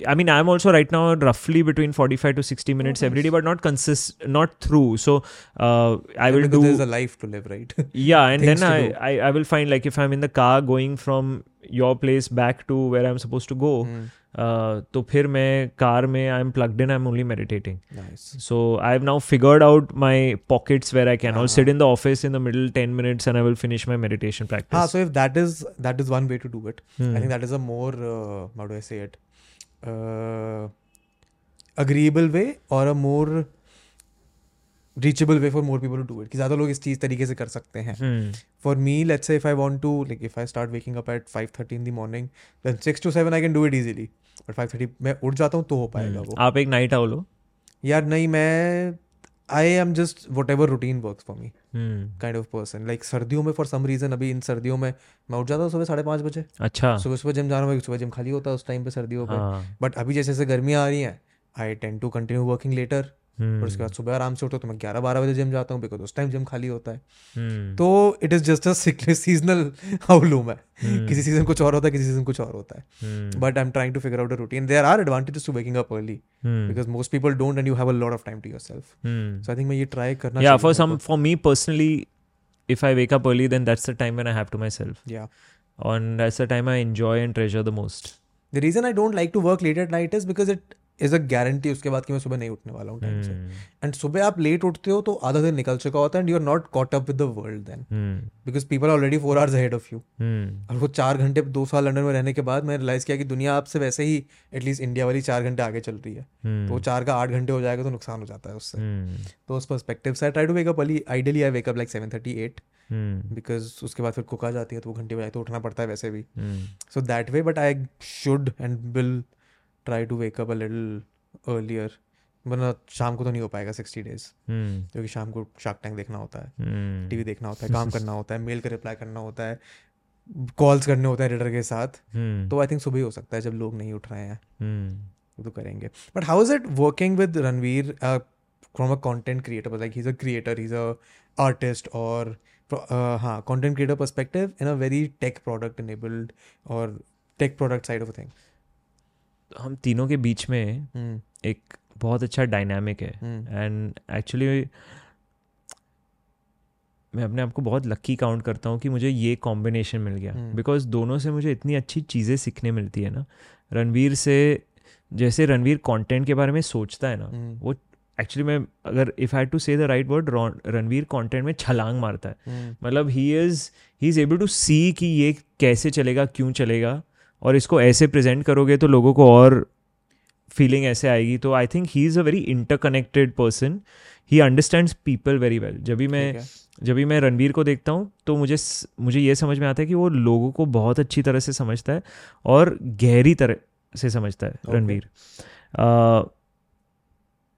I mean I am also right now रफली between 45 to 60 minutes every day but not consist not through so I will do there is a life to live right? Yeah and things then to I, do. I i will find like if i'm in the car going from your place back to where i'm supposed to go Hmm, uh, तो फिर मैं car में I am plugged in I am only meditating nice So I've now figured out my pockets where I can. I'll sit Ah. in the office in the middle 10 minutes and I will finish my meditation practice. हाँ so if that is that is one way to do it Hmm. I think that is a more uh, how do I say it uh, agreeable way or a more reachable way for more people to do it कि ज़्यादा लोग इस चीज़ तरीके से कर सकते हैं Hmm. for me let's say if I want to like if I start waking up at 5:30 in the morning then 6 to 7 I can do it easily but 5:30 मैं उठ जाता हूँ तो हो पाएगा Hmm. वो आप एक नाइट आउल हो यार नहीं मैं I am just whatever routine work for me. Kind of person like सर्दियों में फॉर सम रीजन अभी इन सर्दियों में मैं उठ जाता हूँ सुबह साढ़े पाँच बजे अच्छा सुबह सुबह जिम जाना होगा सुबह जिम खाली होता है उस टाइम पे सर्दियों पे हाँ बट अभी जैसे जैसे गर्मियाँ आ रही हैं I tend to continue working later. और उसके बाद सुबह आराम से उठो तो मैं ग्यारह बारह बजे जिम जाता हूँ बिकॉज़ उस टाइम जिम खाली होता है। तो it is just seasonal outlook है किसी सीज़न कुछ और होता है किसी सीज़न कुछ और होता है। But I am trying to figure out a routine there are advantage to waking up early because most people don't and you have a lot of time to your so I think मैं ये try करना या for some for me personally if I wake up early then that's the time when I have to myself या on that's the time I enjoy and treasure the most the reason I don't like to work late at night is because it is a guarantee उसके बाद कि मैं सुबह नहीं उठने वाला हूँ टाइम से एंड सुबह आप लेट उठते हो तो आधा दिन निकल चुका होता है and you are not caught up with the world then because people already four hours ahead of you और वो चार घंटे दो साल लंडन में रहने के बाद मैंने रियलाइज़ किया कि दुनिया आपसे वैसे ही एटलीस्ट इंडिया वाली चार घंटे आगे चल रही है। तो वो चार का आठ घंटे हो जाएगा तो नुकसान हो जाता है उससे। हम्म, तो उस पर्सपेक्टिव से try to wake up early ideally I wake up like seven thirty eight because उसके बाद फिर कुक आ जाती है तो वो घंटे बजाए तो उठना पड़ता है वैसे भी। So that way but I should and will try to wake up a little earlier वरना शाम को तो नहीं हो पाएगा सिक्सटी डेज़ हम्म, क्योंकि शाम को शार्क टैंक देखना होता है। हम्म, टीवी देखना होता है काम करना होता है मेल का रिप्लाई करना होता है कॉल्स करने होते हैं एडिटर के साथ। हम्म, तो आई थिंक सुबह ही हो सकता है जब लोग नहीं उठ रहे हैं। हम्म, वो तो करेंगे। But how is it working with Ranveer from a content creator like he is a creator he is a artist और हाँ content creator perspective in a very tech product enabled और tech product side of thing हम तीनों के बीच में हम्म। एक बहुत अच्छा डायनामिक है। हम्म। एंड एक्चुअली मैं अपने आप को बहुत लक्की काउंट करता हूँ कि मुझे ये कॉम्बिनेशन मिल गया। हम्म। बिकॉज़ दोनों से मुझे इतनी अच्छी चीज़ें सीखने मिलती है ना। रणवीर से जैसे रणवीर कंटेंट के बारे में सोचता है ना हम्म, वो एक्चुअली मैं अगर if I to say the right word Ranveer content में छलांग मारता है। हम्म, मतलब he is he is able to see कि ये कैसे चलेगा क्यों चलेगा। और इसको ऐसे प्रेजेंट करोगे तो लोगों को और फीलिंग ऐसे आएगी। तो I think he is a very interconnected person he understands people very well जब भी मैं जब भी मैं रणवीर को देखता हूँ तो मुझे मुझे ये समझ में आता है कि वो लोगों को बहुत अच्छी तरह से समझता है और गहरी तरह से समझता है Okay. Ranveer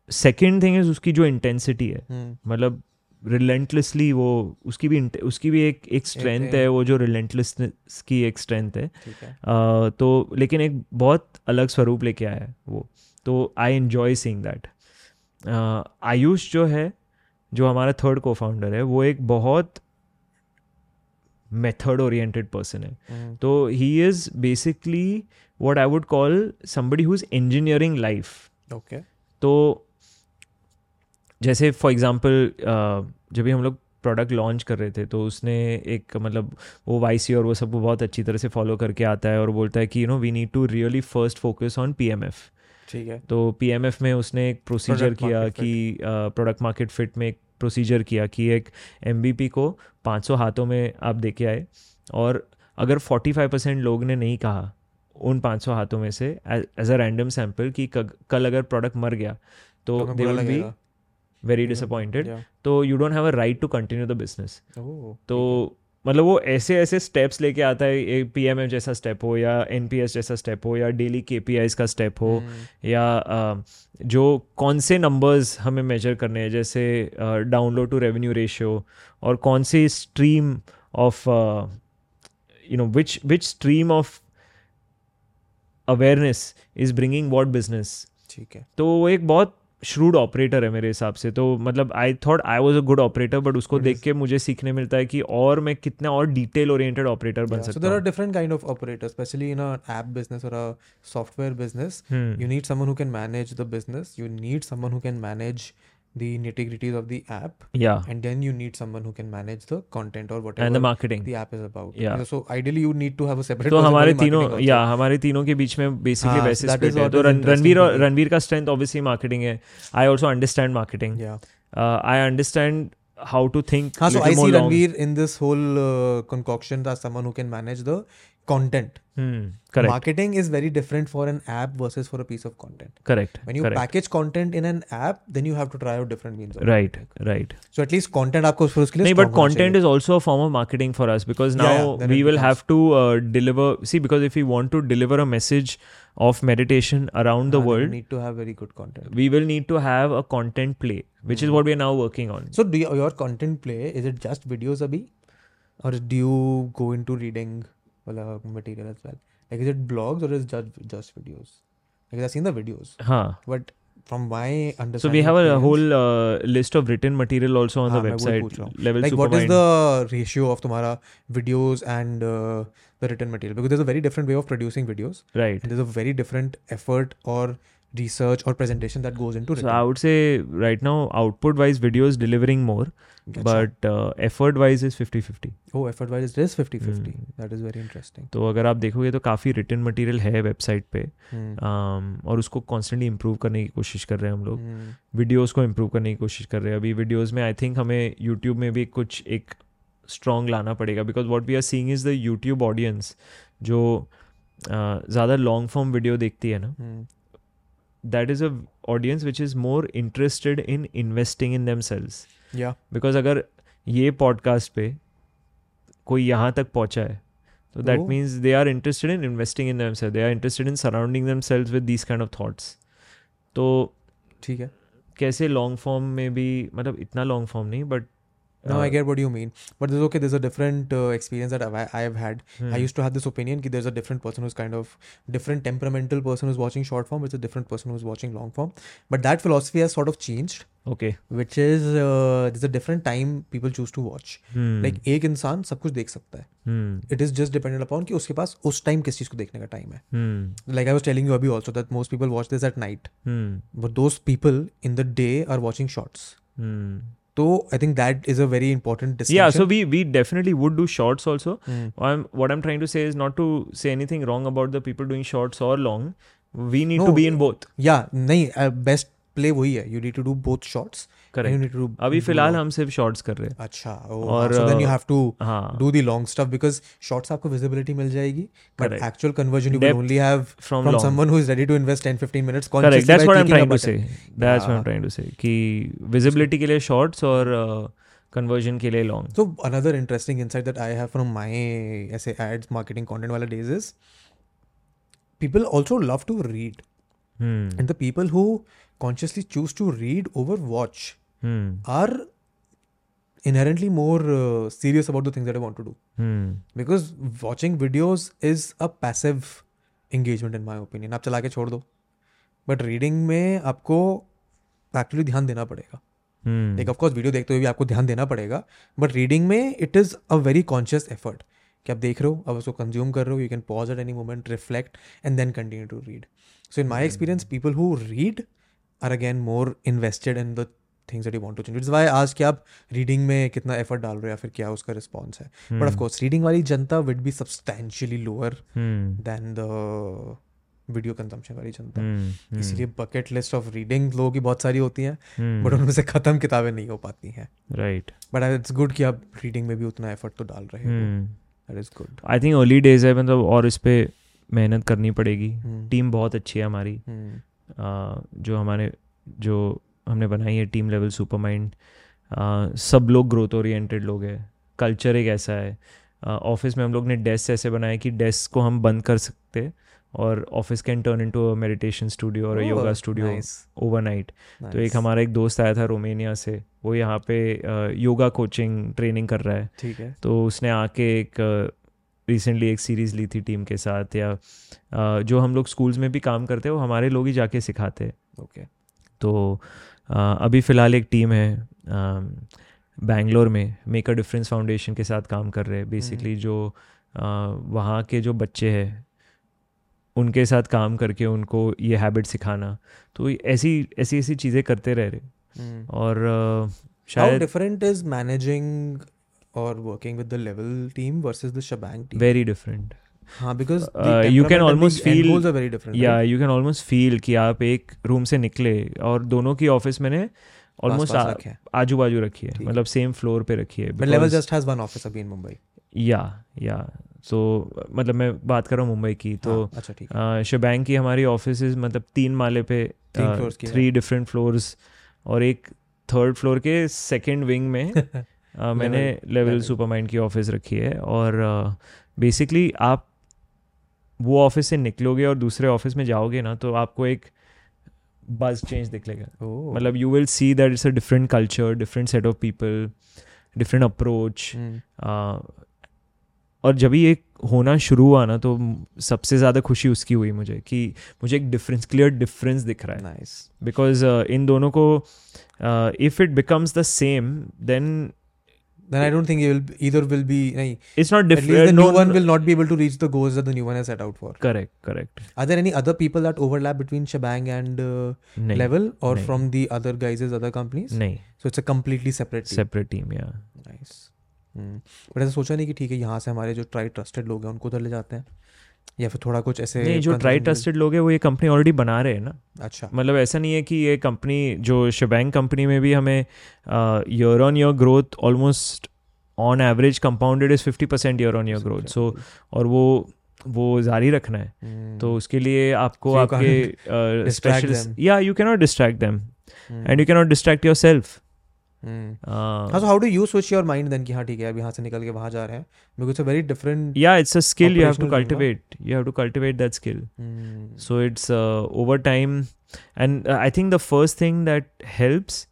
second thing is उसकी जो इंटेंसिटी है। हम्म, मतलब रिलेंटलेसली वो उसकी भी उसकी भी एक एक स्ट्रेंथ है। वो जो रिलेंटलेसनेस की एक स्ट्रेंथ है। है। अ, तो लेकिन एक बहुत अलग स्वरूप लेके आया है वो। तो I enjoy seeing that Ayush जो है जो हमारा थर्ड को फाउंडर है वो एक बहुत मेथड ओरिएंटेड पर्सन है। हम्म, तो he is basically what I would call somebody who is engineering life okay तो जैसे फॉर एग्ज़ाम्पल जब भी हम लोग प्रोडक्ट लॉन्च कर रहे थे तो उसने एक मतलब वो वाई और वो सबको बहुत अच्छी तरह से फॉलो करके आता है और बोलता है कि you know we need to really first focus on PMF ठीक है। तो पीएमएफ में उसने एक प्रोसीजर किया कि प्रोडक्ट मार्केट फिट में एक प्रोसीजर किया कि एक एमबीपी को 500 हाथों में आप दे के आए और अगर 45 परसेंट लोग ने नहीं कहा उन 500 हाथों में से एज अ रैंडम सैंपल कि कल अगर प्रोडक्ट मर गया तो they will be very disappointed तो you don't have a right to continue the business तो मतलब वो ऐसे ऐसे स्टेप्स लेके आता है पी एम जैसा स्टेप हो या एन जैसा स्टेप हो या डेली के का स्टेप हो हम्म, या जो कौन से नंबर्स हमें मेजर करने हैं जैसे डाउनलोड टू रेवेन्यू रेशियो और कौन से stream of you know which which stream of awareness is bringing what business ठीक है। तो वो एक बहुत श्रूड ऑपरेटर है मेरे हिसाब से। तो मतलब I thought I was a good operator but उसको देख के मुझे सीखने मिलता है कि और मैं कितना और डिटेल ओरिएंटेड ऑपरेटर बन सकता हूँ। Different kind of operator specially in app business और software business you need someone who can manage the business you need someone who can manage the nitty gritties of the app, या and then you need someone who can manage the content or whatever and the marketing the app is about. Yeah. So ideally, you need to have a separate. तो हमारे तीनों marketing या हमारे तीनों के बीच में बेसिकली हाँ, वैसे स्प्लिट है तो रणवीर और रणवीर का स्ट्रेंथ ऑब्वियसली मार्केटिंग है I also understand marketing Yeah. I understand how to think हाँ, so I see Ranveer in this whole uh, concoction as someone who can manage the content. Correct Marketing is very different for an app versus for a piece of content. Correct When you correct package content in an app, then you have to try out different means of right marketing. Right So at least content आपको फिर उसके लिए नहीं but strong होना content चाहिए. is also a form of marketing for us because Yeah, now yeah, then we it will becomes- have to uh, deliver see because if we want to deliver a message of meditation around the हाँ, then you world need to have very good content. we will need to have a content play which is Hmm. what we are now working on So do you, your content play is it just videos abhi, or do you go into reading wala material as well. Like is it blogs or is it just just videos? Like i've seen the videos. huh but from my understanding so we have a, whole uh, list of written material also on the website level like what is the ratio of tomorrow videos and uh, the written material? Because there's a very different way of producing videos. Right. There's a very different effort or research or presentation that goes into So written. I would say right now, output wise, video is delivering more, अच्छा. but uh, effort wise is 50 50. oh effort wise it is 50 50 Hmm. that is very interesting तो अगर आप देखोगे तो काफ़ी return material है website पे Hmm. um, और उसको कॉन्स्टेंटली इम्प्रूव करने की कोशिश कर रहे हैं हम लोग Hmm. वीडियोस को इम्प्रूव करने की कोशिश कर रहे हैं अभी वीडियोस में आई थिंक हमें यूट्यूब में भी कुछ एक स्ट्रॉन्ग लाना पड़ेगा because what we are seeing is the YouTube audience जो uh, ज़्यादा लॉन्ग फॉर्म वीडियो देखती है ना Hmm. That is a audience which is more interested in investing in themselves yeah. Because अगर ये पॉडकास्ट पे कोई यहाँ तक पहुँचा है तो that means they are interested in investing in themselves they are interested in surrounding themselves with these kind of thoughts तो ठीक है। कैसे लॉन्ग फॉर्म में भी मतलब इतना लॉन्ग फॉर्म नहीं but No, I get what you mean. But there's okay, there's a different uh, experience that I've, I have had. Hmm. I used to have this opinion that there's a different person who's kind of different temperamental person who's watching short form, it's a different person who's watching long form. But that philosophy has sort of changed, okay which is uh, there's a different time people choose to watch. Hmm. Like एक इंसान सब कुछ देख सकता है. hmm. It is just dependent upon कि उसके पास उस टाइम किस चीज़ को देखने का टाइम है. Hmm. Like I was telling you अभी also that most people watch this at night. Hmm. But those people in the day are watching shorts. Hmm. So I think that is a very important distinction. Yeah, so we we definitely would do shorts also. Hmm. I'm, what I'm trying to say is not to say anything wrong about the people doing shorts or long. We need No, to be in both. या नहीं best play वही है you need to do both shots Too अभी फ़िलहाल हम सिर्फ़ shorts कर रहे हैं। अच्छा और, then you uh, have to हाँ। Do the long stuff because shorts आपको विजिबिलिटी मिल जाएगी but actual conversion you only have from someone who is ready to invest 10 15 minutes correct that's what I am trying to say that's what I am trying to say कि visibility के लिए shorts और conversion के लिए long So another interesting insight that I have from my ऐसे ads marketing content वाला is people also love to read. Hmm. and the people who consciously choose to read over watch Hmm. are inherently more uh, serious about the things that I want to do. Hmm. because watching videos is a passive engagement in my opinion. आप चला के छोड़ दो। But reading में आपको actually ध्यान देना पड़ेगा। Hmm. लाइक ऑफकोर्स वीडियो देखते हुए भी आपको ध्यान देना पड़ेगा। बट रीडिंग में it is a very conscious effort कि आप देख रहे हो अब उसको कंज्यूम कर रहे हो you can pause at any moment reflect and then continue to read so in my experience people who read are again more invested in the things that you want to change it's why आज कि आप reading में कितना effort डाल रहे हो या फिर क्या उसका रिस्पॉन्स है बट ऑफ़ कोर्स रीडिंग वाली जनता with be substantially lower Hmm. Then the video consumption वाली जनता Hmm. Hmm. Bucket list of reading लोगों की बहुत सारी होती हैं Hmm. बट उनमें से ख़त्म किताबें नहीं हो पाती हैं राइट बट इट्स गुड कि आप रीडिंग में भी उतना एफर्ट तो डाल रहे हो Hmm. That is good I think early days है मतलब और इस पे मेहनत करनी पड़ेगी Hmm. टीम बहुत अच्छी है हमारी आ, जो हमारे जो हमने बनाई है टीम लेवल सुपर माइंड सब लोग ग्रोथ ओरिएंटेड लोग हैं। कल्चर एक ऐसा है। ऑफ़िस में हम लोग ने डेस्क ऐसे बनाए कि डेस्क को हम बंद कर सकते और office can turn into a meditation studio और योगा स्टूडियो ओवरनाइट तो एक हमारा एक दोस्त आया था रोमेनिया से। वो यहाँ पे योगा कोचिंग ट्रेनिंग कर रहा है। ठीक है। तो उसने आके एक रिसेंटली एक सीरीज़ ली थी टीम के साथ या जो हम लोग स्कूल्स में भी काम करते हैं वो हमारे लोग ही जाके सिखाते हैं। ओके तो अभी फ़िलहाल एक टीम है बैंगलोर में मेक अ डिफरेंस फाउंडेशन के साथ काम कर रहे हैं। बेसिकली जो वहाँ के जो बच्चे हैं उनके साथ काम करके उनको ये हैबिट सिखाना। तो ऐसी ऐसी ऐसी चीज़ें करते रह रहे और अ, शायद डिफरेंट इज़ मैनेजिंग और working with the Level team versus the Schbang team very different हाँ because you can almost feel- goals are very different या? यू कैन ऑलमोस्ट फील कि आप एक रूम से निकले और दोनों की ऑफ़िस मैंने ऑलमोस्ट। आजू बाजू रखी है। मतलब सेम फ्लोर पे रखी है but level just has one office अभी in Mumbai या या सो मतलब मैं बात कर रहा हूँ मुंबई की तो हाँ, अच्छा ठीक शबैंग की हमारी ऑफ़िस मतलब तीन माले पे। थ्री डिफरेंट फ्लोर्स और एक थर्ड फ्लोर के सेकंड विंग में मैंने लेवल. सुपर माइंड की ऑफ़िस रखी है और बेसिकली uh, आप वो ऑफ़िस से निकलोगे और दूसरे ऑफ़िस में जाओगे ना तो आपको एक बज चेंज दिखेगा Oh. मतलब you will see that it's a different culture different set of people different approach. और जब ये होना शुरू हुआ ना तो सबसे ज़्यादा खुशी उसकी हुई मुझे कि मुझे एक डिफरेंस क्लियर डिफरेंस दिख रहा है nice बिकॉज़ इन दोनों को if it becomes the same then then I don't think it will either will be nahi, it's not at least the different new one will not be able to reach the goals that the new one has set out for. correct correct Are there any other people that overlap between Shebang and uh, nahin, Level or nahin. from the other guys' other companies? nahi So it's a completely separate team. separate team yeah Nice. But ऐसा सोचा नहीं कि ठीक है यहाँ से हमारे जो ट्राई ट्रस्टेड लोग हैं उनको उधर ले जाते हैं या फिर थोड़ा कुछ ऐसे नहीं जो ट्राई ट्रस्टेड लोग हैं वो ये कंपनी ऑलरेडी बना रहे हैं ना। अच्छा। मतलब ऐसा नहीं है कि ये कंपनी जो शबैंग कंपनी में भी हमें year on year growth almost on average compounded is fifty percent year on year growth so और वो वो जारी रखना है। Hmm. तो उसके लिए आपको So आपके स्पेशलिस्ट या you cannot distract them. And you cannot distract yourself. हम्म। हाँ। So how do you switch your mind then कि हाँ ठीक है अब यहाँ से निकल के वहाँ जा रहे हैं? बिकॉज़ अ वेरी डिफरेंट या it's a skill you have to cultivate you have to cultivate that skill so it's over time and I think the first thing that helps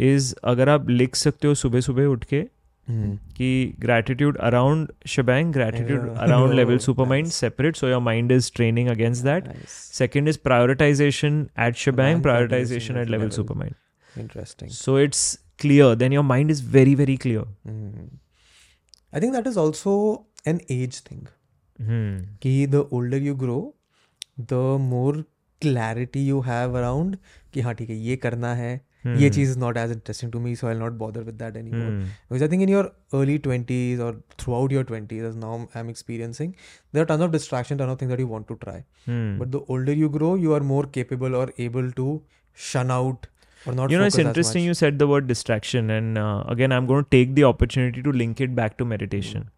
is अगर आप लिख सकते हो सुबह सुबह उठ के हम्म। कि gratitude around Schbang gratitude around Level SuperMind separate so your mind is training against that second is prioritization at Schbang prioritization at Level SuperMind interesting so it's clear then your mind is very very clear Hmm. I think that is also an age thing. hmm. कि the older you grow, the more clarity you have around कि हाँ ठीक है ये करना है ये Hmm. Cheese is not as interesting to me so I'll not bother with that anymore. Hmm. Because I think in your early 20s or throughout your 20s, as now I'm experiencing, there are tons of distraction, tons of things that you want to try. Hmm. But the older you grow, you are more capable or able to shun out or not. you know it's interesting you said the word distraction and uh, again i'm going to take the opportunity to link it back to meditation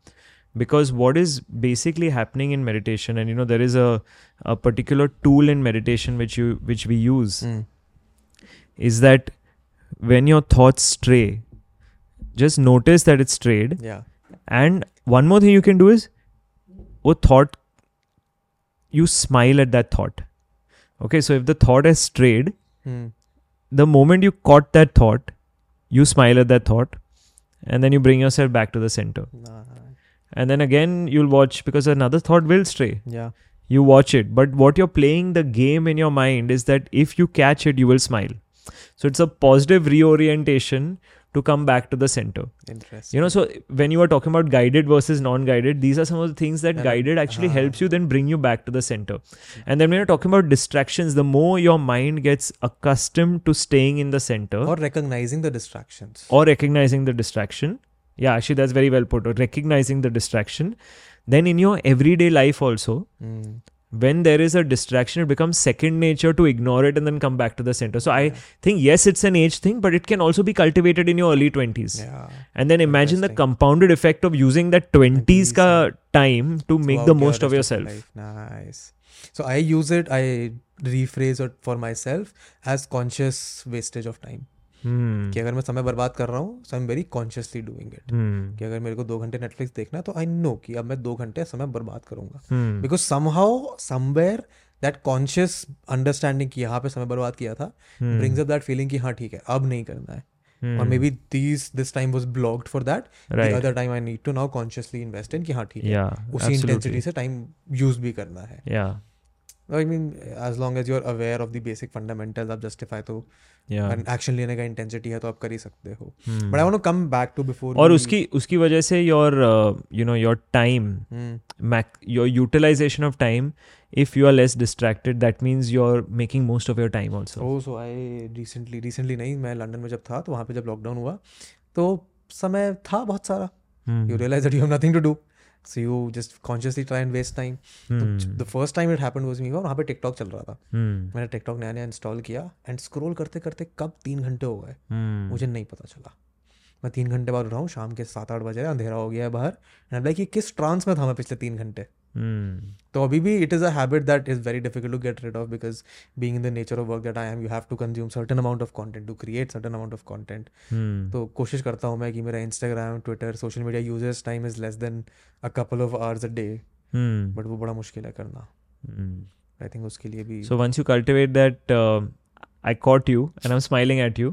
because what is basically happening in meditation and you know there is a, a particular tool in meditation which you which we use Hmm. is that when your thoughts stray just notice that it's strayed Yeah. and one more thing you can do is oh thought you smile at that thought okay so if the thought has strayed Hmm. The moment you caught that thought, you smile at that thought, and then you bring yourself back to the center. Nah. And then again, you'll watch because another thought will stray. Yeah. You watch it, but what you're playing the game in your mind is that if you catch it, you will smile. So it's a positive reorientation to come back to the center. Interesting. You know, so when you are talking about guided versus non guided, these are some of the things that guided actually uh, helps you then bring you back to the center. And then when you're talking about distractions, the more your mind gets accustomed to staying in the center or recognizing the distractions. or recognizing the distraction, yeah, actually, that's very well put. Recognizing the distraction, then in your everyday life also, Hmm. When there is a distraction, it becomes second nature to ignore it and then come back to the center. So I think yes, it's an age thing, but it can also be cultivated in your early twenties. Yeah. And then imagine the compounded effect of using that 20s 20s, ka time to make the most of yourself. life. Nice. So I use it, I rephrase it for myself as conscious wastage of time. Hmm. कि अगर मैं समय बर्बाद कर रहा हूँ so I am very consciously doing it. कि अगर मेरे को दो घंटे नेटफ्लिक्स देखना है तो आई नो कि अब मैं दो घंटे समय बर्बाद करूँगा. Because somehow somewhere that conscious understanding कि यहाँ पे समय बर्बाद किया था. ब्रिंग्स अप दैट फीलिंग कि हाँ ठीक है अब नहीं करना है. और maybe this this time was blocked for that the. Other time I need to now consciously invest in कि हाँ ठीक है. उसी इंटेंसिटी. से टाइम यूज़ भी करना है Yeah. I mean as long as you are aware of the basic fundamental आप जस्टिफाई तो एक्शन लेने का इंटेंसिटी है तो आप कर ही सकते हो. But I want come back to before और उसकी उसकी वजह से your you know your time your utilization of time if you are less distracted that means you're making most of your time also. Oh so I recently recently नहीं मैं London में जब था तो वहाँ पे जब लॉकडाउन हुआ तो समय था बहुत सारा. You realize that you have nothing to do so you just consciously try and waste time. The first time it happened was me वहाँ पे टिकटॉक चल रहा था। Hmm. मैंने टिकटॉक नया नया इंस्टॉल किया एंड स्क्रोल करते करते कब तीन घंटे हो गए? Hmm. मुझे नहीं पता चला। मैं तीन घंटे बाद उठाऊँ हूँ शाम के सात आठ बजे अंधेरा हो गया है बाहर। एंड लाइक ये किस ट्रांस में था मैं पिछले तीन घंटे? Hmm. तो अभी भी it is a habit that is very difficult to get rid of because being in the nature of work that I am you have to consume certain amount of content to create certain amount of content Hmm. तो कोशिश करता हूँ मैं कि मेरा Instagram Twitter social media users time is less than a couple of hours a day Hmm. But वो बड़ा मुश्किल है करना Hmm. आई थिंक उसके लिए भी so once you cultivate that uh, i caught you and i'm smiling at you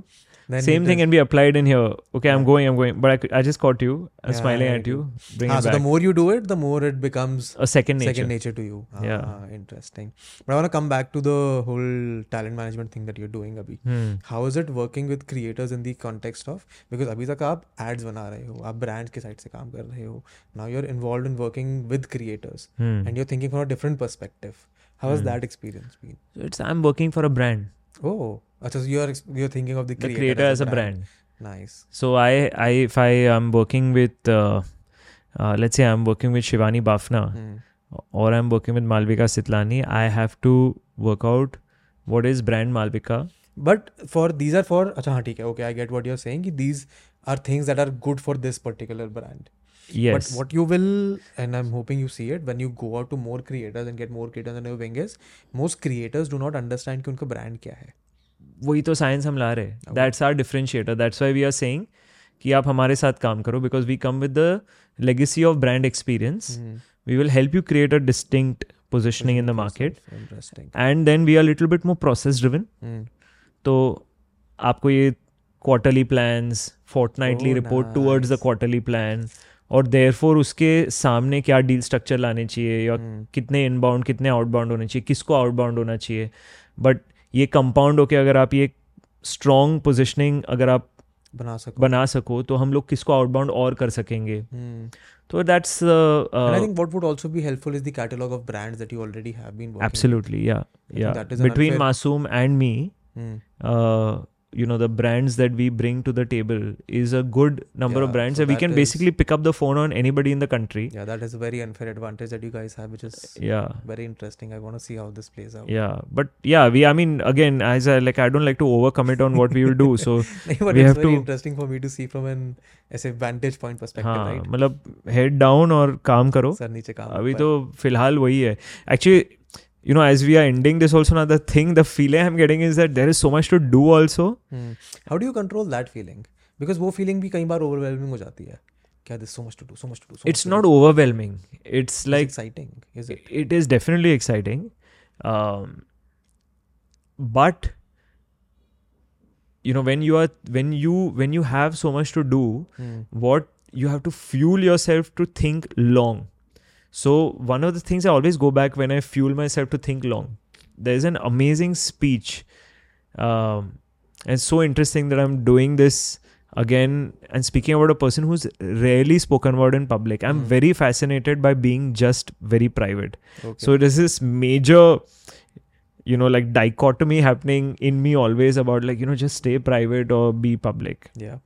Then Same it thing is- can be applied in here. Okay, I'm Yeah. going, I'm going. But I, c- I just caught you. I'm Yeah, smiling I at do. you. Bring Ah, it so back. the more you do it, the more it becomes a second nature. second nature to you. Yeah. Ah, interesting. But I want to come back to the whole talent management thing that you're doing, Abhi. Hmm. How is it working with creators in the context of because अभी तक आप ads बना रहे हो आप brands के side से काम कर रहे हो now you're involved in working with creators Hmm. and you're thinking from a different perspective how has Hmm. that experience been So it's I'm working for a brand. oh अच्छा so you're ex- you're thinking of the The creator, creator as a brand. nice So I, I, if I am working with, uh, uh, let's say I'm working with Shivani Bafna, Hmm. or I'm working with Malvika Sitlani, I have to work out what is brand Malvika. but for these are for अच्छा हाँ ठीक है okay I get what you're saying कि these are things that are good for this particular brand Yes. But what you will, and I'm hoping you see it, when you go out to more creators and get more creators on your wing is, most creators do not understand कि उनका brand क्या है. वही तो science हम ला रहे Okay. That's our differentiator that's why we are saying कि आप हमारे साथ काम करो because we come with the legacy of brand experience. We will help you create a distinct positioning in the market Interesting. And then we are little bit more process driven. तो आपको ये quarterly plans fortnightly report towards the. Quarterly plan और therefore उसके सामने क्या deal structure लाने चाहिए या Hmm. कितने इनबाउंड कितने आउटबाउंड होने चाहिए किसको आउटबाउंड होना चाहिए बट ये कंपाउंड होके अगर आप ये स्ट्रॉन्ग पोजिशनिंग अगर आप बना सको. बना सको तो हम लोग किसको आउटबाउंड और कर सकेंगे Hmm. तो that's I think what would also be helpful is the catalog of brands that you already have been absolutely yeah yeah between Masoom and me you know the brands that we bring to the table is a good number of Yeah, brands so and we that can is- basically pick up the phone on anybody in the country Yeah, that is a very unfair advantage that you guys have, which is yeah very interesting. I want to see how this plays out. yeah but yeah we i mean again as i like i don't like to overcommit on what we will do so but We it's have very to- interesting for me to see from an ऐसे vantage point perspective, हाँ right? मतलब head down और काम करो sir नीचे काम अभी ऊपर. तो फिलहाल वही है actually you know as we are ending this also another thing the feeling i'm getting is that there is so much to do also hmm. how do you control that feeling because that feeling bhi kai baar overwhelming ho jati hai yeah, there's so much to do, so much to do. So it's not do. overwhelming. It's like it's exciting, is it? It is definitely exciting, um, but you know when you are when you when you have so much to do, hmm. what you have to fuel yourself to think long so one of the things i always go back when i fuel myself to think long there's an amazing speech um, and it's so interesting that i'm doing this again and speaking about a person who's rarely spoken about in public i'm Hmm. very fascinated by being just very private Okay. so there's this major you know like dichotomy happening in me always about like you know just stay private or be public yeah.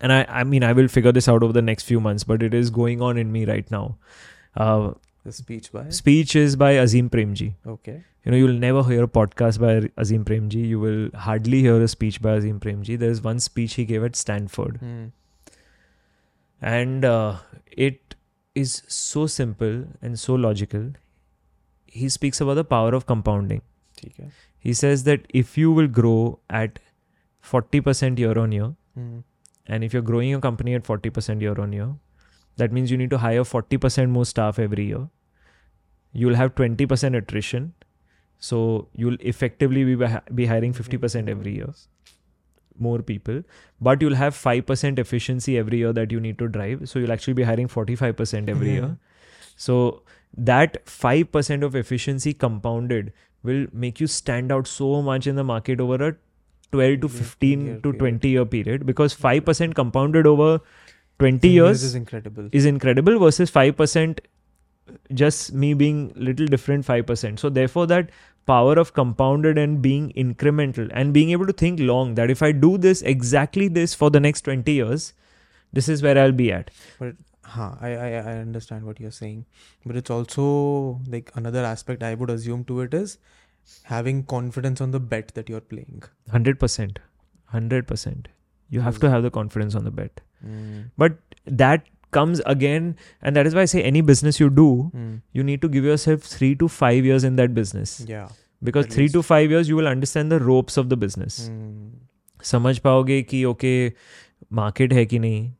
and i i mean i will figure this out over the next few months but it is going on in me right now uh, the speech by? Speech is by Azim Premji. Okay. You know, you'll never hear a podcast by Azim Premji. You will hardly hear a speech by Azim Premji. There's one speech he gave at Stanford. Mm. And uh, it is so simple and so logical. He speaks about the power of compounding. He says that if you will grow at 40% year on year, mm. and if you're growing your company at 40% year on year, that means you need to hire 40% more staff every year. You'll have 20% attrition. So you'll effectively be, be hiring 50% every year. More people. But you'll have 5% efficiency every year that you need to drive. So you'll actually be hiring 45% every year. So that 5% of efficiency compounded will make you stand out so much in the market over a 12 to 15 to 20 year period because 5% compounded over 20 This years is incredible. is incredible versus 5% just me being little different 5% so therefore that power of compounded and being incremental and being able to think long that if i do this exactly this for the next 20 years this is where i'll be at. Huh, I, I I understand what you're saying, but it's also like another aspect I would assume to it is having confidence on the bet that you're playing. 100% 100% you have to have the confidence on the bet Mm. but that comes again and that is why i say any business you do Mm. you need to give yourself 3 to 5 years in that business Yeah. because At 3 least. to 5 years you will understand the ropes of the business Mm. समझ पाओगे कि okay market है कि नहीं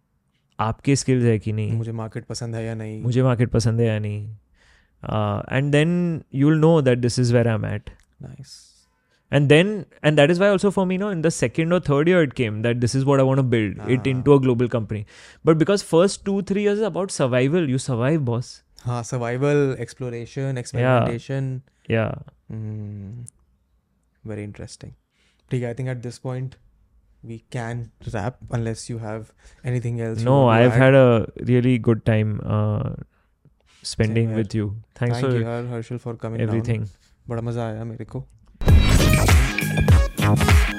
आपके skills है कि नहीं मुझे मार्केट पसंद है या नहीं मुझे मार्केट पसंद है या नहीं and then you will know that this is where I am at nice and then and that is why also for me you know in the second or third year it came that this is what i want to build it Ah. into a global company but because first two three years is about survival you survive boss हाँ survival exploration experimentation yeah very interesting ठीक है I think at this point we can wrap unless you have anything else you no want to i've add. had a really good time uh spending here. with you thanks thank for you यार Harshal for coming down. everything बड़ा मजा आया मेरे को Tchau.